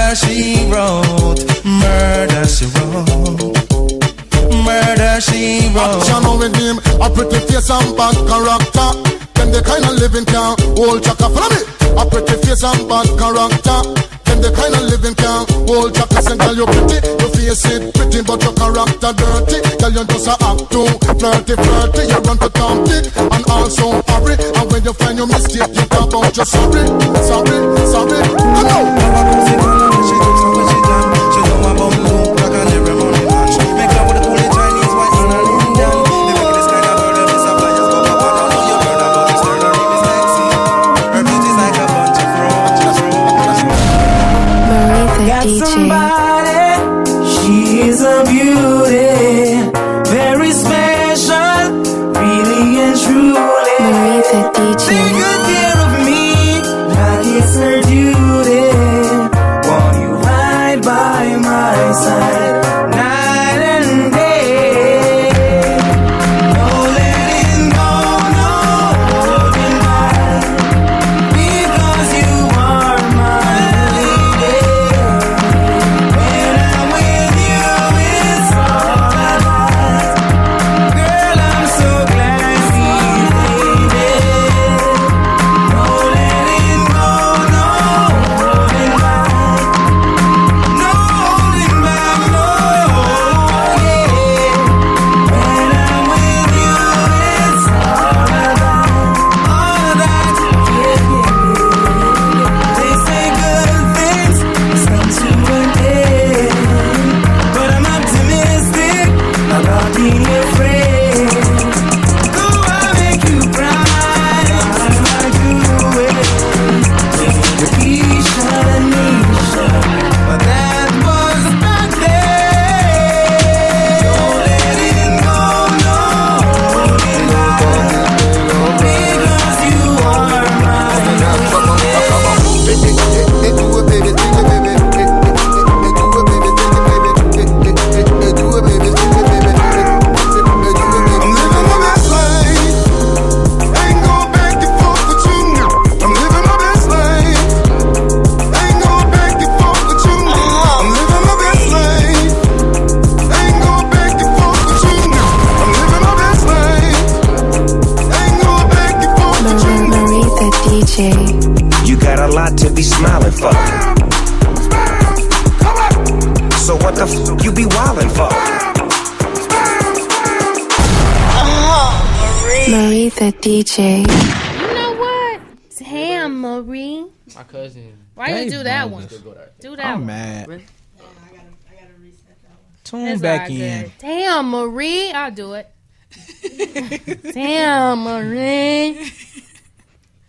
Murder she wrote. Murder she wrote. Murder she wrote. Action with him, a pretty face and bad character. Them the kind of living can hold chaka. Follow me. A pretty face and bad character. Them the kind of living can hold chaka. Say, girl, you pretty, your face it pretty, but your character dirty. Girl, you just a act too flirty, flirty. You run to Tom Dick and also hurry. And when you find your mistake, you talk about your sorry, sorry, sorry. I know. Marie the Got DJ. somebody, she's a beauty, very special, really and truly. Marie the DJ. The DJ. You know what? Damn, Marie. My cousin. Why you do that one? Do that I'm one. mad. Tune It's back all in. good. Damn, Marie. I'll do it. *laughs* Damn, Marie.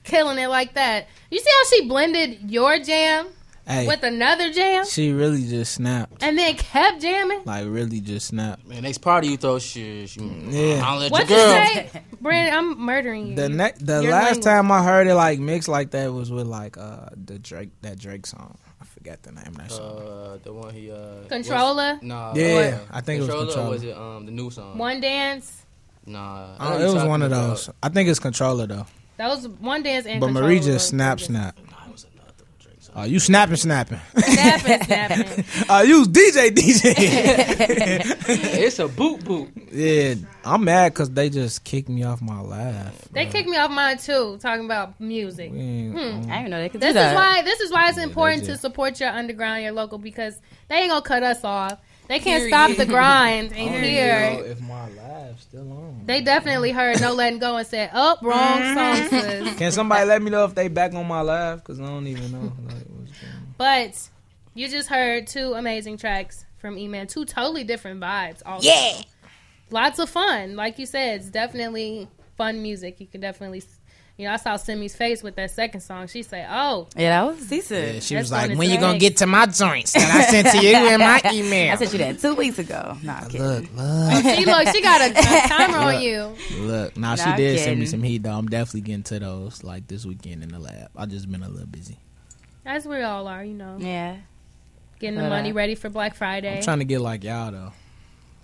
Killing it like that. You see how she blended your jam Hey. with another jam She really just snapped. and then kept jamming? Like really just snapped. Man, next party you throw shit. You, Yeah. I'll let What your you girl. say? Brandon, I'm murdering you. The ne- the Your last language. time I heard it like mixed like that was with like uh the Drake that Drake song. I forgot the name of that song. Uh, the one he uh. Controlla? was- Nah. Yeah, uh, I think it was Controlla. Controlla. Or was it um the new song? One dance. Nah. Uh, it was one of about- those. I think it's controller though. That was one dance and But. Marie just snap snap. Oh, you snapping snapping. Snapping, *laughs* snapping. Uh, you DJ DJ. *laughs* it's a boot boot. Yeah, I'm mad because they just kicked me off my live. They kicked me off mine too, talking about music. ain't- Hmm. I didn't know they could This do is why this is why it's important to just- support your underground, your local, because they ain't gonna cut us off. They can't Period. stop the grind I and don't here. know if my live's still on. They definitely heard no letting go and said, "Oh, wrong mm-hmm. song, sis." Can somebody let me know if they back on my live? Because I don't even know. Like, what's. But you just heard two amazing tracks from E-Man, two totally different vibes. Also. Yeah. lots of fun. Like you said, it's definitely fun music. You can definitely, you know, I saw Simi's face with that second song. She said, "Oh, Yeah, that was decent. Yeah, she That's was like, "When to you gonna get to my joints that I sent to you *laughs* in my email?" I sent you that two weeks ago. Nah, I'm kidding. Look, Oh, *laughs* look, see, look, she got a, a timer on you." look. Now she Nah, I'm did send me some heat though. I'm definitely getting to those like this weekend in the lab. I just been a little busy. As we all are, you know, Yeah. getting the money uh, ready for Black Friday. I'm trying to get like y'all though.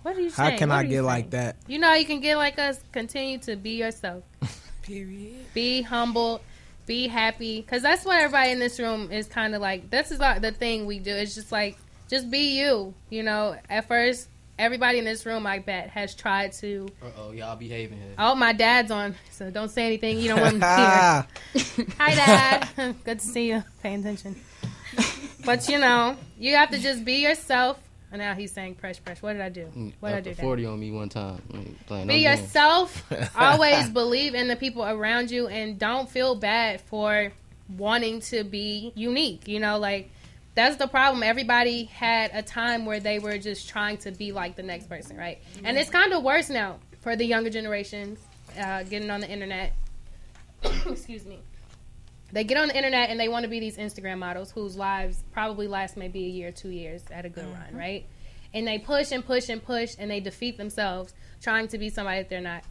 what are you How saying? can What I are you get like that? You know, how you can get like us. Continue to be yourself. *laughs* Period. be humble, be happy, because that's what everybody in this room is kind of like. This is like the thing we do. It's just like, just be you. You know, at first, everybody in this room, I bet, has tried to. Uh oh, y'all behaving here. Oh, my dad's on, so don't say anything. You don't want him to hear. *laughs* Hi, Dad. *laughs* Good to see you. Pay attention. But you know, you have to just be yourself. And now he's saying, "Press, press." What did I do? What did I After do? Dad? forty on me one time. I ain't playing no Be yourself. *laughs* Always believe in the people around you and don't feel bad for wanting to be unique. You know, like that's the problem. Everybody had a time where they were just trying to be like the next person, right? And it's kind of worse now for the younger generations uh, getting on the internet. *coughs* Excuse me. They get on the internet and they want to be these Instagram models whose lives probably last maybe a year, two years at a good run, right? And they push and push and push and they defeat themselves trying to be somebody that they're not.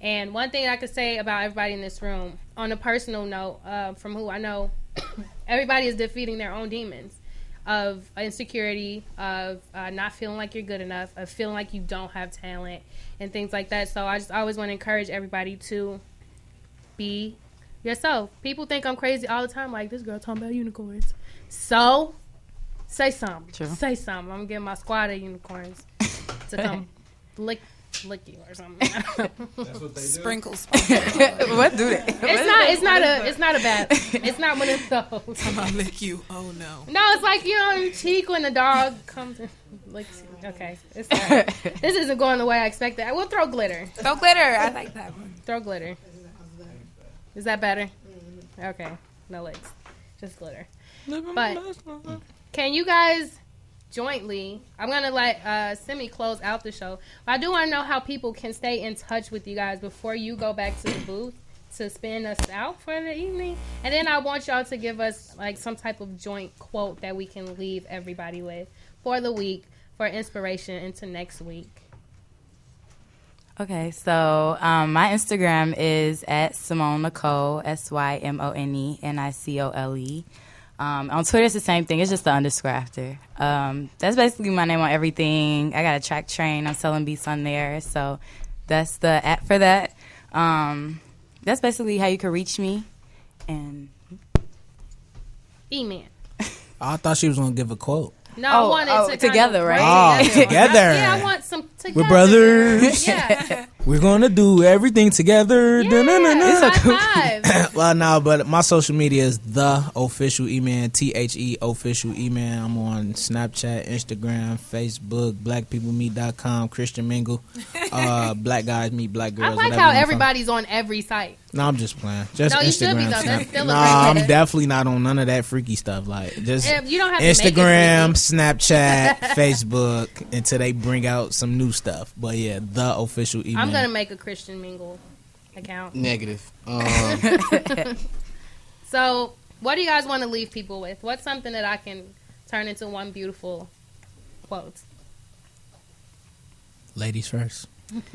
And one thing I could say about everybody in this room, on a personal note, uh, from who I know, *coughs* everybody is defeating their own demons of insecurity, of uh, not feeling like you're good enough, of feeling like you don't have talent, and things like that. So I just always want to encourage everybody to be yourself. People think I'm crazy all the time. Like this girl talking about unicorns. So say something. True. Say something. I'm gonna get my squad of unicorns *laughs* to come lick lick you or something. That's what they *laughs* do. Sprinkles. *laughs* what do they? It's not. It's not a. It's not a bad. It's not one of those. I'm gonna lick you. Oh no. No, it's like you know on cheek when the dog comes and licks you. Okay, it's not, this isn't going the way I expected. I will throw glitter. Throw glitter. I like that one. Throw glitter. Is that better? Okay, no legs, just glitter. But can you guys jointly? I'm gonna let uh, Simi close out the show. But I do want to know how people can stay in touch with you guys before you go back to the booth to spin us out for the evening. And then I want y'all to give us like some type of joint quote that we can leave everybody with for the week for inspiration into next week. Okay, so um, my Instagram is at Simone Nicole, S Y M O N E N I C O L E. Um, on Twitter, it's the same thing. It's just the underscore after. Um, that's basically my name on everything. I got a Traktrain. I'm selling beats on there. So that's the app for that. Um, that's basically how you can reach me. And E-man. I thought she was gonna give a quote. No, I Oh, wanted oh, to together, kind of right? Oh, together. Yeah, I want some together. We're brothers. *laughs* Yeah. *laughs* We're gonna do everything together. Da-na-na-na. *laughs* five. *coughs* well, no, but my social media is the official E-Man, T H E official E-Man. I'm on Snapchat, Instagram, Facebook, blackpeoplemeet.com, Christian Mingle, uh, Black Guys Meet Black Girls. I like how everybody's on every site. No, I'm just playing. Just No, you Instagram. should be, though. Snap- nah, I'm definitely not on none of that freaky stuff. Like just you don't have to make it Instagram, Snapchat, Facebook until they bring out some new stuff. But yeah, the official E-Man. I'm gonna make a Christian Mingle account. Negative. Um, *laughs* So, what do you guys want to leave people with? What's something that I can turn into one beautiful quote? Ladies first. *laughs*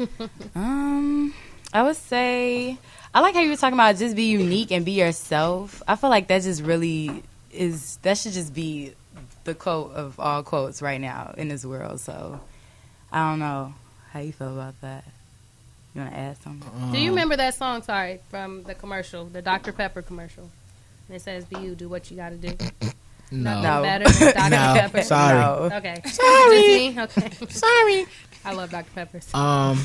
Um, I would say I like how you were talking about just be unique and be yourself. I feel like that just really is that should just be the quote of all quotes right now in this world. So I don't know how you feel about that. You want to add something? Do you remember that song? Sorry, from the commercial, the Dr Pepper commercial. And it says, "Be you, do what you got to do." No. No. better than Dr *laughs* No, Pepper. sorry. No. Okay. *laughs* Sorry. Just me? Okay. *laughs* Sorry. I love Dr Pepper. Um,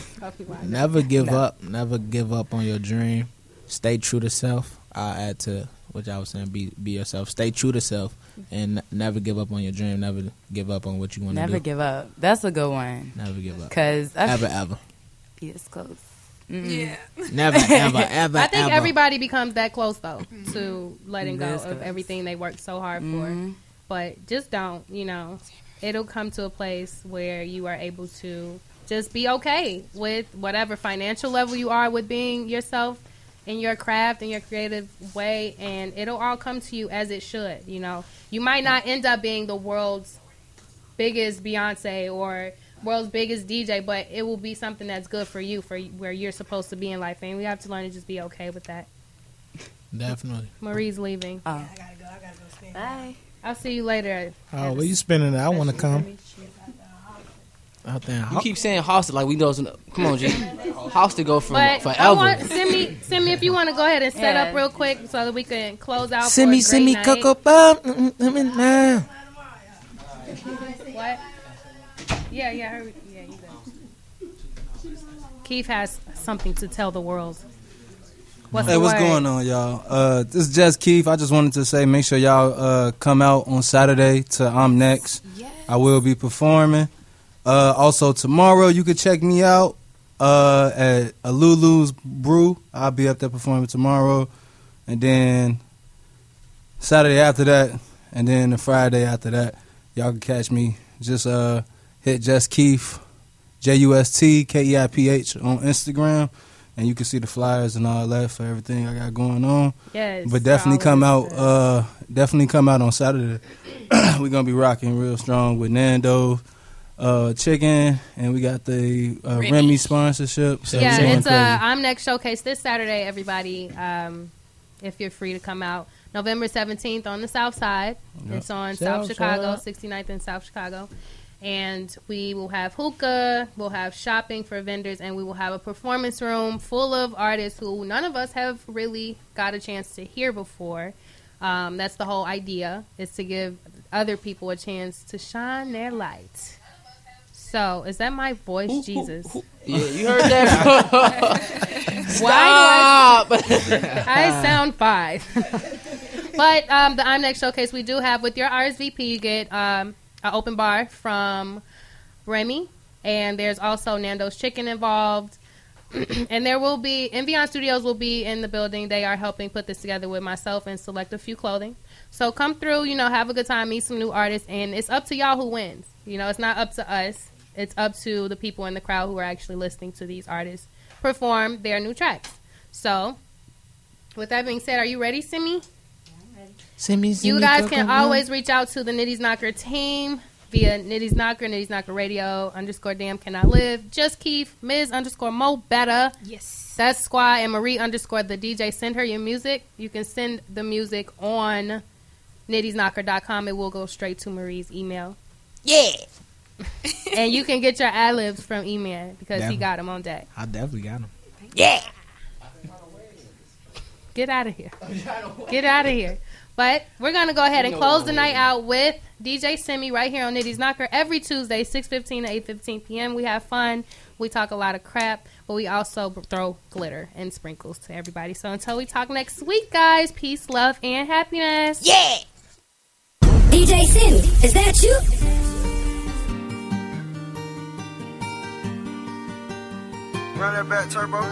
never give No. up. Never give up on your dream. Stay true to self. I'll add to what y'all was saying. Be be yourself. Stay true to self, and never give up on your dream. Never give up on what you want to do. Never give up. That's a good one. Never give up. Cause I- ever ever. Yes, close. Yeah. *laughs* Never, ever, *laughs* ever, I think ever. everybody becomes that close though to letting go This of goes. everything they worked so hard Mhm. for. But just don't, you know, it'll come to a place where you are able to just be okay with whatever financial level you are with being yourself in your craft and your creative way and it'll all come to you as it should, you know. You might not end up being the world's biggest Beyonce or world's biggest DJ, but it will be something that's good for you for where you're supposed to be in life, and we have to learn to just be okay with that. Definitely. Marie's leaving. Oh. I gotta go. I gotta go stand. Bye. I'll see you later. Oh, where you spending it? I want to come. Out there. you keep saying hostel like we know. Come on, G. Hostel go from But I forever. want send me send me if you want to go ahead and set Yeah. up real quick so that we can close out. Send for me, a send great me, night. Coco Pop. Mm, mm, mm, now. What? Yeah, yeah, I heard- yeah. You good. Keith has something to tell the world. What's hey, the what's word? going on, y'all? Uh, this is just Keith. I just wanted to say, make sure y'all uh, come out on Saturday to I'm Next. I will be performing. Uh, also tomorrow, you could check me out uh, at Lulu's Brew. I'll be up there performing tomorrow, and then Saturday after that, and then the Friday after that, y'all can catch me. Just uh, hit Just Keith, J U S T K E I P H on Instagram, and you can see the flyers and all that for everything I got going on. Yes, but definitely come out. Uh, definitely come out on Saturday. *clears throat* We're gonna be rocking real strong with Nando. Uh, chicken, and we got the uh, Remy. Remy. sponsorship. So yeah, we're it's crazy. uh, I'm next showcase this Saturday. Everybody, um, if you're free to come out, November 17th on the South Side. Yep. It's on South South Chicago, Side. 69th and South Chicago, and we will have hookah, we'll have shopping for vendors, and we will have a performance room full of artists who none of us have really got a chance to hear before. Um, that's the whole idea is to give other people a chance to shine their light. So, is that my voice, Jesus? *laughs* Yeah, you heard that? *laughs* Why do I, *laughs* I sound five. but um, the I'm Next showcase we do have with your RSVP, you get um, an open bar from Remy, and there's also Nando's Chicken involved. *clears throat* and there will be Envion Studios will be in the building. They are helping put this together with myself and select a few clothing. So come through, you know, have a good time, meet some new artists, and it's up to y'all who wins. You know, it's not up to us. It's up to the people in the crowd who are actually listening to these artists perform their new tracks. So, with that being said, are you ready, Simi? Send me, send You guys Coco can Pop. always reach out to the Nitty's Knocker team via Nitty's Knocker, Nitty's Knocker Radio, underscore damn cannot live. Just Keith, Ms. underscore Mo Better. Yes. That's Squad and Marie underscore the DJ. Send her your music. You can send the music on nittysknocker.com. It will go straight to Marie's email. Yeah. *laughs* and you can get your ad libs from E-Man because he got them on deck. I definitely got them. Yeah. Get out of here. Get out of here. But we're gonna go ahead and close the night out with DJ Simi right here on Nitty's Knocker every Tuesday, six fifteen to eight fifteen p.m. We have fun. We talk a lot of crap. but we also throw glitter and sprinkles to everybody. So until we talk next week, guys, peace, love, and happiness. Yeah. DJ Sin, is that you? Run that back, turbo.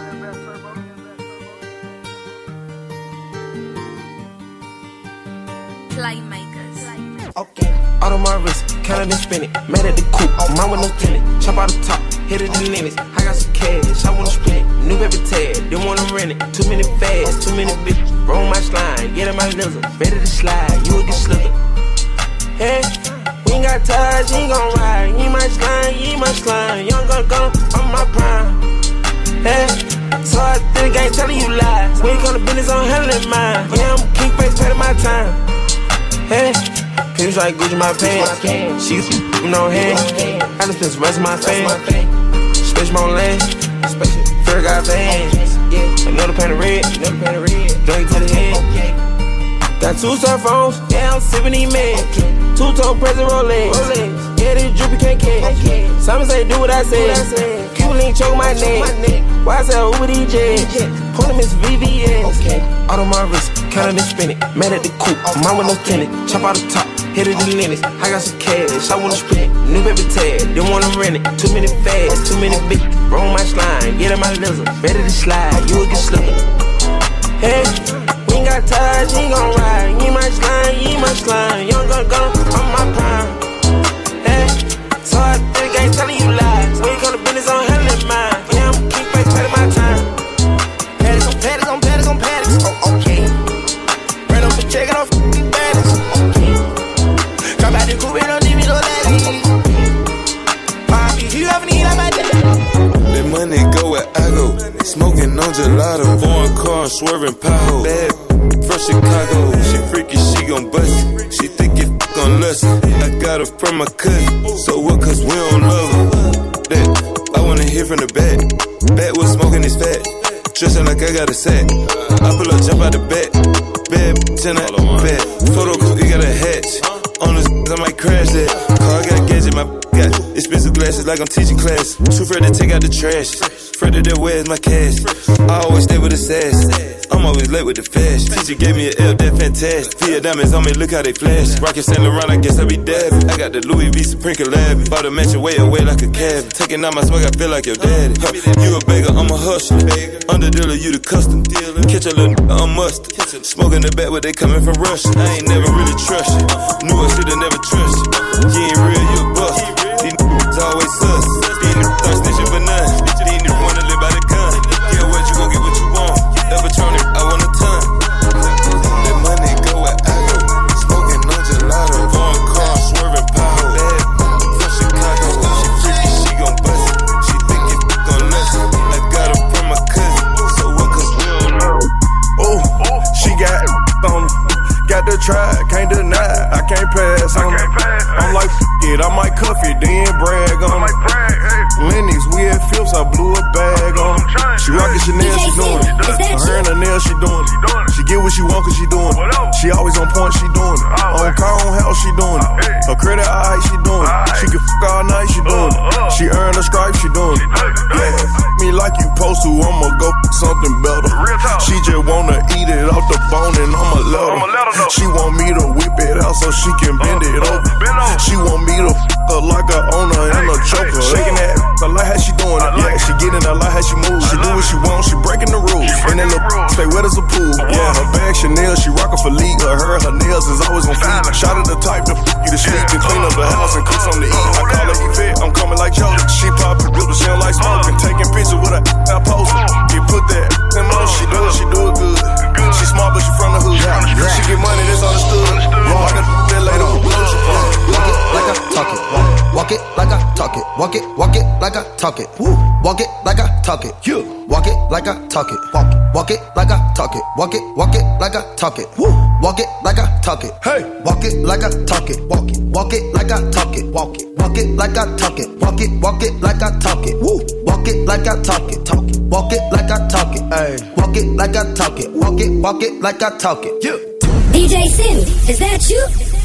Playmakers. Okay. Out on my wrist, counted and spin it. Mad at the coupe, mine with no tenant. Chop out the top, hit it in limits. I got some cash, I wanna spend it. New paper tag, didn't wanna rent it. Too many fads, too many bitches. Roll my slime, get in my lizard. Ready to slide, you will get slipping. Hey, we ain't got ties, he ain't gon' ride. He my slime, he my slime. Young gun gun, I'm my prime. Hey, so I think I ain't telling you lies. When you come to business, I'm handling mine. Yeah, I'm king face, paying my time. Hey, Pins like Gucci my pants. She with no hand. I just spent the rest of my fame. Space my lane. Fair got bands. Another pan of red. Drink to the head. Got two cell phones. Yeah, I'm sipping these meds. Two tone present Rolex. Yeah, this drippy can't catch. Simon say do what I say. Cuban link choke my neck. Why I say Uber DJ? Pull him his VVS. Out on my wrist, counting and spin it. Mad at the coupe, mine with no tenant. Chop out the top, hit it in limits. I got some cash, I wanna spend it. New paper tag, didn't wanna rent it. Too many fads, too many bitches. Roll my slime, get in my lizard. Ready to slide, you will get slipping. Hey, we ain't got ties, ain't gon' ride. You my slime, you my slime. Young gun gun, I'm my prime. Hey, so I think I ain't telling you lies. When you come to business, I'm on gelato. Foreign car swerving pothole. Bad from Chicago. She freaky, she gon' bust. She think it gon' lust it. I got her from my cousin. So what, cause we don't love her. That, I wanna hear from the back. Back was smoking his fat. Dressing like I got a sack. I pull up, jump out the back. Bad bitch in that bed. Photo cookie got a hatch. On this, I might crash that. Car got a gadget, my got expensive glasses like I'm teaching class. Too afraid to take out the trash. Where's my cash. I always stay with the sass. I'm always late with the fast. Teacher gave me an L, that fantastic. Via diamonds on me, look how they flash. Rockin' Saint Laurent, I guess I be dabbing. I got the Louis V Supreme collab. Bought a mansion way away like a cab. Taking out my swag, I feel like your daddy. Huh, You a beggar, I'm a hustler. Under dealer, you the custom dealer. Catch a little, I'm mustard. Smoking the back, where they coming from Russia. I ain't never really trust you. Knew I should've never trust you. You ain't real, you a bust. These always sus. Pass on it. I'm like, f- it, I might cuff it, then brag on it. Lenox, we at Phillips, I blew a bag on it. She rockin' Chanel, she doing it. Her and her nails, she doing it. She get what she want, cause she doing it. She always on point, she doing it. On car, on house, she doing it. Her credit alright, she doing it. She can fuck all night, she doing it. She earn a stripe, she doing it. Yeah, f- me like you supposed to, I'ma go f- something better. She just wanna eat it off the bone and I'ma let her. She want me to whip it out so she can bend it over. She want me to fuck her like a owner and a choker. Shaking that, I like how she doing it. Yeah, she getting, I like how she move. She do what she want, she breaking the rules. And then the stay wet as a pool. Yeah, her bag Chanel, she rockin' for league. Her, her, her nails is always on fleek. Shot of the type to f you to sleep and clean up the house and cook something to eat. I call her Yvette, I'm coming like Joe. She pop it, but she don't like smoking. Taking pictures with her, I post it. You put that in motion, she do it, she do it good. She smart, but she from the hood. She get money, that's understood. Like a that later. Walk it like I talk it. Walk it like I talk it. Walk it, walk it like I talk it. Walk it like I talk it. You. Walk it like I talk it. Walk it. Walk it like I talk it. Walk it, walk it like I talk it. Woo. Walk it like I talk it. Hey. Walk it like I talk it. Walk it. Walk it like I talk it. Walk it. Walk it like I talk it. Walk it. Walk it like I talk it. Woo. Walk it like I talk it. Talk it. Walk it like I talk it. Hey. Walk it like I talk it. Walk it. Walk it like I talk it. You. DJ Sin, is that you?